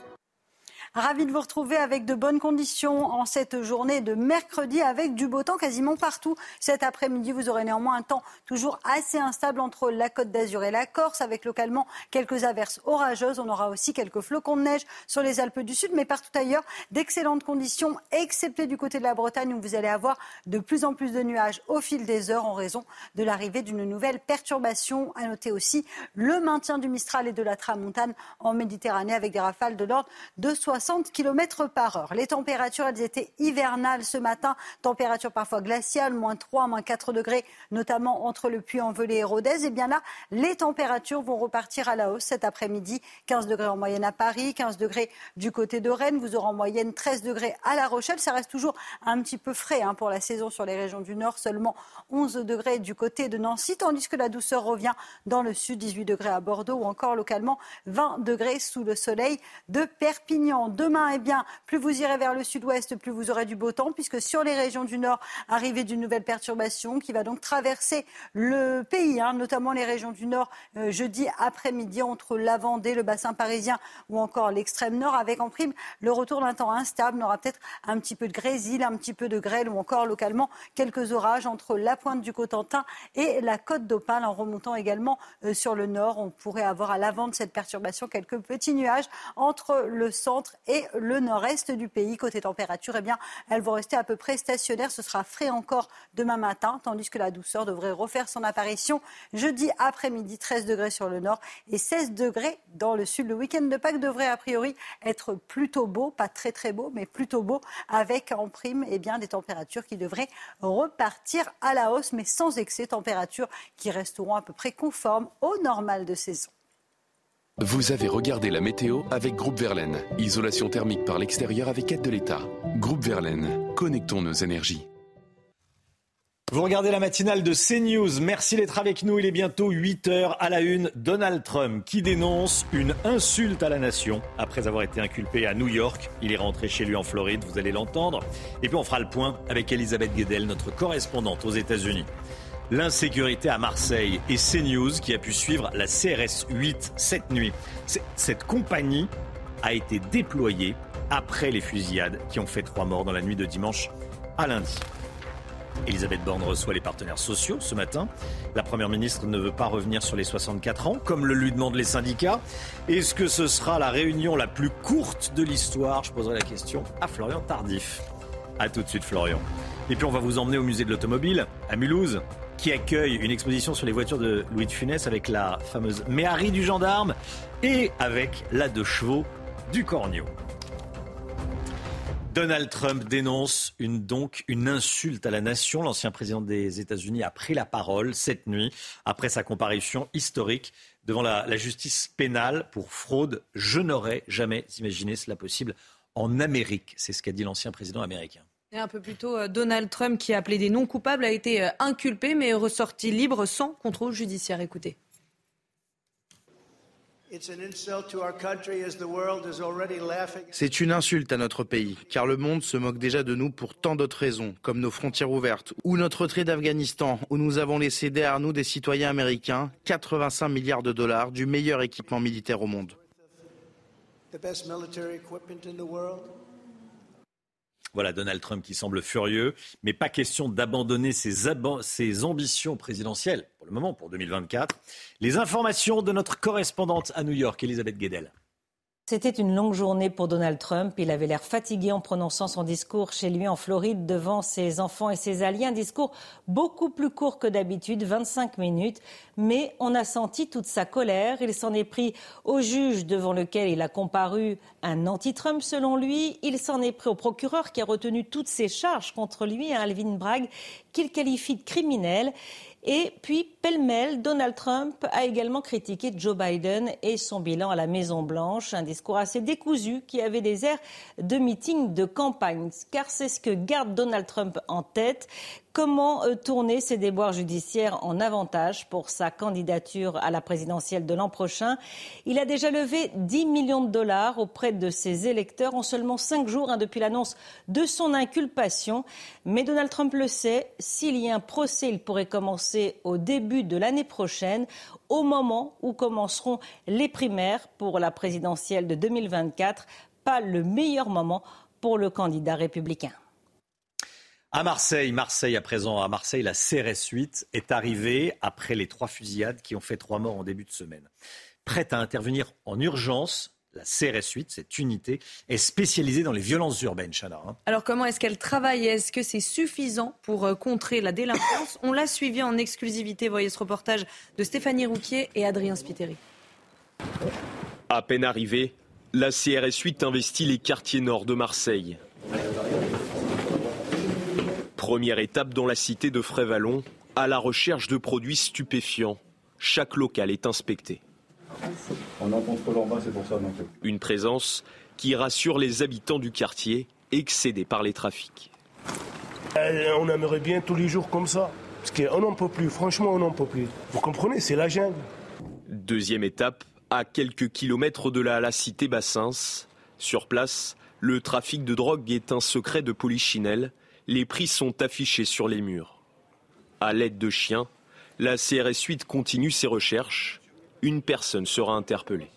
Ravi de vous retrouver avec de bonnes conditions en cette journée de mercredi avec du beau temps quasiment partout. Cet après-midi, vous aurez néanmoins un temps toujours assez instable entre la Côte d'Azur et la Corse avec localement quelques averses orageuses. On aura aussi quelques flocons de neige sur les Alpes du Sud, mais partout ailleurs, d'excellentes conditions, excepté du côté de la Bretagne où vous allez avoir de plus en plus de nuages au fil des heures en raison de l'arrivée d'une nouvelle perturbation. À noter aussi le maintien du Mistral et de la Tramontane en Méditerranée avec des rafales de l'ordre de 60 60 km. Les températures, elles étaient hivernales ce matin, température parfois glaciale, moins 3, moins 4 degrés, notamment entre le Puy-en-Velay et Rodez. Et bien là, les températures vont repartir à la hausse cet après-midi. 15 degrés en moyenne à Paris, 15 degrés du côté de Rennes. Vous aurez en moyenne 13 degrés à La Rochelle. Ça reste toujours un petit peu frais hein, pour la saison sur les régions du Nord. Seulement 11 degrés du côté de Nancy, tandis que la douceur revient dans le sud, 18 degrés à Bordeaux ou encore localement 20 degrés sous le soleil de Perpignan. Demain, eh bien, plus vous irez vers le sud-ouest, plus vous aurez du beau temps, puisque sur les régions du nord, arrivée d'une nouvelle perturbation qui va donc traverser le pays, hein, notamment les régions du nord, euh, jeudi après-midi, entre la Vendée, le bassin parisien ou encore l'extrême nord, avec en prime le retour d'un temps instable. On aura peut-être un petit peu de grésil, un petit peu de grêle ou encore localement quelques orages entre la pointe du Cotentin et la côte d'Opale, en remontant également euh, sur le nord. On pourrait avoir à l'avant de cette perturbation quelques petits nuages entre le centre et le nord-est du pays. Côté température, eh bien, elles vont rester à peu près stationnaires. Ce sera frais encore demain matin, tandis que la douceur devrait refaire son apparition jeudi après-midi, 13 degrés sur le nord et 16 degrés dans le sud. Le week-end de Pâques devrait a priori être plutôt beau, pas très très beau, mais plutôt beau, avec en prime eh bien, des températures qui devraient repartir à la hausse, mais sans excès, températures qui resteront à peu près conformes au normal de saison. Vous avez regardé la météo avec Groupe Verlaine. Isolation thermique par l'extérieur avec aide de l'État. Groupe Verlaine, connectons nos énergies. Vous regardez la matinale de CNews. Merci d'être avec nous. Il est bientôt 8 heures à la une. Donald Trump qui dénonce une insulte à la nation après avoir été inculpé à New York. Il est rentré chez lui en Floride. Vous allez l'entendre. Et puis on fera le point avec Elisabeth Guedel, notre correspondante aux États-Unis l'insécurité à Marseille et CNews qui a pu suivre la CRS 8 cette nuit. Cette compagnie a été déployée après les fusillades qui ont fait trois morts dans la nuit de dimanche à lundi. Elisabeth Borne reçoit les partenaires sociaux ce matin. La Première ministre ne veut pas revenir sur les 64 ans, comme le lui demandent les syndicats. Est-ce que ce sera la réunion la plus courte de l'histoire? Je poserai la question à Florian Tardif. A tout de suite Florian. Et puis on va vous emmener au musée de l'automobile à Mulhouse qui accueille une exposition sur les voitures de Louis de Funès avec la fameuse Méhari du gendarme et avec la de chevaux du Cornio. Donald Trump dénonce donc une insulte à la nation. L'ancien président des États-Unis a pris la parole cette nuit après sa comparution historique devant la justice pénale pour fraude. Je n'aurais jamais imaginé cela possible en Amérique. C'est ce qu'a dit l'ancien président américain. Un peu plus tôt, euh, Donald Trump, qui a appelé des non coupables, a été euh, inculpé mais ressorti libre sans contrôle judiciaire. Écoutez. C'est une insulte à notre pays, car le monde se moque déjà de nous pour tant d'autres raisons, comme nos frontières ouvertes, ou notre retrait d'Afghanistan, où nous avons laissé derrière nous des citoyens américains 85 milliards de dollars du meilleur équipement militaire au monde. Voilà Donald Trump qui semble furieux, mais pas question d'abandonner ses, ambitions présidentielles pour le moment, pour 2024. Les informations de notre correspondante à New York, Elisabeth Guedel. C'était une longue journée pour Donald Trump. Il avait l'air fatigué en prononçant son discours chez lui en Floride devant ses enfants et ses alliés. Un discours beaucoup plus court que d'habitude, 25 minutes. Mais on a senti toute sa colère. Il s'en est pris au juge devant lequel il a comparu un anti-Trump selon lui. Il s'en est pris au procureur qui a retenu toutes ses charges contre lui, Alvin Bragg, qu'il qualifie de criminel. Et puis, pêle-mêle, Donald Trump a également critiqué Joe Biden et son bilan à la Maison-Blanche. Un discours assez décousu qui avait des airs de meeting de campagne, car c'est ce que garde Donald Trump en tête. Comment euh, tourner ces déboires judiciaires en avantage pour sa candidature à la présidentielle de l'an prochain? Il a déjà levé 10 millions de dollars auprès de ses électeurs en seulement cinq jours hein, depuis l'annonce de son inculpation. Mais Donald Trump le sait, s'il y a un procès, il pourrait commencer au début de l'année prochaine, au moment où commenceront les primaires pour la présidentielle de 2024. Pas le meilleur moment pour le candidat républicain. À Marseille, Marseille à présent, à Marseille, la CRS 8 est arrivée après les trois fusillades qui ont fait trois morts en début de semaine. Prête à intervenir en urgence, la CRS 8, cette unité, est spécialisée dans les violences urbaines, Chana. Hein. Alors comment est-ce qu'elle travaille? Est-ce que c'est suffisant pour euh, contrer la délinquance? On l'a suivi en exclusivité. Voyez ce reportage de Stéphanie Rouquier et Adrien Spiteri. À peine arrivée, la CRS 8 investit les quartiers nord de Marseille. Première étape dans la cité de Frévalon, à la recherche de produits stupéfiants. Chaque local est inspecté. On en contrôle en bas, c'est pour ça. Une présence qui rassure les habitants du quartier, excédés par les trafics. Euh, on aimerait bien tous les jours comme ça. Parce qu'on n'en peut plus, franchement, on n'en peut plus. Vous comprenez, c'est la jungle. Deuxième étape, à quelques kilomètres de la, la cité Bassins. Sur place, le trafic de drogue est un secret de polichinelle les prix sont affichés sur les murs. À l'aide de chiens, la CRS 8 continue ses recherches. Une personne sera interpellée.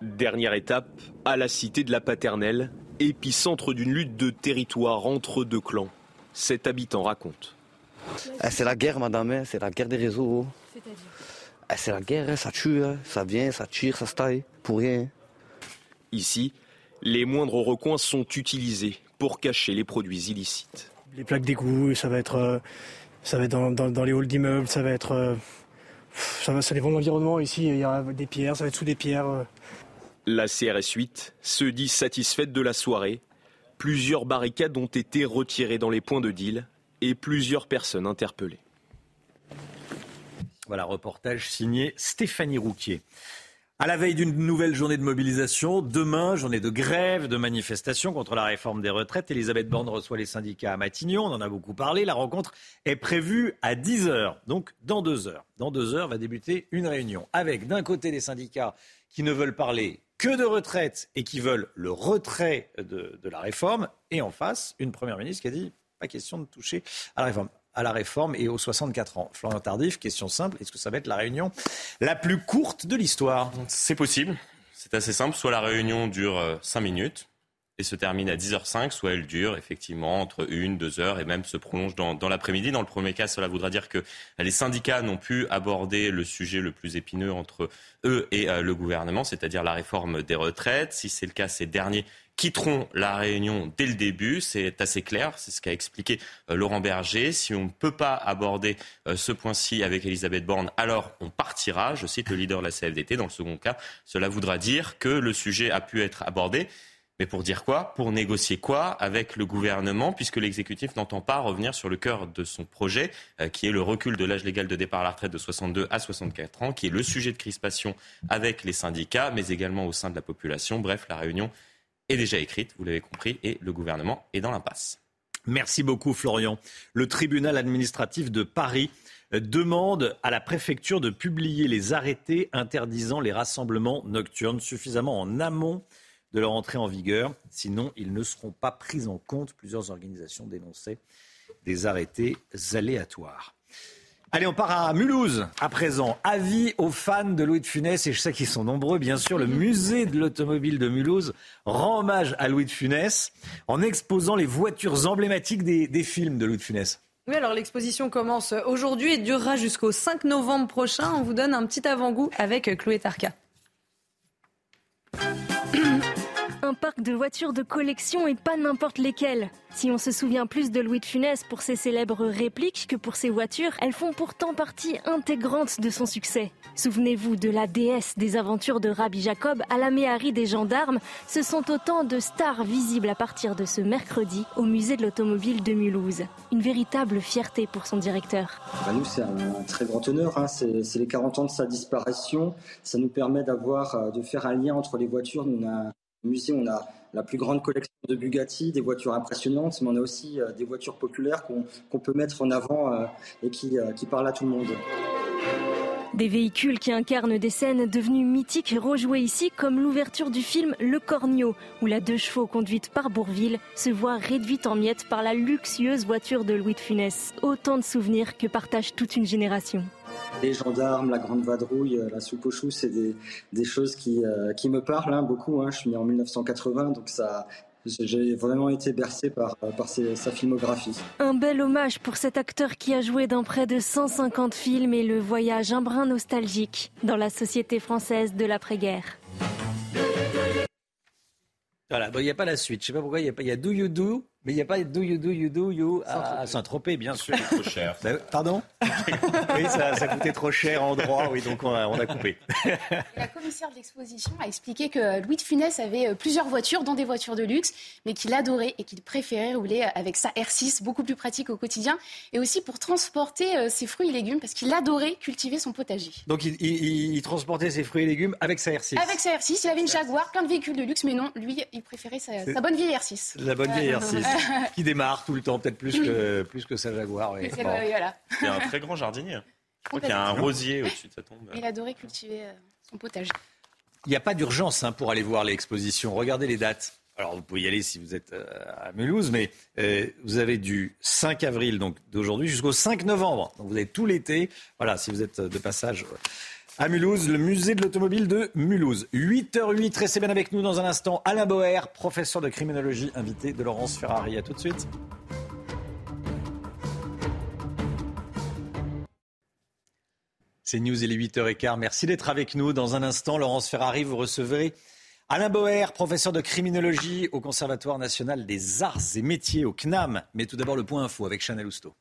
Dernière étape, à la cité de la Paternelle, épicentre d'une lutte de territoire entre deux clans. Cet habitant raconte. Eh, c'est la guerre, madame, hein. c'est la guerre des réseaux. Eh, c'est la guerre, ça tue, ça vient, ça tire, ça se taille, pour rien. Ici, les moindres recoins sont utilisés pour cacher les produits illicites. Les plaques d'égout, ça va être, euh, ça va être dans, les halls d'immeubles, ça va être. Ça, va, ça dépend de l'environnement. Ici, il y a des pierres, ça va être sous des pierres. Euh. La CRS 8 se dit satisfaite de la soirée. Plusieurs barricades ont été retirées dans les points de deal et plusieurs personnes interpellées. Voilà, reportage signé Stéphanie Rouquier. À la veille d'une nouvelle journée de mobilisation, demain, journée de grève, de manifestation contre la réforme des retraites. Elisabeth Borne reçoit les syndicats à Matignon. On en a beaucoup parlé. La rencontre est prévue à 10 heures. Donc, dans deux heures. Dans deux heures va débuter une réunion avec, d'un côté, des syndicats qui ne veulent parler que de retraite et qui veulent le retrait de la réforme. Et en face, une première ministre qui a dit pas question de toucher à la réforme à la réforme et aux 64 ans. Florian Tardif, question simple, est-ce que ça va être la réunion la plus courte de l'histoire? C'est possible, c'est assez simple. Soit la réunion dure 5 euh, minutes et se termine à 10h05, soit elle dure effectivement entre 1, 2 heures et même se prolonge dans, l'après-midi. Dans le premier cas, cela voudra dire que les syndicats n'ont pu aborder le sujet le plus épineux entre eux et euh, le gouvernement, c'est-à-dire la réforme des retraites. Si c'est le cas, ces derniers quitteront la réunion dès le début. C'est assez clair, c'est ce qu'a expliqué euh, Laurent Berger. Si on ne peut pas aborder euh, ce point-ci avec Elisabeth Borne, alors on partira. Je cite le leader de la CFDT. Dans le second cas, cela voudra dire que le sujet a pu être abordé. Mais pour dire quoi? Pour négocier quoi avec le gouvernement, puisque l'exécutif n'entend pas revenir sur le cœur de son projet, euh, qui est le recul de l'âge légal de départ à la retraite de 62 à 64 ans, qui est le sujet de crispation avec les syndicats, mais également au sein de la population. Bref, la réunion est déjà écrite, vous l'avez compris, et le gouvernement est dans l'impasse. Merci beaucoup Florian. Le tribunal administratif de Paris demande à la préfecture de publier les arrêtés interdisant les rassemblements nocturnes suffisamment en amont de leur entrée en vigueur. Sinon, ils ne seront pas pris en compte. Plusieurs organisations dénonçaient des arrêtés aléatoires. Allez, on part à Mulhouse à présent. Avis aux fans de Louis de Funès, et je sais qu'ils sont nombreux, bien sûr. Le musée de l'automobile de Mulhouse rend hommage à Louis de Funès en exposant les voitures emblématiques des, films de Louis de Funès. Oui, alors l'exposition commence aujourd'hui et durera jusqu'au 5 novembre prochain. On vous donne un petit avant-goût avec Chloé Tarka. Un parc de voitures de collection et pas n'importe lesquelles. Si on se souvient plus de Louis de Funès pour ses célèbres répliques que pour ses voitures, elles font pourtant partie intégrante de son succès. Souvenez-vous de la déesse des aventures de Rabbi Jacob à la méhari des gendarmes. Ce sont autant de stars visibles à partir de ce mercredi au musée de l'automobile de Mulhouse. Une véritable fierté pour son directeur. Bah, nous, c'est un très grand honneur. Hein. C'est les 40 ans de sa disparition. Ça nous permet d'avoir, euh, de faire un lien entre les voitures. Musée, on a la plus grande collection de Bugatti, des voitures impressionnantes, mais on a aussi euh, des voitures populaires qu'on peut mettre en avant euh, et qui, euh, qui parlent à tout le monde. Des véhicules qui incarnent des scènes devenues mythiques rejouées ici, comme l'ouverture du film Le Cornio, où la deux chevaux conduite par Bourville se voit réduite en miettes par la luxueuse voiture de Louis de Funès. Autant de souvenirs que partage toute une génération. Les gendarmes, la grande vadrouille, la soupe aux choux, c'est des, choses qui, qui me parlent hein, beaucoup. Hein. Je suis né en 1980, donc ça, j'ai vraiment été bercé par, par sa filmographie. Un bel hommage pour cet acteur qui a joué dans près de 150 films et le voyage un brin nostalgique dans la société française de l'après-guerre. Voilà, il n'y a pas la suite. Je ne sais pas pourquoi il y a, pas, il y a Do You Do, mais il n'y a pas Do You Do You Do You à Saint-Tropez, bien sûr. trop cher. <laughs> Ben, pardon? Oui, ça, ça, coûtait trop cher en droit, oui, donc on a, on a coupé. <laughs> La commissaire de l'exposition a expliqué que Louis de Funès avait euh, plusieurs voitures, dont des voitures de luxe, mais qu'il adorait et qu'il préférait rouler avec sa R6, beaucoup plus pratique au quotidien, et aussi pour transporter euh, ses fruits et légumes, parce qu'il adorait cultiver son potager. Donc il, il, il, transportait ses fruits et légumes avec sa R6 Avec sa R6, il avait une Jaguar, plein de véhicules de luxe, mais non, lui, il préférait sa, sa bonne vieille R6. La bonne vieille R6, qui démarre tout le temps, peut-être plus que, plus que sa Jaguar. Oui. Bon. Voilà. Il y a un très grand jardinier. Je crois qu'il y a un rosier au-dessus de sa tombe. Il adorait cultiver euh, son potager. Il n'y a pas d'urgence hein, pour aller voir l'exposition. Regardez les dates. Alors vous pouvez y aller si vous êtes euh, à Mulhouse, mais euh, vous avez du 5 avril, donc d'aujourd'hui, jusqu'au 5 novembre. Donc vous avez tout l'été. Voilà, si vous êtes de passage à Mulhouse, le musée de l'automobile de Mulhouse. 8h08, restez bien avec nous dans un instant. Alain Boer, professeur de criminologie, invité de Laurence Ferrari. À tout de suite. C'est News, il est 8h15. Merci d'être avec nous. Dans un instant, Laurence Ferrari, vous recevrez Alain Boer, professeur de criminologie au Conservatoire national des arts et métiers au CNAM. Mais tout d'abord, le point info avec Chanel Housteau.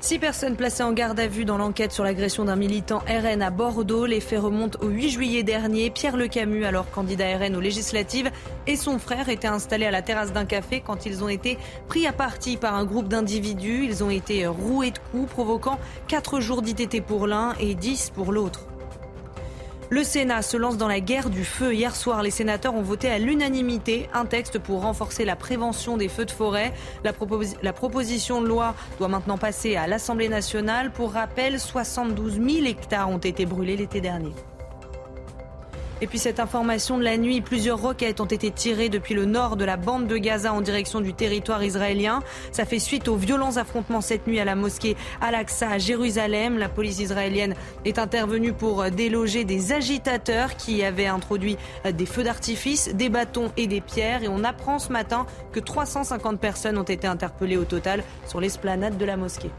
Six personnes placées en garde à vue dans l'enquête sur l'agression d'un militant RN à Bordeaux. Les faits remontent au 8 juillet dernier. Pierre Le Camus, alors candidat RN aux législatives, et son frère étaient installés à la terrasse d'un café quand ils ont été pris à partie par un groupe d'individus. Ils ont été roués de coups, provoquant 4 jours d'ITT pour l'un et 10 pour l'autre. Le Sénat se lance dans la guerre du feu. Hier soir, les sénateurs ont voté à l'unanimité un texte pour renforcer la prévention des feux de forêt. La, proposition de loi doit maintenant passer à l'Assemblée nationale. Pour rappel, 72 000 hectares ont été brûlés l'été dernier. Et puis cette information de la nuit, plusieurs roquettes ont été tirées depuis le nord de la bande de Gaza en direction du territoire israélien. Ça fait suite aux violents affrontements cette nuit à la mosquée Al-Aqsa à Jérusalem. La police israélienne est intervenue pour déloger des agitateurs qui avaient introduit des feux d'artifice, des bâtons et des pierres. Et on apprend ce matin que 350 personnes ont été interpellées au total sur l'esplanade de la mosquée.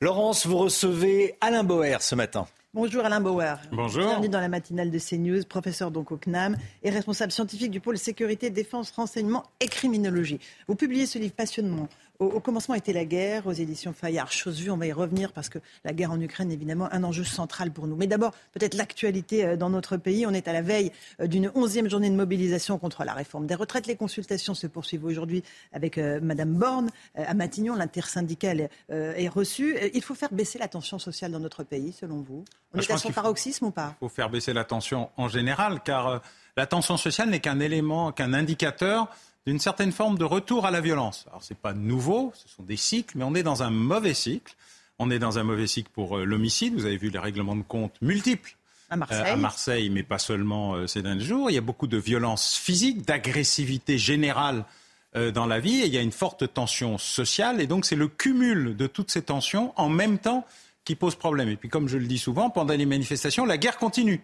Laurence, vous recevez Alain Boer ce matin. Bonjour Alain Bauer. Bonjour. Bienvenue dans la matinale de CNews, professeur donc au CNAM et responsable scientifique du pôle sécurité, défense, renseignement et criminologie. Vous publiez ce livre passionnement au, au, commencement était la guerre aux éditions Fayard. Chose vue, on va y revenir parce que la guerre en Ukraine est évidemment un enjeu central pour nous. Mais d'abord, peut-être l'actualité dans notre pays. On est à la veille d'une onzième journée de mobilisation contre la réforme des retraites. Les consultations se poursuivent aujourd'hui avec euh, Madame Borne à Matignon. L'intersyndicale euh, est reçue. Il faut faire baisser la tension sociale dans notre pays, selon vous? On Je est à son paroxysme ou pas? Il faut faire baisser la tension en général, car euh, la tension sociale n'est qu'un élément, qu'un indicateur d'une certaine forme de retour à la violence. Alors ce n'est pas nouveau, ce sont des cycles, mais on est dans un mauvais cycle. On est dans un mauvais cycle pour euh, l'homicide. Vous avez vu les règlements de compte multiples à Marseille, euh, à Marseille mais pas seulement euh, ces derniers jours. Il y a beaucoup de violence physique, d'agressivité générale euh, dans la vie, et il y a une forte tension sociale. Et donc c'est le cumul de toutes ces tensions en même temps qui pose problème. Et puis comme je le dis souvent, pendant les manifestations, la guerre continue.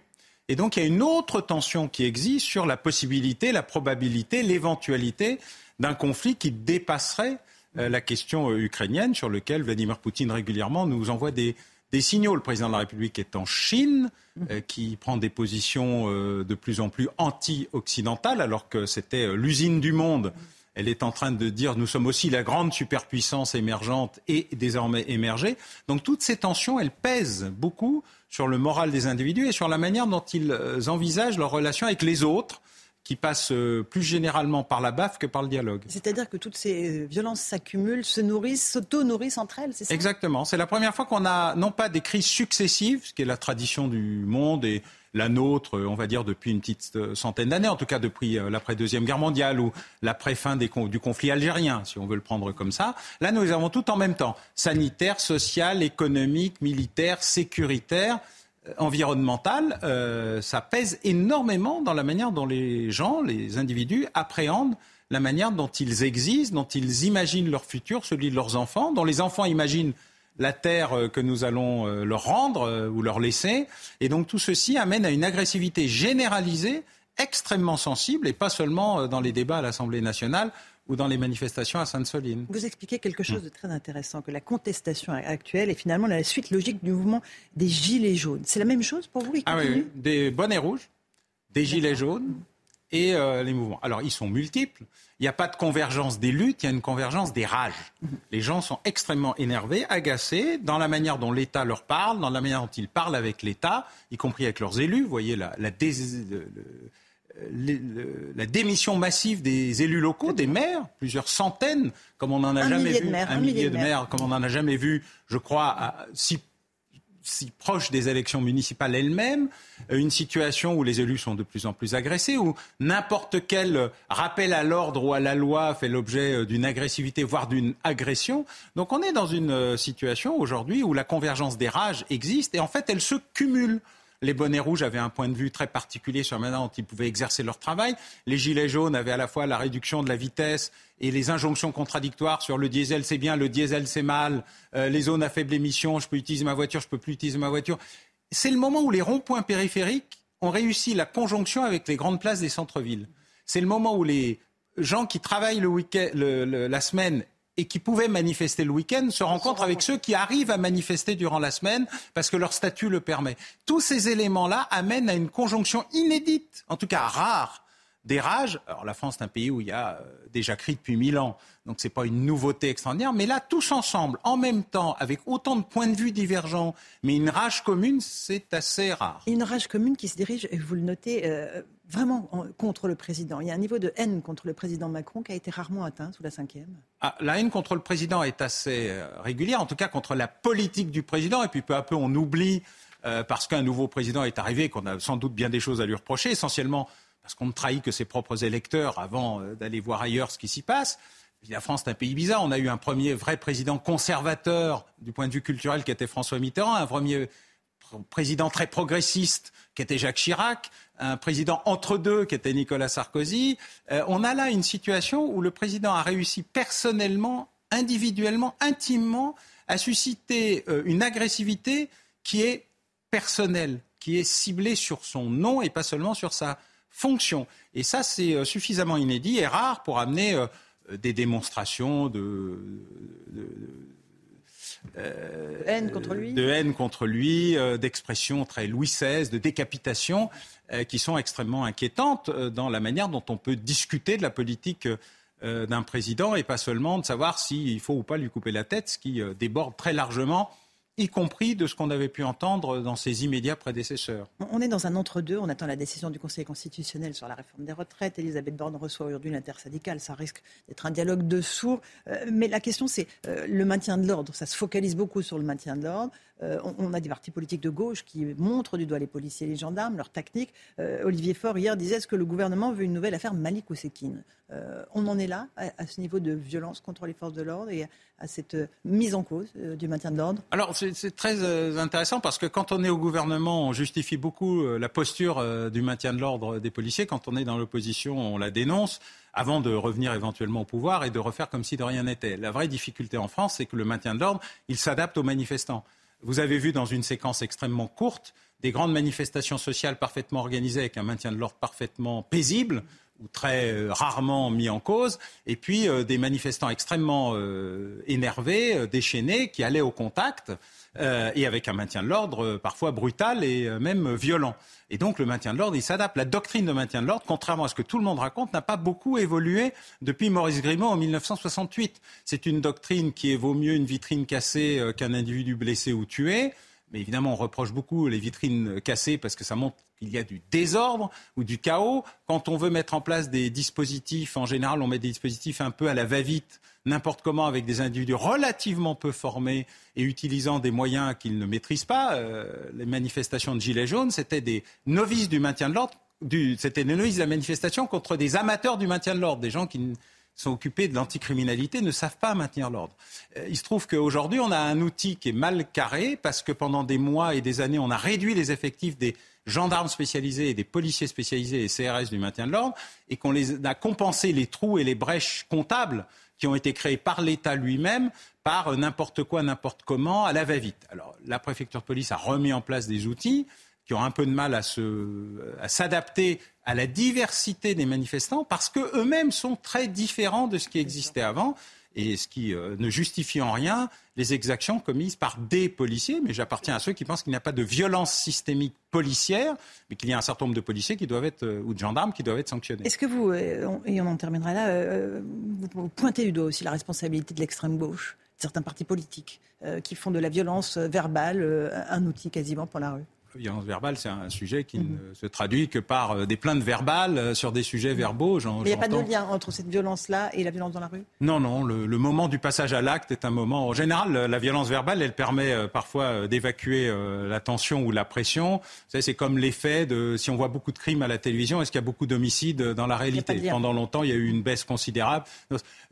Et donc il y a une autre tension qui existe sur la possibilité, la probabilité, l'éventualité d'un conflit qui dépasserait euh, la question euh, ukrainienne, sur lequel Vladimir Poutine régulièrement nous envoie des, signaux. Le président de la République est en Chine, euh, qui prend des positions de plus en plus anti-occidentales, alors que c'était l'usine du monde. Elle est en train de dire nous sommes aussi la grande superpuissance émergente et désormais émergée. Donc toutes ces tensions, elles pèsent beaucoup sur le moral des individus et sur la manière dont ils envisagent leurs relations avec les autres qui passe euh, plus généralement par la baffe que par le dialogue. C'est-à-dire que toutes ces euh, violences s'accumulent, se nourrissent, s'auto-nourrissent entre elles, c'est ça? Exactement. C'est la première fois qu'on a non pas des crises successives, ce qui est la tradition du monde et la nôtre, on va dire, depuis une petite euh, centaine d'années, en tout cas depuis l'après-deuxième guerre mondiale ou l'après-fin du conflit algérien, si on veut le prendre comme ça. Là, nous avons tout en même temps. Sanitaire, social, économique, militaire, sécuritaire environnementale, euh, ça pèse énormément dans la manière dont les gens, les individus appréhendent la manière dont ils existent, dont ils imaginent leur futur, celui de leurs enfants, dont les enfants imaginent la terre euh, que nous allons euh, leur rendre ou leur laisser. Et donc tout ceci amène à une agressivité généralisée extrêmement sensible, et pas seulement dans les débats à l'Assemblée nationale ou dans les manifestations à Sainte-Soline. Vous expliquez quelque chose de très intéressant, que la contestation actuelle est finalement la suite logique du mouvement des Gilets jaunes. C'est la même chose pour vous Ah oui, des bonnets rouges, des Gilets jaunes et euh, les mouvements. Alors, ils sont multiples. Il n'y a pas de convergence des luttes, il y a une convergence des rages. Les gens sont extrêmement énervés, agacés dans la manière dont l'État leur parle, dans la manière dont ils parlent avec l'État, y compris avec leurs élus. Vous voyez la, la la démission massive des élus locaux, des maires, plusieurs centaines, comme on n'en a jamais vu, un, millier de maires, comme on n'en a jamais vu, je crois, si, si proche des élections municipales elles-mêmes, euh, une situation où les élus sont de plus en plus agressés, où n'importe quel rappel à l'ordre ou à la loi fait l'objet euh, d'une agressivité, voire d'une agression. Donc on est dans une euh, situation aujourd'hui où la convergence des rages existe et en fait elle se cumule. Les bonnets rouges avaient un point de vue très particulier sur la manière dont ils pouvaient exercer leur travail. Les gilets jaunes avaient à la fois la réduction de la vitesse et les injonctions contradictoires sur le diesel c'est bien, le diesel c'est mal, euh, les zones à faible émission, je peux utiliser ma voiture, je peux plus utiliser ma voiture. C'est le moment où les ronds-points périphériques ont réussi la conjonction avec les grandes places des centres-villes. C'est le moment où les gens qui travaillent le week-end, la semaine et qui pouvaient manifester le week-end se rencontrent avec ceux qui arrivent à manifester durant la semaine parce que leur statut le permet. Tous ces éléments-là amènent à une conjonction inédite, en tout cas rare, des rages. Alors la France est un pays où il y a euh, déjà cri depuis mille ans, donc ce n'est pas une nouveauté extraordinaire. Mais là, tous ensemble, en même temps, avec autant de points de vue divergents, mais une rage commune, c'est assez rare. Une rage commune qui se dirige, vous le notez, euh, vraiment contre le président. Il y a un niveau de haine contre le président Macron qui a été rarement atteint sous la cinquième. Ah, la haine contre le président est assez euh, régulière, en tout cas contre la politique du président. Et puis peu à peu, on oublie, euh, parce qu'un nouveau président est arrivé, qu'on a sans doute bien des choses à lui reprocher, essentiellement parce qu'on ne trahit que ses propres électeurs avant euh, d'aller voir ailleurs ce qui s'y passe. la France est un pays bizarre. On a eu un premier vrai président conservateur du point de vue culturel qui était François Mitterrand, un premier président très progressiste qui était Jacques Chirac, un président entre deux qui était Nicolas Sarkozy. Euh, on a là une situation où le président a réussi personnellement, individuellement, intimement à susciter euh, une agressivité qui est personnelle, qui est ciblée sur son nom et pas seulement sur sa fonction. Et ça, c'est euh, suffisamment inédit et rare pour amener des démonstrations de euh, de haine contre lui, euh, d'expressions très Louis XVI, de décapitation, euh, qui sont extrêmement inquiétantes dans la manière dont on peut discuter de la politique d'un président et pas seulement de savoir s'il faut ou pas lui couper la tête, ce qui déborde très largement y compris de ce qu'on avait pu entendre dans ses immédiats prédécesseurs. On est dans un entre-deux, on attend la décision du Conseil constitutionnel sur la réforme des retraites. Elisabeth Borne reçoit aujourd'hui l'intersyndicale, ça risque d'être un dialogue de sourds. Euh, mais la question, c'est euh, le maintien de l'ordre. Ça se focalise beaucoup sur le maintien de l'ordre. Euh, on, a des partis politiques de gauche qui montrent du doigt les policiers et les gendarmes, leur tactique. Olivier Faure, hier, disait est-ce que le gouvernement veut une nouvelle affaire Malik Ousekine On en est là, à, ce niveau de violence contre les forces de l'ordre et à cette mise en cause du maintien de l'ordre Alors, c'est très euh, intéressant parce que quand on est au gouvernement, on justifie beaucoup euh, la posture euh, du maintien de l'ordre des policiers. Quand on est dans l'opposition, on la dénonce avant de revenir éventuellement au pouvoir et de refaire comme si de rien n'était. La vraie difficulté en France, c'est que le maintien de l'ordre, il s'adapte aux manifestants. Vous avez vu dans une séquence extrêmement courte des grandes manifestations sociales parfaitement organisées avec un maintien de l'ordre parfaitement paisible ou très euh, rarement mis en cause, et puis euh, des manifestants extrêmement euh, énervés, déchaînés, qui allaient au contact, et avec un maintien de l'ordre parfois brutal et même violent. Et donc le maintien de l'ordre, il s'adapte. La doctrine de maintien de l'ordre, contrairement à ce que tout le monde raconte, n'a pas beaucoup évolué depuis Maurice Grimaud en 1968. C'est une doctrine qui vaut mieux une vitrine cassée qu'un individu blessé ou tué. Mais évidemment, on reproche beaucoup les vitrines cassées parce que ça montre qu'il y a du désordre ou du chaos. Quand on veut mettre en place des dispositifs, en général, on met des dispositifs un peu à la va-vite, n'importe comment, avec des individus relativement peu formés et utilisant des moyens qu'ils ne maîtrisent pas. Euh, les manifestations de Gilets jaunes, c'était des novices du maintien de l'ordre. C'était des novices de la manifestation contre des amateurs du maintien de l'ordre, des gens qui sont occupés de l'anticriminalité ne savent pas maintenir l'ordre. Euh, il se trouve qu'aujourd'hui, on a un outil qui est mal carré parce que pendant des mois et des années, on a réduit les effectifs des gendarmes spécialisés et des policiers spécialisés et CRS du maintien de l'ordre et qu'on a compensé les trous et les brèches comptables qui ont été créés par l'État lui-même par n'importe quoi, n'importe comment, à la va-vite. Alors, la préfecture de police a remis en place des outils qui ont un peu de mal à, s'adapter à la diversité des manifestants parce qu'eux-mêmes sont très différents de ce qui existait avant et ce qui euh, ne justifie en rien les exactions commises par des policiers. Mais j'appartiens à ceux qui pensent qu'il n'y a pas de violence systémique policière, mais qu'il y a un certain nombre de policiers qui doivent être, euh, ou de gendarmes qui doivent être sanctionnés. Est-ce que vous, euh, et on en terminera là, vous pointez du doigt aussi la responsabilité de l'extrême gauche, de certains partis politiques, qui font de la violence verbale un outil quasiment pour la rue? Violence verbale, c'est un sujet qui mhm. ne se traduit que par euh, des plaintes verbales euh, sur des sujets mhm. verbaux. Mais il n'y a pas de lien entre cette violence-là et la violence dans la rue? Non, non. Le, moment du passage à l'acte est un moment. En général, la violence verbale, elle permet euh, parfois d'évacuer la tension ou la pression. c'est comme l'effet de si on voit beaucoup de crimes à la télévision, est-ce qu'il y a beaucoup d'homicides dans la réalité? Pendant longtemps, il y a eu une baisse considérable.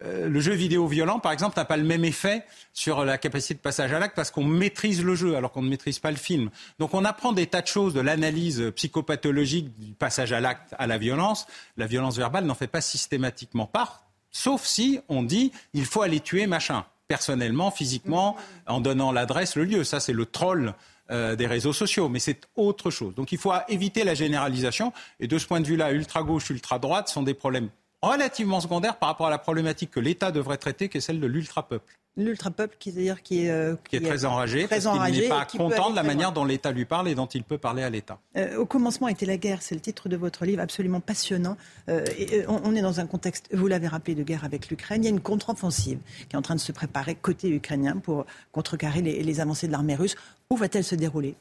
Le jeu vidéo violent, par exemple, n'a pas le même effet sur la capacité de passage à l'acte parce qu'on maîtrise le jeu alors qu'on ne maîtrise pas le film. Donc on apprend des tas de choses de l'analyse psychopathologique du passage à l'acte à la violence. La violence verbale n'en fait pas systématiquement part, sauf si on dit il faut aller tuer machin, personnellement, physiquement, en donnant l'adresse, le lieu. Ça, c'est le troll. Euh, des réseaux sociaux, mais c'est autre chose. Donc il faut éviter la généralisation. Et de ce point de vue-là, ultra-gauche, ultra-droite sont des problèmes relativement secondaires par rapport à la problématique que l'État devrait traiter, qui est celle de l'ultra-peuple l'ultra-peuple qui, dire, qui, euh, qui, est très enragé, très parce qu'il n'est pas content de la manière dont l'État lui parle et dont il peut parler à l'État. Euh, au commencement était la guerre, c'est le titre de votre livre, absolument passionnant. Euh, et, on, est dans un contexte, vous l'avez rappelé, de guerre avec l'Ukraine. Il y a une contre-offensive qui est en train de se préparer côté ukrainien pour contrecarrer les, les avancées de l'armée russe. Où va-t-elle se dérouler?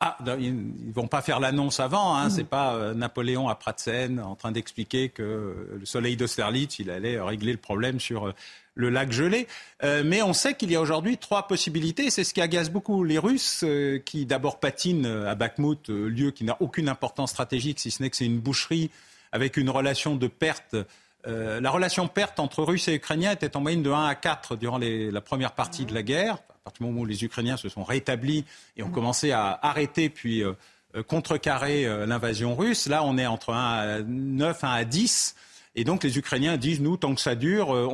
Ah, ils ne vont pas faire l'annonce avant. Hein. C'est pas Napoléon à Pratzen en train d'expliquer que le soleil d'Austerlitz, il allait régler le problème sur le lac gelé. Euh, mais on sait qu'il y a aujourd'hui trois possibilités. C'est ce qui agace beaucoup les Russes, euh, qui d'abord patinent à Bakhmut, euh, lieu qui n'a aucune importance stratégique, si ce n'est que c'est une boucherie avec une relation de perte. La relation perte entre Russes et Ukrainiens était en moyenne de 1 à 4 durant la première partie de la guerre. À partir du moment où les Ukrainiens se sont rétablis et ont commencé à arrêter puis contrecarrer l'invasion russe, là on est entre 1 à 9, 1 à 10. Et donc les Ukrainiens disent, nous, tant que ça dure, euh,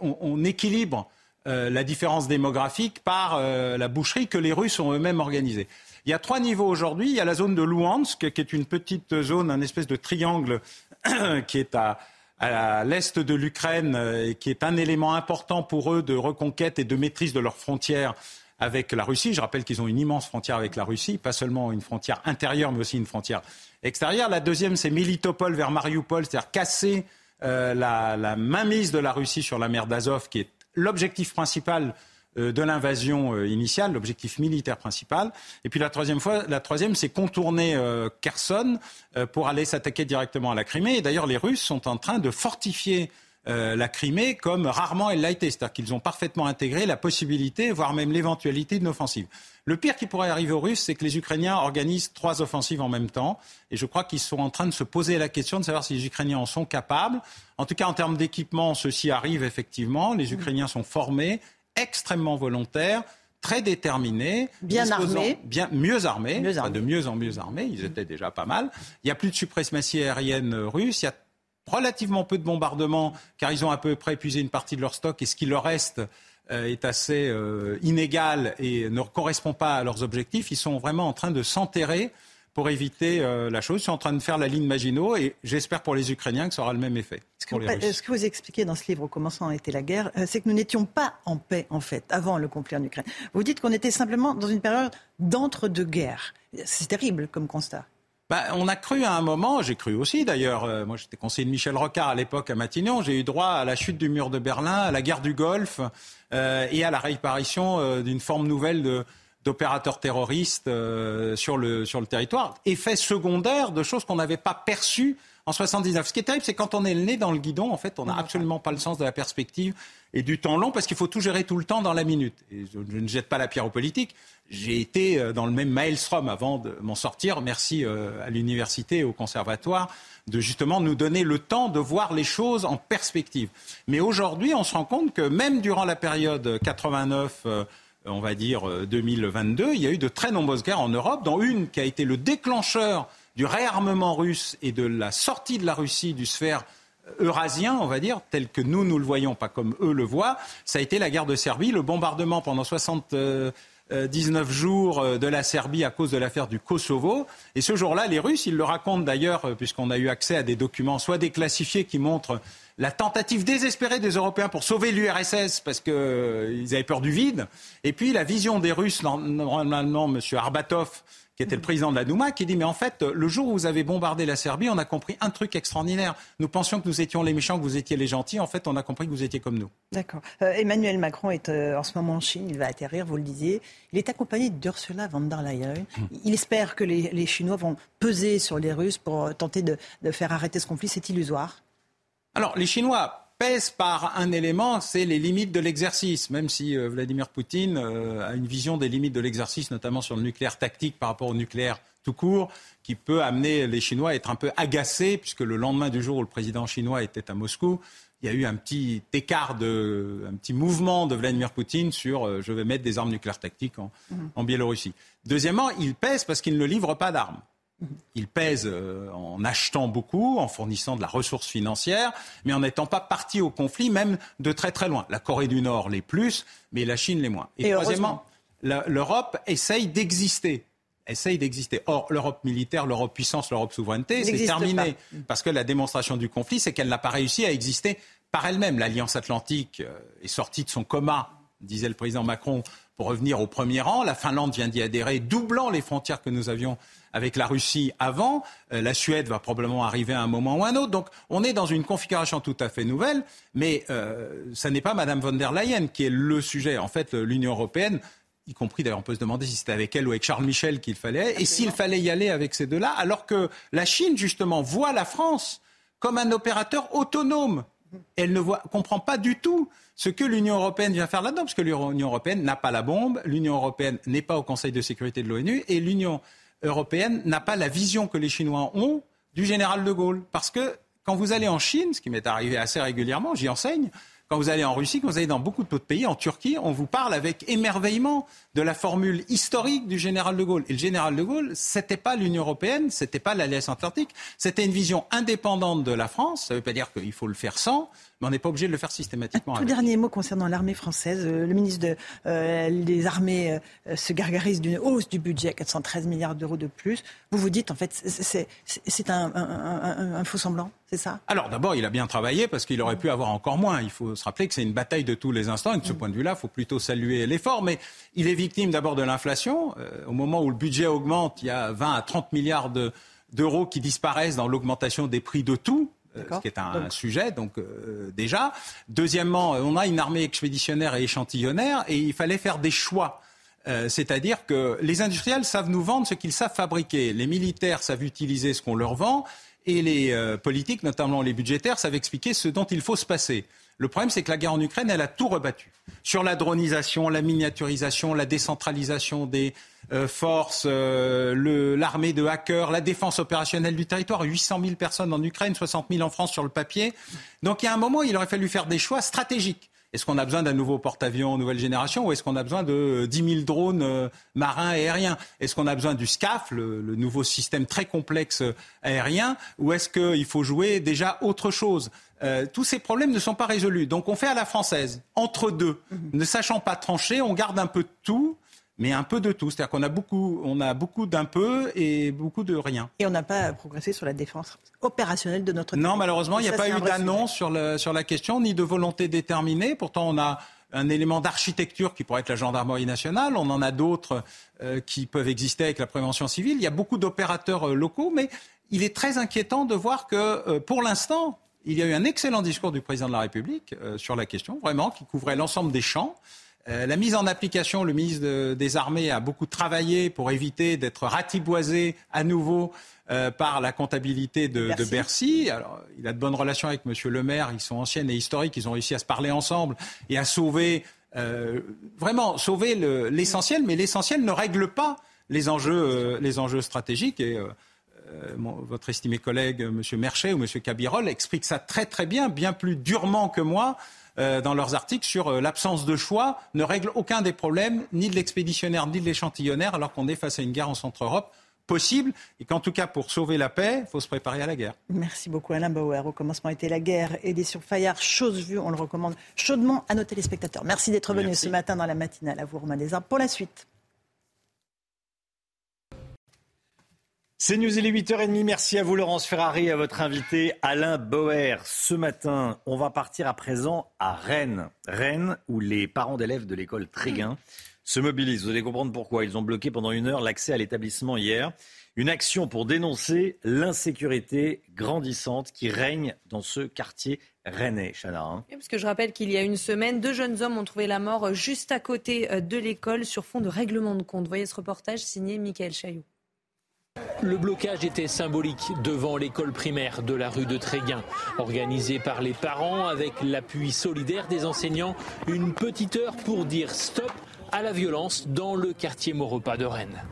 on, équilibre euh, la différence démographique par euh, la boucherie que les Russes ont eux-mêmes organisée. Il y a trois niveaux aujourd'hui. Il y a la zone de Luhansk, qui est une petite zone, un espèce de triangle <coughs> qui est à, à l'est de l'Ukraine et qui est un élément important pour eux de reconquête et de maîtrise de leurs frontières avec la Russie. Je rappelle qu'ils ont une immense frontière avec la Russie, pas seulement une frontière intérieure, mais aussi une frontière extérieure. La deuxième, c'est Militopol vers Mariupol, c'est-à-dire casser euh, la, mainmise de la Russie sur la mer d'Azov, qui est l'objectif principal euh, de l'invasion euh, initiale, l'objectif militaire principal. Et puis la troisième, fois, la troisième c'est contourner Kherson pour aller s'attaquer directement à la Crimée. Et d'ailleurs, les Russes sont en train de fortifier la Crimée comme rarement elle l'a été. C'est-à-dire qu'ils ont parfaitement intégré la possibilité, voire même l'éventualité d'une offensive. Le pire qui pourrait arriver aux Russes, c'est que les Ukrainiens organisent trois offensives en même temps. Et je crois qu'ils sont en train de se poser la question de savoir si les Ukrainiens en sont capables. En tout cas, en termes d'équipement, ceci arrive effectivement. Les Ukrainiens sont formés, extrêmement volontaires très déterminés, bien armés, bien mieux armés, de mieux en mieux armés. Ils étaient déjà pas mal. Il n'y a plus de suprématie aérienne russe. Il y a relativement peu de bombardements, car ils ont à peu près épuisé une partie de leur stock. Et ce qui leur reste euh, est assez euh, inégal et ne correspond pas à leurs objectifs, ils sont vraiment en train de s'enterrer pour éviter euh, la chose. Ils sont en train de faire la ligne Maginot et j'espère pour les Ukrainiens que ça aura le même effet. Ce que, vous, ce que vous expliquez dans ce livre, Comment a été la guerre, euh, c'est que nous n'étions pas en paix, en fait, avant le conflit en Ukraine. Vous dites qu'on était simplement dans une période d'entre-deux-guerres. C'est terrible comme constat. Bah, on a cru à un moment, j'ai cru aussi d'ailleurs, euh, moi j'étais conseiller de Michel Rocard à l'époque à Matignon, j'ai eu droit à la chute du mur de Berlin, à la guerre du Golfe euh, et à la réapparition euh, d'une forme nouvelle de, d'opérateurs terroristes sur, le, sur le territoire. Effet secondaire de choses qu'on n'avait pas perçues en 79. Ce qui est terrible, c'est quand on est le nez dans le guidon, en fait, on n'a absolument pas le sens de la perspective et du temps long parce qu'il faut tout gérer tout le temps dans la minute. Et je, ne jette pas la pierre aux politiques. J'ai été euh, dans le même maelstrom avant de m'en sortir. Merci euh, à l'université et au conservatoire de justement nous donner le temps de voir les choses en perspective. Mais aujourd'hui, on se rend compte que même durant la période 89, euh, on va dire 2022, il y a eu de très nombreuses guerres en Europe, dont une qui a été le déclencheur du réarmement russe et de la sortie de la Russie du sphère eurasien, on va dire, tel que nous, nous le voyons, pas comme eux le voient, ça a été la guerre de Serbie, le bombardement pendant 79 euh, jours euh, de la Serbie à cause de l'affaire du Kosovo. Et ce jour-là, les Russes, ils le racontent d'ailleurs, euh, puisqu'on a eu accès à des documents soit déclassifiés qui montrent la tentative désespérée des Européens pour sauver l'URSS parce qu'ils avaient peur du vide, et puis la vision des Russes, normalement M. Arbatov, qui était le président de la Douma, qui dit mais en fait, le jour où vous avez bombardé la Serbie, on a compris un truc extraordinaire. Nous pensions que nous étions les méchants, que vous étiez les gentils. En fait, on a compris que vous étiez comme nous. D'accord. Euh, Emmanuel Macron est euh, en ce moment en Chine. Il va atterrir, vous le disiez. Il est accompagné d'Ursula von der Leyen. Hmm. Il espère que les, Chinois vont peser sur les Russes pour tenter de faire arrêter ce conflit. C'est illusoire. Alors, les Chinois pèse par un élément, c'est les limites de l'exercice, même si euh, Vladimir Poutine euh, a une vision des limites de l'exercice, notamment sur le nucléaire tactique par rapport au nucléaire tout court, qui peut amener les Chinois à être un peu agacés, puisque le lendemain du jour où le président chinois était à Moscou, il y a eu un petit écart, de, un petit mouvement de Vladimir Poutine sur euh, je vais mettre des armes nucléaires tactiques en, mmh. en Biélorussie. Deuxièmement, il pèse parce qu'il ne livre pas d'armes. Il pèse euh, en achetant beaucoup, en fournissant de la ressource financière, mais en n'étant pas parti au conflit, même de très très loin. La Corée du Nord les plus, mais la Chine les moins. Et, troisièmement, l'Europe essaye d'exister essaye d'exister. Or, l'Europe militaire, l'Europe puissance, l'Europe souveraineté, c'est terminé. Parce que la démonstration du conflit, c'est qu'elle n'a pas réussi à exister par elle-même. L'Alliance atlantique euh, est sortie de son coma, disait le président Macron, pour revenir au premier rang. La Finlande vient d'y adhérer, doublant les frontières que nous avions avec la Russie avant. Euh, la Suède va probablement arriver à un moment ou à un autre. Donc on est dans une configuration tout à fait nouvelle, mais euh, ça n'est pas Mme von der Leyen qui est le sujet. En fait, l'Union européenne y compris d'ailleurs on peut se demander si c'était avec elle ou avec Charles Michel qu'il fallait, et s'il fallait y aller avec ces deux-là, alors que la Chine justement voit la France comme un opérateur autonome. Elle ne voit, comprend pas du tout ce que l'Union européenne vient faire là-dedans, parce que l'Union européenne n'a pas la bombe, l'Union européenne n'est pas au Conseil de sécurité de l'ONU, et l'Union européenne n'a pas la vision que les Chinois ont du général de Gaulle. Parce que quand vous allez en Chine, ce qui m'est arrivé assez régulièrement, j'y enseigne, quand vous allez en Russie, quand vous allez dans beaucoup d'autres pays, en Turquie, on vous parle avec émerveillement de la formule historique du général de Gaulle. Et le général de Gaulle, c'était pas l'Union européenne, c'était pas l'Alliance atlantique, c'était une vision indépendante de la France. Ça ne veut pas dire qu'il faut le faire sans, mais on n'est pas obligé de le faire systématiquement. Un tout dernier mot concernant l'armée française. Euh, le ministre de, euh, des Armées euh, se gargarise d'une hausse du budget, 413 milliards d'euros de plus. Vous vous dites, en fait, c'est un, un, faux semblant, c'est ça? Alors d'abord, il a bien travaillé parce qu'il aurait pu avoir encore moins. Il faut se rappeler que c'est une bataille de tous les instants et de ce mm. point de vue-là, il faut plutôt saluer l'effort. Mais il est victime d'abord de l'inflation. au moment où le budget augmente, il y a 20 à 30 milliards d'euros qui disparaissent dans l'augmentation des prix de tout. Euh, ce qui est un, sujet, donc euh, déjà. Deuxièmement, on a une armée expéditionnaire et échantillonnaire, et il fallait faire des choix. Euh, c'est-à-dire que les industriels savent nous vendre ce qu'ils savent fabriquer, les militaires savent utiliser ce qu'on leur vend, et les politiques, notamment les budgétaires, savent expliquer ce dont il faut se passer. Le problème, c'est que la guerre en Ukraine, elle a tout rebattu. Sur la dronisation, la miniaturisation, la décentralisation des euh, forces, euh, l'armée de hackers, la défense opérationnelle du territoire, 800 000 personnes en Ukraine, 60 000 en France sur le papier. Donc il y a un moment, il aurait fallu faire des choix stratégiques. Est-ce qu'on a besoin d'un nouveau porte-avions nouvelle génération ou est-ce qu'on a besoin de 10 000 drones euh, marins et aériens? Est-ce qu'on a besoin du SCAF, le, nouveau système très complexe aérien, ou est-ce qu'il faut jouer déjà autre chose? Euh, tous ces problèmes ne sont pas résolus. Donc on fait à la française, entre deux. Mhm. Ne sachant pas trancher, on garde un peu de tout, mais un peu de tout. C'est-à-dire qu'on a beaucoup, on a beaucoup d'un peu et beaucoup de rien. Et on n'a pas progressé sur la défense opérationnelle de notre Non, malheureusement, il n'y a pas eu d'annonce sur, sur la question, ni de volonté déterminée. Pourtant, on a un élément d'architecture qui pourrait être la gendarmerie nationale. On en a d'autres euh, qui peuvent exister avec la prévention civile. Il y a beaucoup d'opérateurs euh, locaux, mais il est très inquiétant de voir que, euh, pour l'instant, il y a eu un excellent discours du président de la République sur la question, vraiment, qui couvrait l'ensemble des champs. La mise en application, le ministre des Armées a beaucoup travaillé pour éviter d'être ratiboisé à nouveau par la comptabilité de Bercy. Alors, il a de bonnes relations avec M. Le Maire, ils sont anciennes et historiques, ils ont réussi à se parler ensemble et à sauver, vraiment sauver l'essentiel, mais l'essentiel ne règle pas les enjeux, les enjeux stratégiques. Et, euh, votre estimé collègue M. Merchet ou M. Cabirol expliquent ça très très bien, bien plus durement que moi euh, dans leurs articles sur euh, l'absence de choix ne règle aucun des problèmes, ni de l'expéditionnaire, ni de l'échantillonnaire, alors qu'on est face à une guerre en Centre-Europe possible et qu'en tout cas pour sauver la paix, il faut se préparer à la guerre. Merci beaucoup Alain Bauer. Au commencement était la guerre aidée sur Fayard, chose vue, on le recommande chaudement à nos téléspectateurs. Merci d'être venu ce matin dans la matinale à vous Romain Desarmes pour la suite. C'est News, il est 8h30. Merci à vous, Laurence Ferrari, et à votre invité, Alain Bauer. Ce matin, on va partir à présent à Rennes. Rennes, où les parents d'élèves de l'école Tréguin se mobilisent. Vous allez comprendre pourquoi. Ils ont bloqué pendant une heure l'accès à l'établissement hier. Une action pour dénoncer l'insécurité grandissante qui règne dans ce quartier rennais, Chana. Hein. parce que je rappelle qu'il y a une semaine, deux jeunes hommes ont trouvé la mort juste à côté euh, de l'école sur fond de règlement de compte. Voyez ce reportage signé Michael Chaillot. Le blocage était symbolique devant l'école primaire de la rue de Tréguin. Organisé par les parents avec l'appui solidaire des enseignants, une petite heure pour dire stop à la violence dans le quartier Maurepas de Rennes.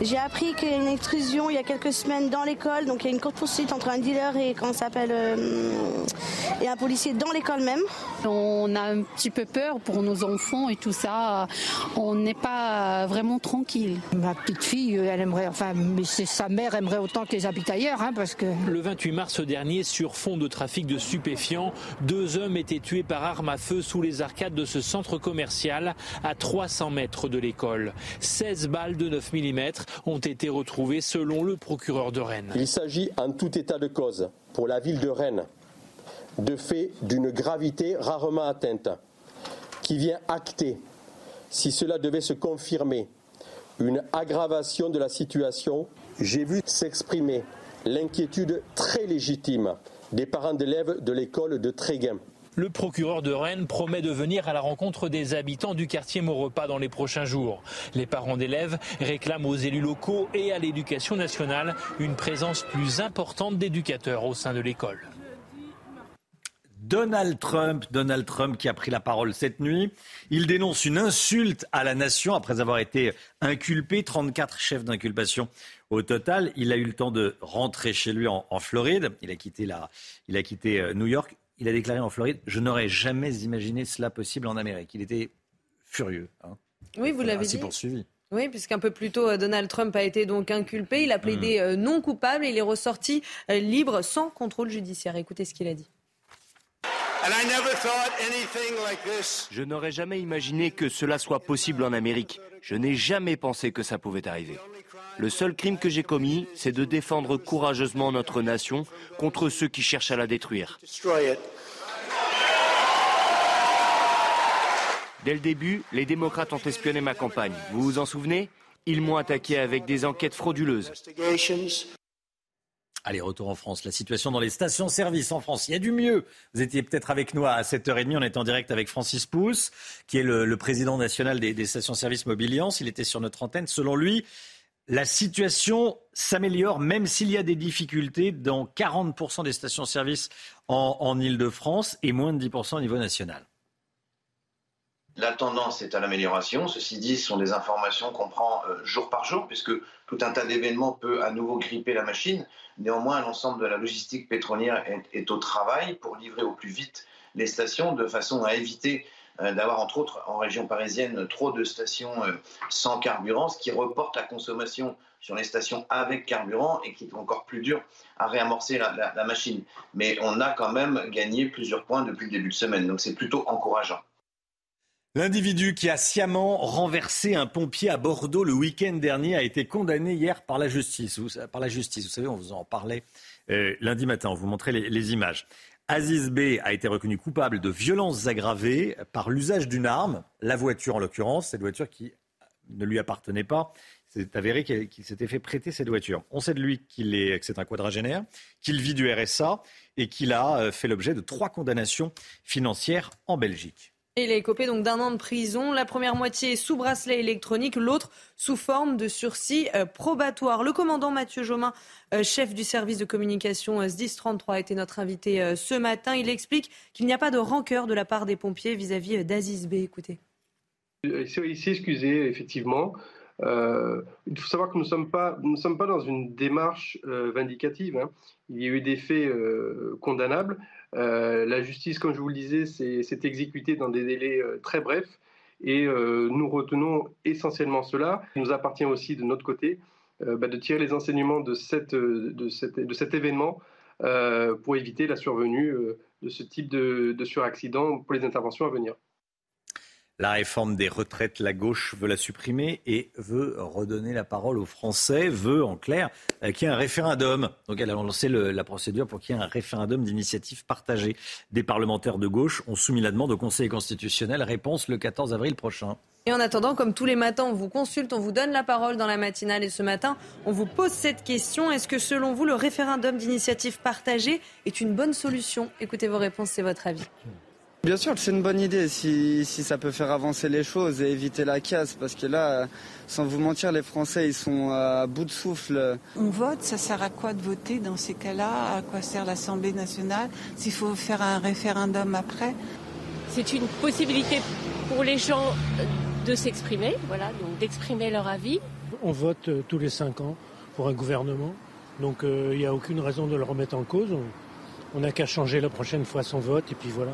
J'ai appris qu'il y a une extrusion il y a quelques semaines dans l'école, donc il y a une courte poursuite entre un dealer et comment s'appelle euh, et un policier dans l'école même. On a un petit peu peur pour nos enfants et tout ça. On n'est pas vraiment tranquille. Ma petite fille, elle aimerait, enfin, mais sa mère aimerait autant qu'ils habitent ailleurs, hein, parce que. Le 28 mars dernier, sur fond de trafic de stupéfiants, deux hommes étaient tués par arme à feu sous les arcades de ce centre commercial à 300 mètres de l'école. 16 balles de 9 mm ont été retrouvés selon le procureur de Rennes. Il s'agit en tout état de cause pour la ville de Rennes de faits d'une gravité rarement atteinte qui vient acter, si cela devait se confirmer, une aggravation de la situation. J'ai vu s'exprimer l'inquiétude très légitime des parents d'élèves de l'école de Tréguin. Le procureur de Rennes promet de venir à la rencontre des habitants du quartier Maurepas dans les prochains jours. Les parents d'élèves réclament aux élus locaux et à l'éducation nationale une présence plus importante d'éducateurs au sein de l'école. Donald Trump, Donald Trump qui a pris la parole cette nuit. Il dénonce une insulte à la nation après avoir été inculpé, 34 chefs d'inculpation au total. Il a eu le temps de rentrer chez lui en, Floride. Il a quitté, euh, New York il a déclaré en Floride Je n'aurais jamais imaginé cela possible en Amérique. Il était furieux. Hein. Oui, vous l'avez dit. poursuivi. Oui, puisqu'un peu plus tôt, euh, Donald Trump a été donc inculpé. Il a plaidé mm. euh, non coupable et il est ressorti euh, libre sans contrôle judiciaire. Écoutez ce qu'il a dit. Je n'aurais jamais imaginé que cela soit possible en Amérique. Je n'ai jamais pensé que ça pouvait arriver. Le seul crime que j'ai commis, c'est de défendre courageusement notre nation contre ceux qui cherchent à la détruire. Dès le début, les démocrates ont espionné ma campagne. Vous vous en souvenez? Ils m'ont attaqué avec des enquêtes frauduleuses. Allez, retour en France. La situation dans les stations-service en France, il y a du mieux. Vous étiez peut-être avec nous à 7h30. On est en direct avec Francis Pousse, qui est le, président national des, stations-service Mobiliance. Il était sur notre antenne. Selon lui, la situation s'améliore, même s'il y a des difficultés dans 40% des stations-service en, en Ile-de-France et moins de 10% au niveau national. La tendance est à l'amélioration. Ceci dit, ce sont des informations qu'on prend euh, jour par jour, puisque tout un tas d'événements peut à nouveau gripper la machine. Néanmoins, l'ensemble de la logistique pétrolière est, au travail pour livrer au plus vite les stations, de façon à éviter d'avoir, entre autres, en région parisienne, trop de stations euh, sans carburant, ce qui reporte la consommation sur les stations avec carburant et qui est encore plus dur à réamorcer la, machine. Mais on a quand même gagné plusieurs points depuis le début de semaine, donc c'est plutôt encourageant. L'individu qui a sciemment renversé un pompier à Bordeaux le week-end dernier a été condamné hier par la justice. Vous, par la justice, vous savez, on vous en parlait euh, lundi matin, on vous montrait les images. Aziz B a été reconnu coupable de violences aggravées par l'usage d'une arme, la voiture en l'occurrence, cette voiture qui ne lui appartenait pas. C'est avéré qu'il s'était fait prêter cette voiture. On sait de lui qu'il est, que c'est un quadragénaire, qu'il vit du RSA et qu'il a euh, fait l'objet de trois condamnations financières en Belgique. Il est copé donc d'un an de prison. La première moitié sous bracelet électronique, l'autre sous forme de sursis euh, probatoire. Le commandant Mathieu Jomain, euh, chef du service de communication euh, SDIS 33, a été notre invité ce matin. Il explique qu'il n'y a pas de rancœur de la part des pompiers vis-à-vis d'Aziz B. Écoutez. Il s'est excusé, effectivement. il faut savoir que nous ne sommes, pas, sommes pas dans une démarche vindicative. Hein. Il y a eu des faits condamnables. Euh, la justice, comme je vous le disais, s'est exécutée dans des délais euh, très brefs et euh, nous retenons essentiellement cela. Il nous appartient aussi de notre côté bah, de tirer les enseignements de, cet événement pour éviter la survenue de ce type de suraccident pour les interventions à venir. La réforme des retraites, la gauche veut la supprimer et veut redonner la parole aux Français, veut en clair euh, qu'il y ait un référendum. Donc elle a lancé la procédure pour qu'il y ait un référendum d'initiative partagée. Des parlementaires de gauche ont soumis la demande au Conseil constitutionnel. Réponse le 14 avril prochain. Et en attendant, comme tous les matins, on vous consulte, on vous donne la parole dans la matinale et ce matin, on vous pose cette question. Est-ce que selon vous, le référendum d'initiative partagée est une bonne solution? Écoutez vos réponses, c'est votre avis. Bien sûr c'est une bonne idée si, ça peut faire avancer les choses et éviter la casse parce que là, sans vous mentir, les Français ils sont à bout de souffle. On vote, ça sert à quoi de voter dans ces cas-là? À quoi sert l'Assemblée nationale S'il faut faire un référendum après? C'est une possibilité pour les gens de s'exprimer, voilà, donc d'exprimer leur avis. On vote euh, tous les cinq ans pour un gouvernement, donc euh, il n'y a aucune raison de le remettre en cause. On n'a qu'à changer la prochaine fois son vote et puis voilà.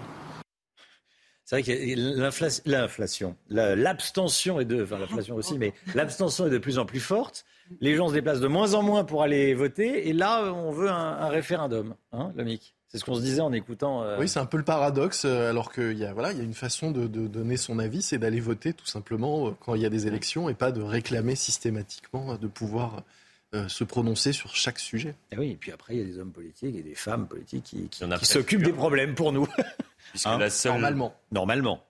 C'est vrai que l'inflation, l'abstention est de, enfin l'inflation aussi, mais l'abstention est de plus en plus forte. Les gens se déplacent de moins en moins pour aller voter, et là, on veut un, référendum, hein, Lomic. C'est ce qu'on se disait en écoutant. Euh, oui, c'est un peu le paradoxe, euh, alors qu'il y a voilà, il y a une façon de, donner son avis, c'est d'aller voter tout simplement euh, quand il y a des élections et pas de réclamer systématiquement de pouvoir se prononcer sur chaque sujet. Et oui, et puis après, il y a des hommes politiques et des femmes politiques qui, qui s'occupent des problèmes pour nous. Hein Normalement. Normalement.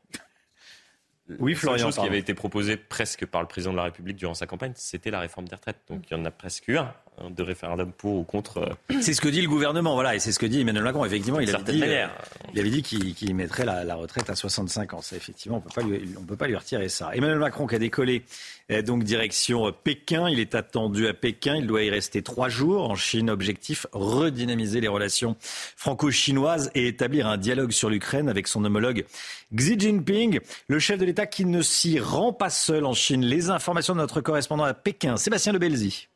Oui, Florian. La chose qui avait été proposée presque par le président de la République durant sa campagne, c'était la réforme des retraites. Donc il y en a presque eu un de référendum pour ou contre. Euh, c'est ce que dit le gouvernement, voilà, et c'est ce que dit Emmanuel Macron. Effectivement, il avait dit, euh, il avait dit qu'il mettrait la, retraite à 65 ans. Ça, effectivement, on on peut pas lui retirer ça. Emmanuel Macron qui a décollé euh, donc direction Pékin. Il est attendu à Pékin. Il doit y rester trois jours en Chine. Objectif redynamiser les relations franco-chinoises et établir un dialogue sur l'Ukraine avec son homologue Xi Jinping, le chef de l'État qui ne s'y rend pas seul en Chine. Les informations de notre correspondant à Pékin, Sébastien Lebelzi.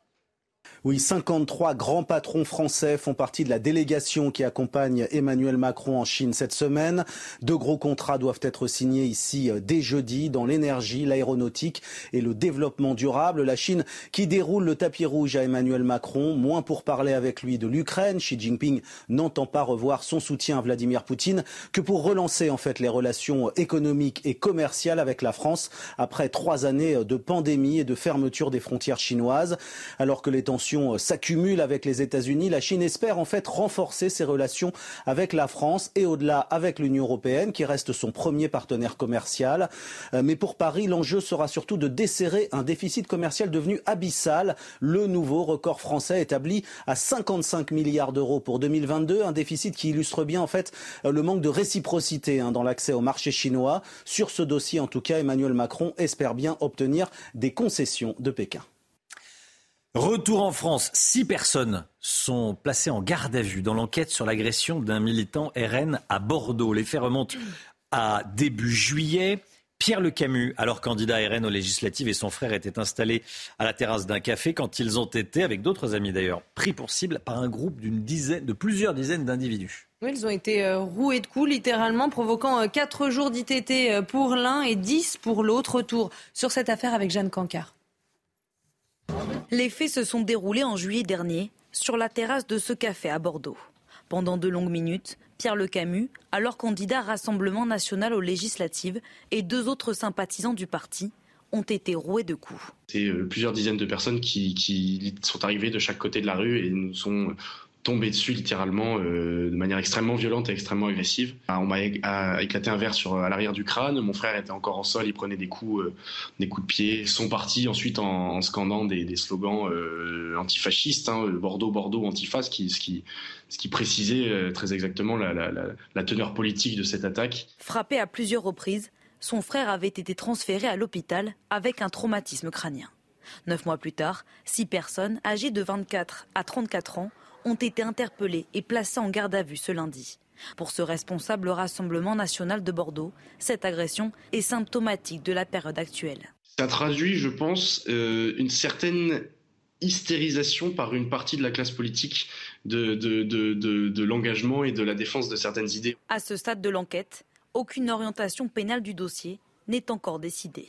Oui, 53 grands patrons français font partie de la délégation qui accompagne Emmanuel Macron en Chine cette semaine. De gros contrats doivent être signés ici euh, dès jeudi dans l'énergie, l'aéronautique et le développement durable. La Chine qui déroule le tapis rouge à Emmanuel Macron, moins pour parler avec lui de l'Ukraine. Xi Jinping n'entend pas revoir son soutien à Vladimir Poutine que pour relancer en fait les relations économiques et commerciales avec la France après trois années de pandémie et de fermeture des frontières chinoises. Alors que les tensions euh, s'accumule avec les États-Unis. La Chine espère en fait renforcer ses relations avec la France et au-delà avec l'Union européenne, qui reste son premier partenaire commercial. Euh, mais pour Paris, l'enjeu sera surtout de desserrer un déficit commercial devenu abyssal. Le nouveau record français établi à 55 milliards d'euros pour 2022, un déficit qui illustre bien en fait euh, le manque de réciprocité hein, dans l'accès au marché chinois. Sur ce dossier, en tout cas, Emmanuel Macron espère bien obtenir des concessions de Pékin. Retour en France, six personnes sont placées en garde à vue dans l'enquête sur l'agression d'un militant RN à Bordeaux. Les faits remontent à début juillet. Pierre Le Camus, alors candidat RN aux législatives, et son frère étaient installés à la terrasse d'un café quand ils ont été, avec d'autres amis d'ailleurs, pris pour cible par un groupe de plusieurs dizaines d'individus. Oui, ils ont été euh, roués de coups, littéralement, provoquant euh, quatre jours d'ITT euh, pour l'un et dix pour l'autre. Retour sur cette affaire avec Jeanne Cancard. Les faits se sont déroulés en juillet dernier sur la terrasse de ce café à Bordeaux. Pendant de longues minutes, Pierre Le Camus, alors candidat Rassemblement national aux législatives, et deux autres sympathisants du parti ont été roués de coups. C'est euh, plusieurs dizaines de personnes qui, qui, sont arrivées de chaque côté de la rue et nous sont tombés dessus littéralement euh, de manière extrêmement violente et extrêmement agressive. Ah, on m'a éclaté un verre sur, à l'arrière du crâne, mon frère était encore en sol, il prenait des coups, euh, des coups de pied. Ils sont partis ensuite en, scandant des, slogans antifascistes, hein, Bordeaux, Bordeaux, antifa, ce qui, précisait très exactement la teneur politique de cette attaque. Frappé à plusieurs reprises, son frère avait été transféré à l'hôpital avec un traumatisme crânien. Neuf mois plus tard, six personnes âgées de 24 à 34 ans ont été interpellées et placées en garde à vue ce lundi. Pour ce responsable Rassemblement national de Bordeaux, cette agression est symptomatique de la période actuelle. Ça traduit, je pense, euh, une certaine hystérisation par une partie de la classe politique de, de l'engagement et de la défense de certaines idées. À ce stade de l'enquête, aucune orientation pénale du dossier n'est encore décidée.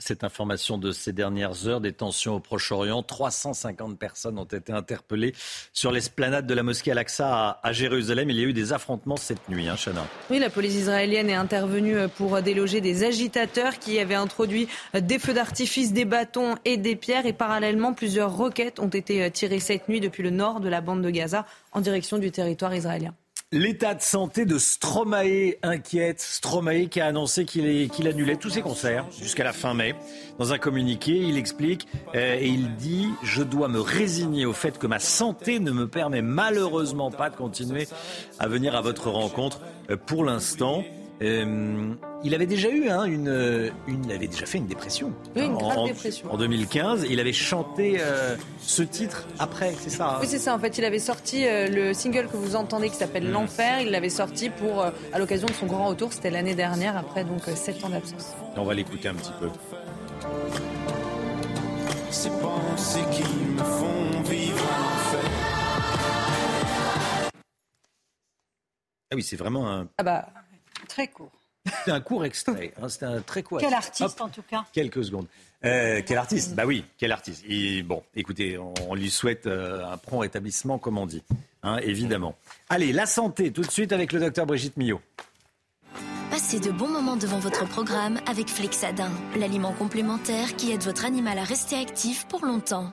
Cette information de ces dernières heures, des tensions au Proche-Orient, 350 personnes ont été interpellées sur l'esplanade de la mosquée Al-Aqsa à, Jérusalem. Il y a eu des affrontements cette nuit, hein, Chana. Oui, la police israélienne est intervenue pour déloger des agitateurs qui avaient introduit des feux d'artifice, des bâtons et des pierres. Et parallèlement, plusieurs roquettes ont été tirées cette nuit depuis le nord de la bande de Gaza en direction du territoire israélien. L'état de santé de Stromae inquiète. Stromae qui a annoncé qu'il annulait tous ses concerts jusqu'à la fin mai. Dans un communiqué, il explique euh, et il dit Je dois me résigner au fait que ma santé ne me permet malheureusement pas de continuer à venir à votre rencontre euh, pour l'instant. Euh, il avait déjà eu hein, une, une, il avait déjà fait une dépression. Oui, une grave en, dépression. En 2015, il avait chanté euh, ce titre après, c'est ça. Hein? Oui, c'est ça. En fait, il avait sorti euh, le single que vous entendez qui s'appelle mm. L'enfer. Il l'avait sorti pour à l'occasion de son grand retour. C'était l'année dernière, après donc 7 ans d'absence. On va l'écouter un petit peu. Ces pensées qui me font vivre Ah oui, c'est vraiment un. Ah bah. Très court. C'était un court extrait. Hein, c'était un très court. Quel artiste en tout cas. Quelques secondes. Euh, quel artiste? Bah oui, quel artiste? bon, écoutez, on, lui souhaite euh, un prompt rétablissement, comme on dit, hein, évidemment. Allez, la santé, tout de suite avec le docteur Brigitte Millot. Passez de bons moments devant votre programme avec Flexadin, l'aliment complémentaire qui aide votre animal à rester actif pour longtemps.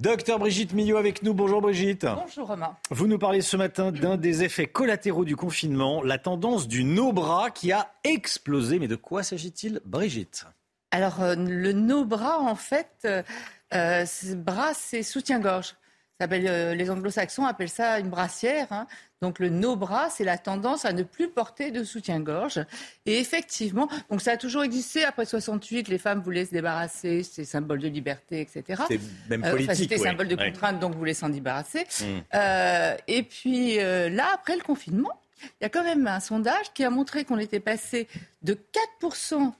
Docteur Brigitte Millot avec nous. Bonjour Brigitte. Bonjour Romain. Vous nous parlez ce matin d'un des effets collatéraux du confinement, la tendance du no-bras qui a explosé. Mais de quoi s'agit-il, Brigitte? Alors, euh, le no-bras, en fait, euh, euh bras, c'est soutien-gorge. Euh, les anglo-saxons appellent ça une brassière. Hein. Donc le no-bras, c'est la tendance à ne plus porter de soutien-gorge. Et effectivement, donc ça a toujours existé. Après 68, les femmes voulaient se débarrasser, c'est symbole de liberté, etc. C'est même euh, politique. c'était symbole de contrainte, donc voulaient s'en débarrasser. Hmm. Euh, et puis là, après le confinement, il y a quand même un sondage qui a montré qu'on était passé de 4%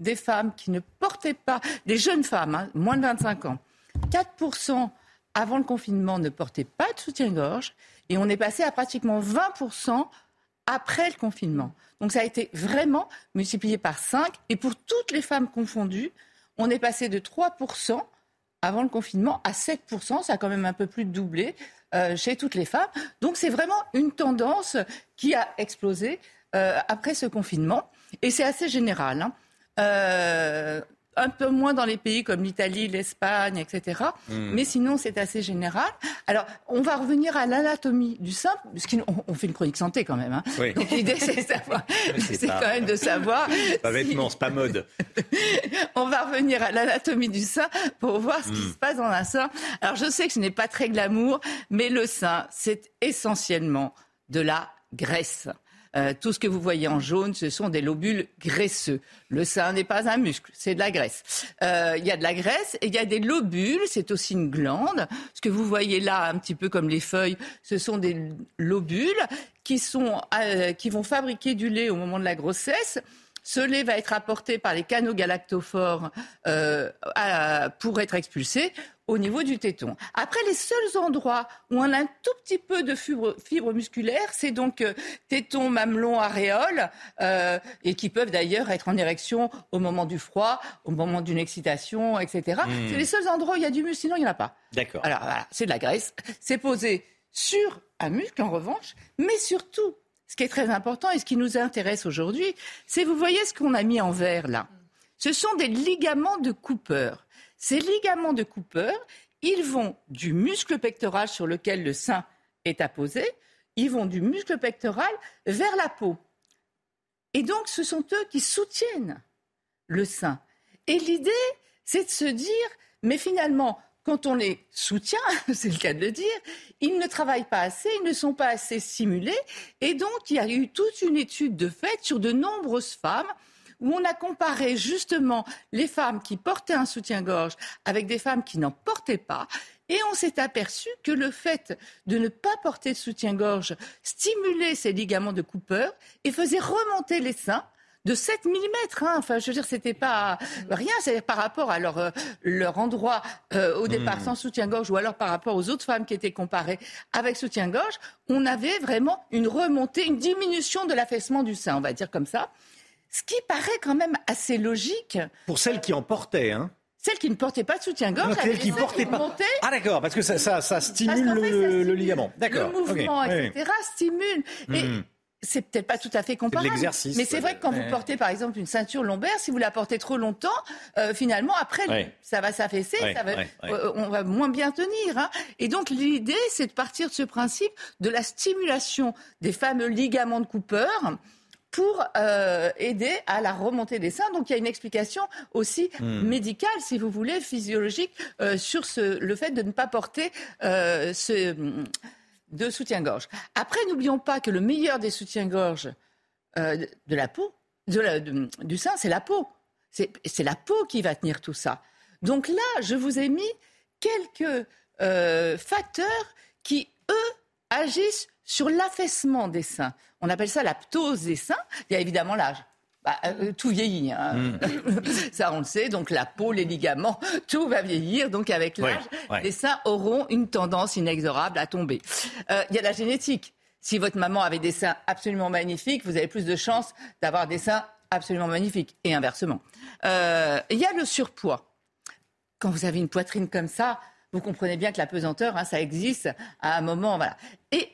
des femmes qui ne portaient pas, des jeunes femmes, hein, moins de 25 ans, 4% avant le confinement, ne portaient pas de soutien-gorge. Et on est passé à pratiquement 20% après le confinement. Donc ça a été vraiment multiplié par 5. Et pour toutes les femmes confondues, on est passé de 3% avant le confinement à 7%. Ça a quand même un peu plus doublé euh, chez toutes les femmes. Donc c'est vraiment une tendance qui a explosé euh, après ce confinement. Et c'est assez général. Hein. Euh, un peu moins dans les pays comme l'Italie, l'Espagne, etc. Hmm. Mais sinon, c'est assez général. Alors, on va revenir à l'anatomie du sein, puisqu'on on fait une chronique santé quand même. Hein. Donc l'idée, c'est <laughs> quand même de savoir. Pas vêtements, c'est pas mode. <laughs> on va revenir à l'anatomie du sein pour voir ce qui hmm. se passe dans un sein. Alors, je sais que ce n'est pas très glamour, mais le sein, c'est essentiellement de la graisse. Euh, tout ce que vous voyez en jaune, ce sont des lobules graisseux. Le sein n'est pas un muscle, c'est de la graisse. Euh, il y a de la graisse et il y a des lobules, c'est aussi une glande. Ce que vous voyez là, un petit peu comme les feuilles, ce sont des lobules qui, sont, euh, qui vont fabriquer du lait au moment de la grossesse. Ce lait va être apporté par les canaux galactophores euh, pour être expulsé au niveau du téton. Après, les seuls endroits où on a un tout petit peu de fibres, musculaires, c'est donc euh, téton, mamelon, aréole, euh, et qui peuvent d'ailleurs être en érection au moment du froid, au moment d'une excitation, etc. Hmm. C'est les seuls endroits où il y a du muscle, sinon il n'y en a pas. D'accord. Alors voilà, c'est de la graisse. C'est posé sur un muscle, en revanche, mais surtout, ce qui est très important et ce qui nous intéresse aujourd'hui, c'est, vous voyez ce qu'on a mis en vert là. Ce sont des ligaments de Cooper. Ces ligaments de Cooper, ils vont du muscle pectoral sur lequel le sein est apposé, ils vont du muscle pectoral vers la peau. Et donc, ce sont eux qui soutiennent le sein. Et l'idée, c'est de se dire, mais finalement, quand on les soutient, <laughs> c'est le cas de le dire, ils ne travaillent pas assez, ils ne sont pas assez stimulés. Et donc, il y a eu toute une étude de fait sur de nombreuses femmes où on a comparé justement les femmes qui portaient un soutien-gorge avec des femmes qui n'en portaient pas. Et on s'est aperçu que le fait de ne pas porter de soutien-gorge stimulait ces ligaments de Cooper et faisait remonter les seins de 7 mm. Hein. Enfin, je veux dire, c'était pas rien. C'est par rapport à leur, euh, leur endroit euh, au départ hmm. sans soutien-gorge ou alors par rapport aux autres femmes qui étaient comparées avec soutien-gorge, on avait vraiment une remontée, une diminution de l'affaissement du sein, on va dire comme ça. Ce qui paraît quand même assez logique. Pour celles qui en portaient, hein celles qui ne portaient pas de soutien-gorge, celles qui portaient pas. Ah d'accord, parce que ça, ça, stimule le, ligament. D'accord. Le mouvement, etc. stimule. Et hmm. C'est peut-être pas tout à fait comparable. l'exercice. Mais c'est vrai que quand vous portez par exemple une ceinture lombaire, si vous la portez trop longtemps, euh, finalement après ça va s'affaisser, ça va, euh, on va moins bien tenir. Hein. Et donc l'idée c'est de partir de ce principe de la stimulation des fameux ligaments de Cooper pour euh, aider à la remontée des seins. Donc il y a une explication aussi hmm. médicale, si vous voulez, physiologique, euh, sur ce, le fait de ne pas porter euh, ce, de soutien-gorge. Après, n'oublions pas que le meilleur des soutiens-gorge de la peau, du sein, c'est la peau. C'est la peau qui va tenir tout ça. Donc là, je vous ai mis quelques facteurs qui, eux, agissent sur l'affaissement des seins. On appelle ça la ptose des seins. Il y a évidemment l'âge. Bah, euh, tout vieillit, hein. hmm. <laughs> ça on le sait. Donc la peau, les ligaments, <laughs> tout va vieillir. Donc avec l'âge, les seins auront une tendance inexorable à tomber. Euh, il y a la génétique. Si votre maman avait des seins absolument magnifiques, vous avez plus de chances d'avoir des seins absolument magnifiques. Et inversement. Euh, il y a le surpoids. Quand vous avez une poitrine comme ça, vous comprenez bien que la pesanteur, hein, ça existe à un moment. Voilà. Et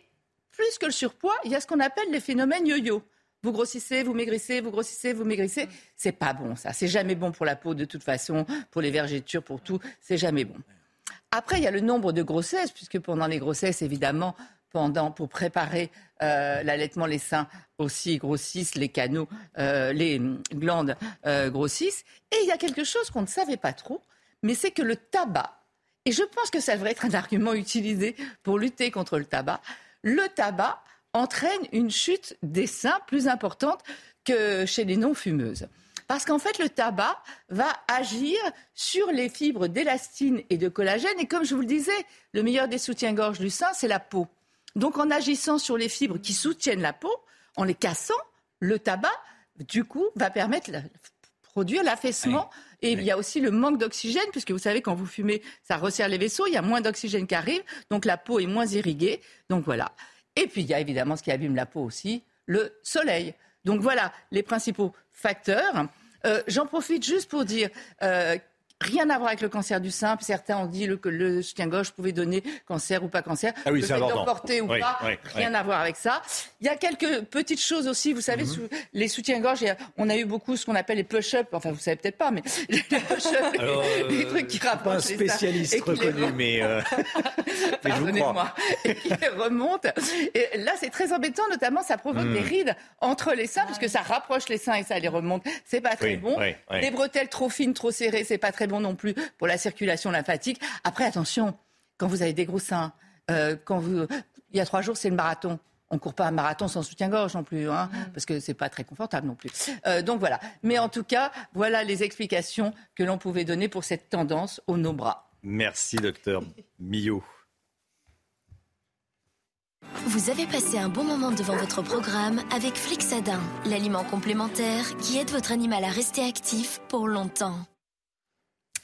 plus que le surpoids, il y a ce qu'on appelle les phénomènes yo-yo. Vous grossissez, vous maigrissez, vous grossissez, vous maigrissez. C'est pas bon, ça. C'est jamais bon pour la peau, de toute façon, pour les vergetures, pour tout. C'est jamais bon. Après, il y a le nombre de grossesses, puisque pendant les grossesses, évidemment, pendant, pour préparer euh, l'allaitement, les seins aussi grossissent, les canaux, euh, les glandes euh, grossissent. Et il y a quelque chose qu'on ne savait pas trop, mais c'est que le tabac, et je pense que ça devrait être un argument <laughs> utilisé pour lutter contre le tabac, le tabac entraîne une chute des seins plus importante que chez les non-fumeuses. Parce qu'en fait, le tabac va agir sur les fibres d'élastine et de collagène. Et comme je vous le disais, le meilleur des soutiens-gorge du sein, c'est la peau. Donc en agissant sur les fibres qui soutiennent la peau, en les cassant, le tabac, du coup, va permettre de produire l'affaissement. Et il y a aussi le manque d'oxygène, puisque vous savez, quand vous fumez, ça resserre les vaisseaux, il y a moins d'oxygène qui arrive, donc la peau est moins irriguée. Donc voilà. Et puis il y a évidemment ce qui abîme la peau aussi, le soleil. Donc voilà les principaux facteurs. Euh, j'en profite juste pour dire euh, Rien à voir avec le cancer du sein. Certains ont dit que le soutien-gorge pouvait donner cancer ou pas cancer. Ah oui, le fait ou pas, rien à voir avec ça. Il y a quelques petites choses aussi. Vous savez, mhm. les soutiens-gorge, on a eu beaucoup ce qu'on appelle les push-up. Enfin, vous savez peut-être pas, mais <laughs> les push-up, des trucs qui rapprochent pas un spécialiste reconnu, mais, euh... <laughs> mais je vous crois. et qui remontent. Et là, c'est très embêtant. Notamment, ça provoque des mhm. rides entre les seins, puisque ça rapproche les seins et ça les remonte. C'est pas très bon. Des bretelles trop fines, trop serrées, c'est pas très bon non plus pour la circulation lymphatique. Après, attention, quand vous avez des gros seins, euh, quand vous, il y a trois jours, c'est le marathon. On court pas un marathon sans soutien-gorge non plus, hein, mm. parce que c'est pas très confortable non plus. Euh, donc voilà. Mais en tout cas, voilà les explications que l'on pouvait donner pour cette tendance aux nos bras. Merci, docteur Millot. Vous avez passé un bon moment devant votre programme avec Flixadin, l'aliment complémentaire qui aide votre animal à rester actif pour longtemps.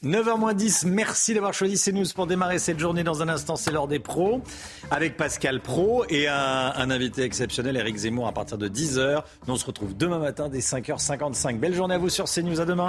9h10, merci d'avoir choisi CNews pour démarrer cette journée. Dans un instant, c'est l'heure des pros avec Pascal Pro et un, invité exceptionnel, Eric Zemmour, à partir de 10h. Nous, on se retrouve demain matin dès 5h55. Belle journée à vous sur CNews. À demain.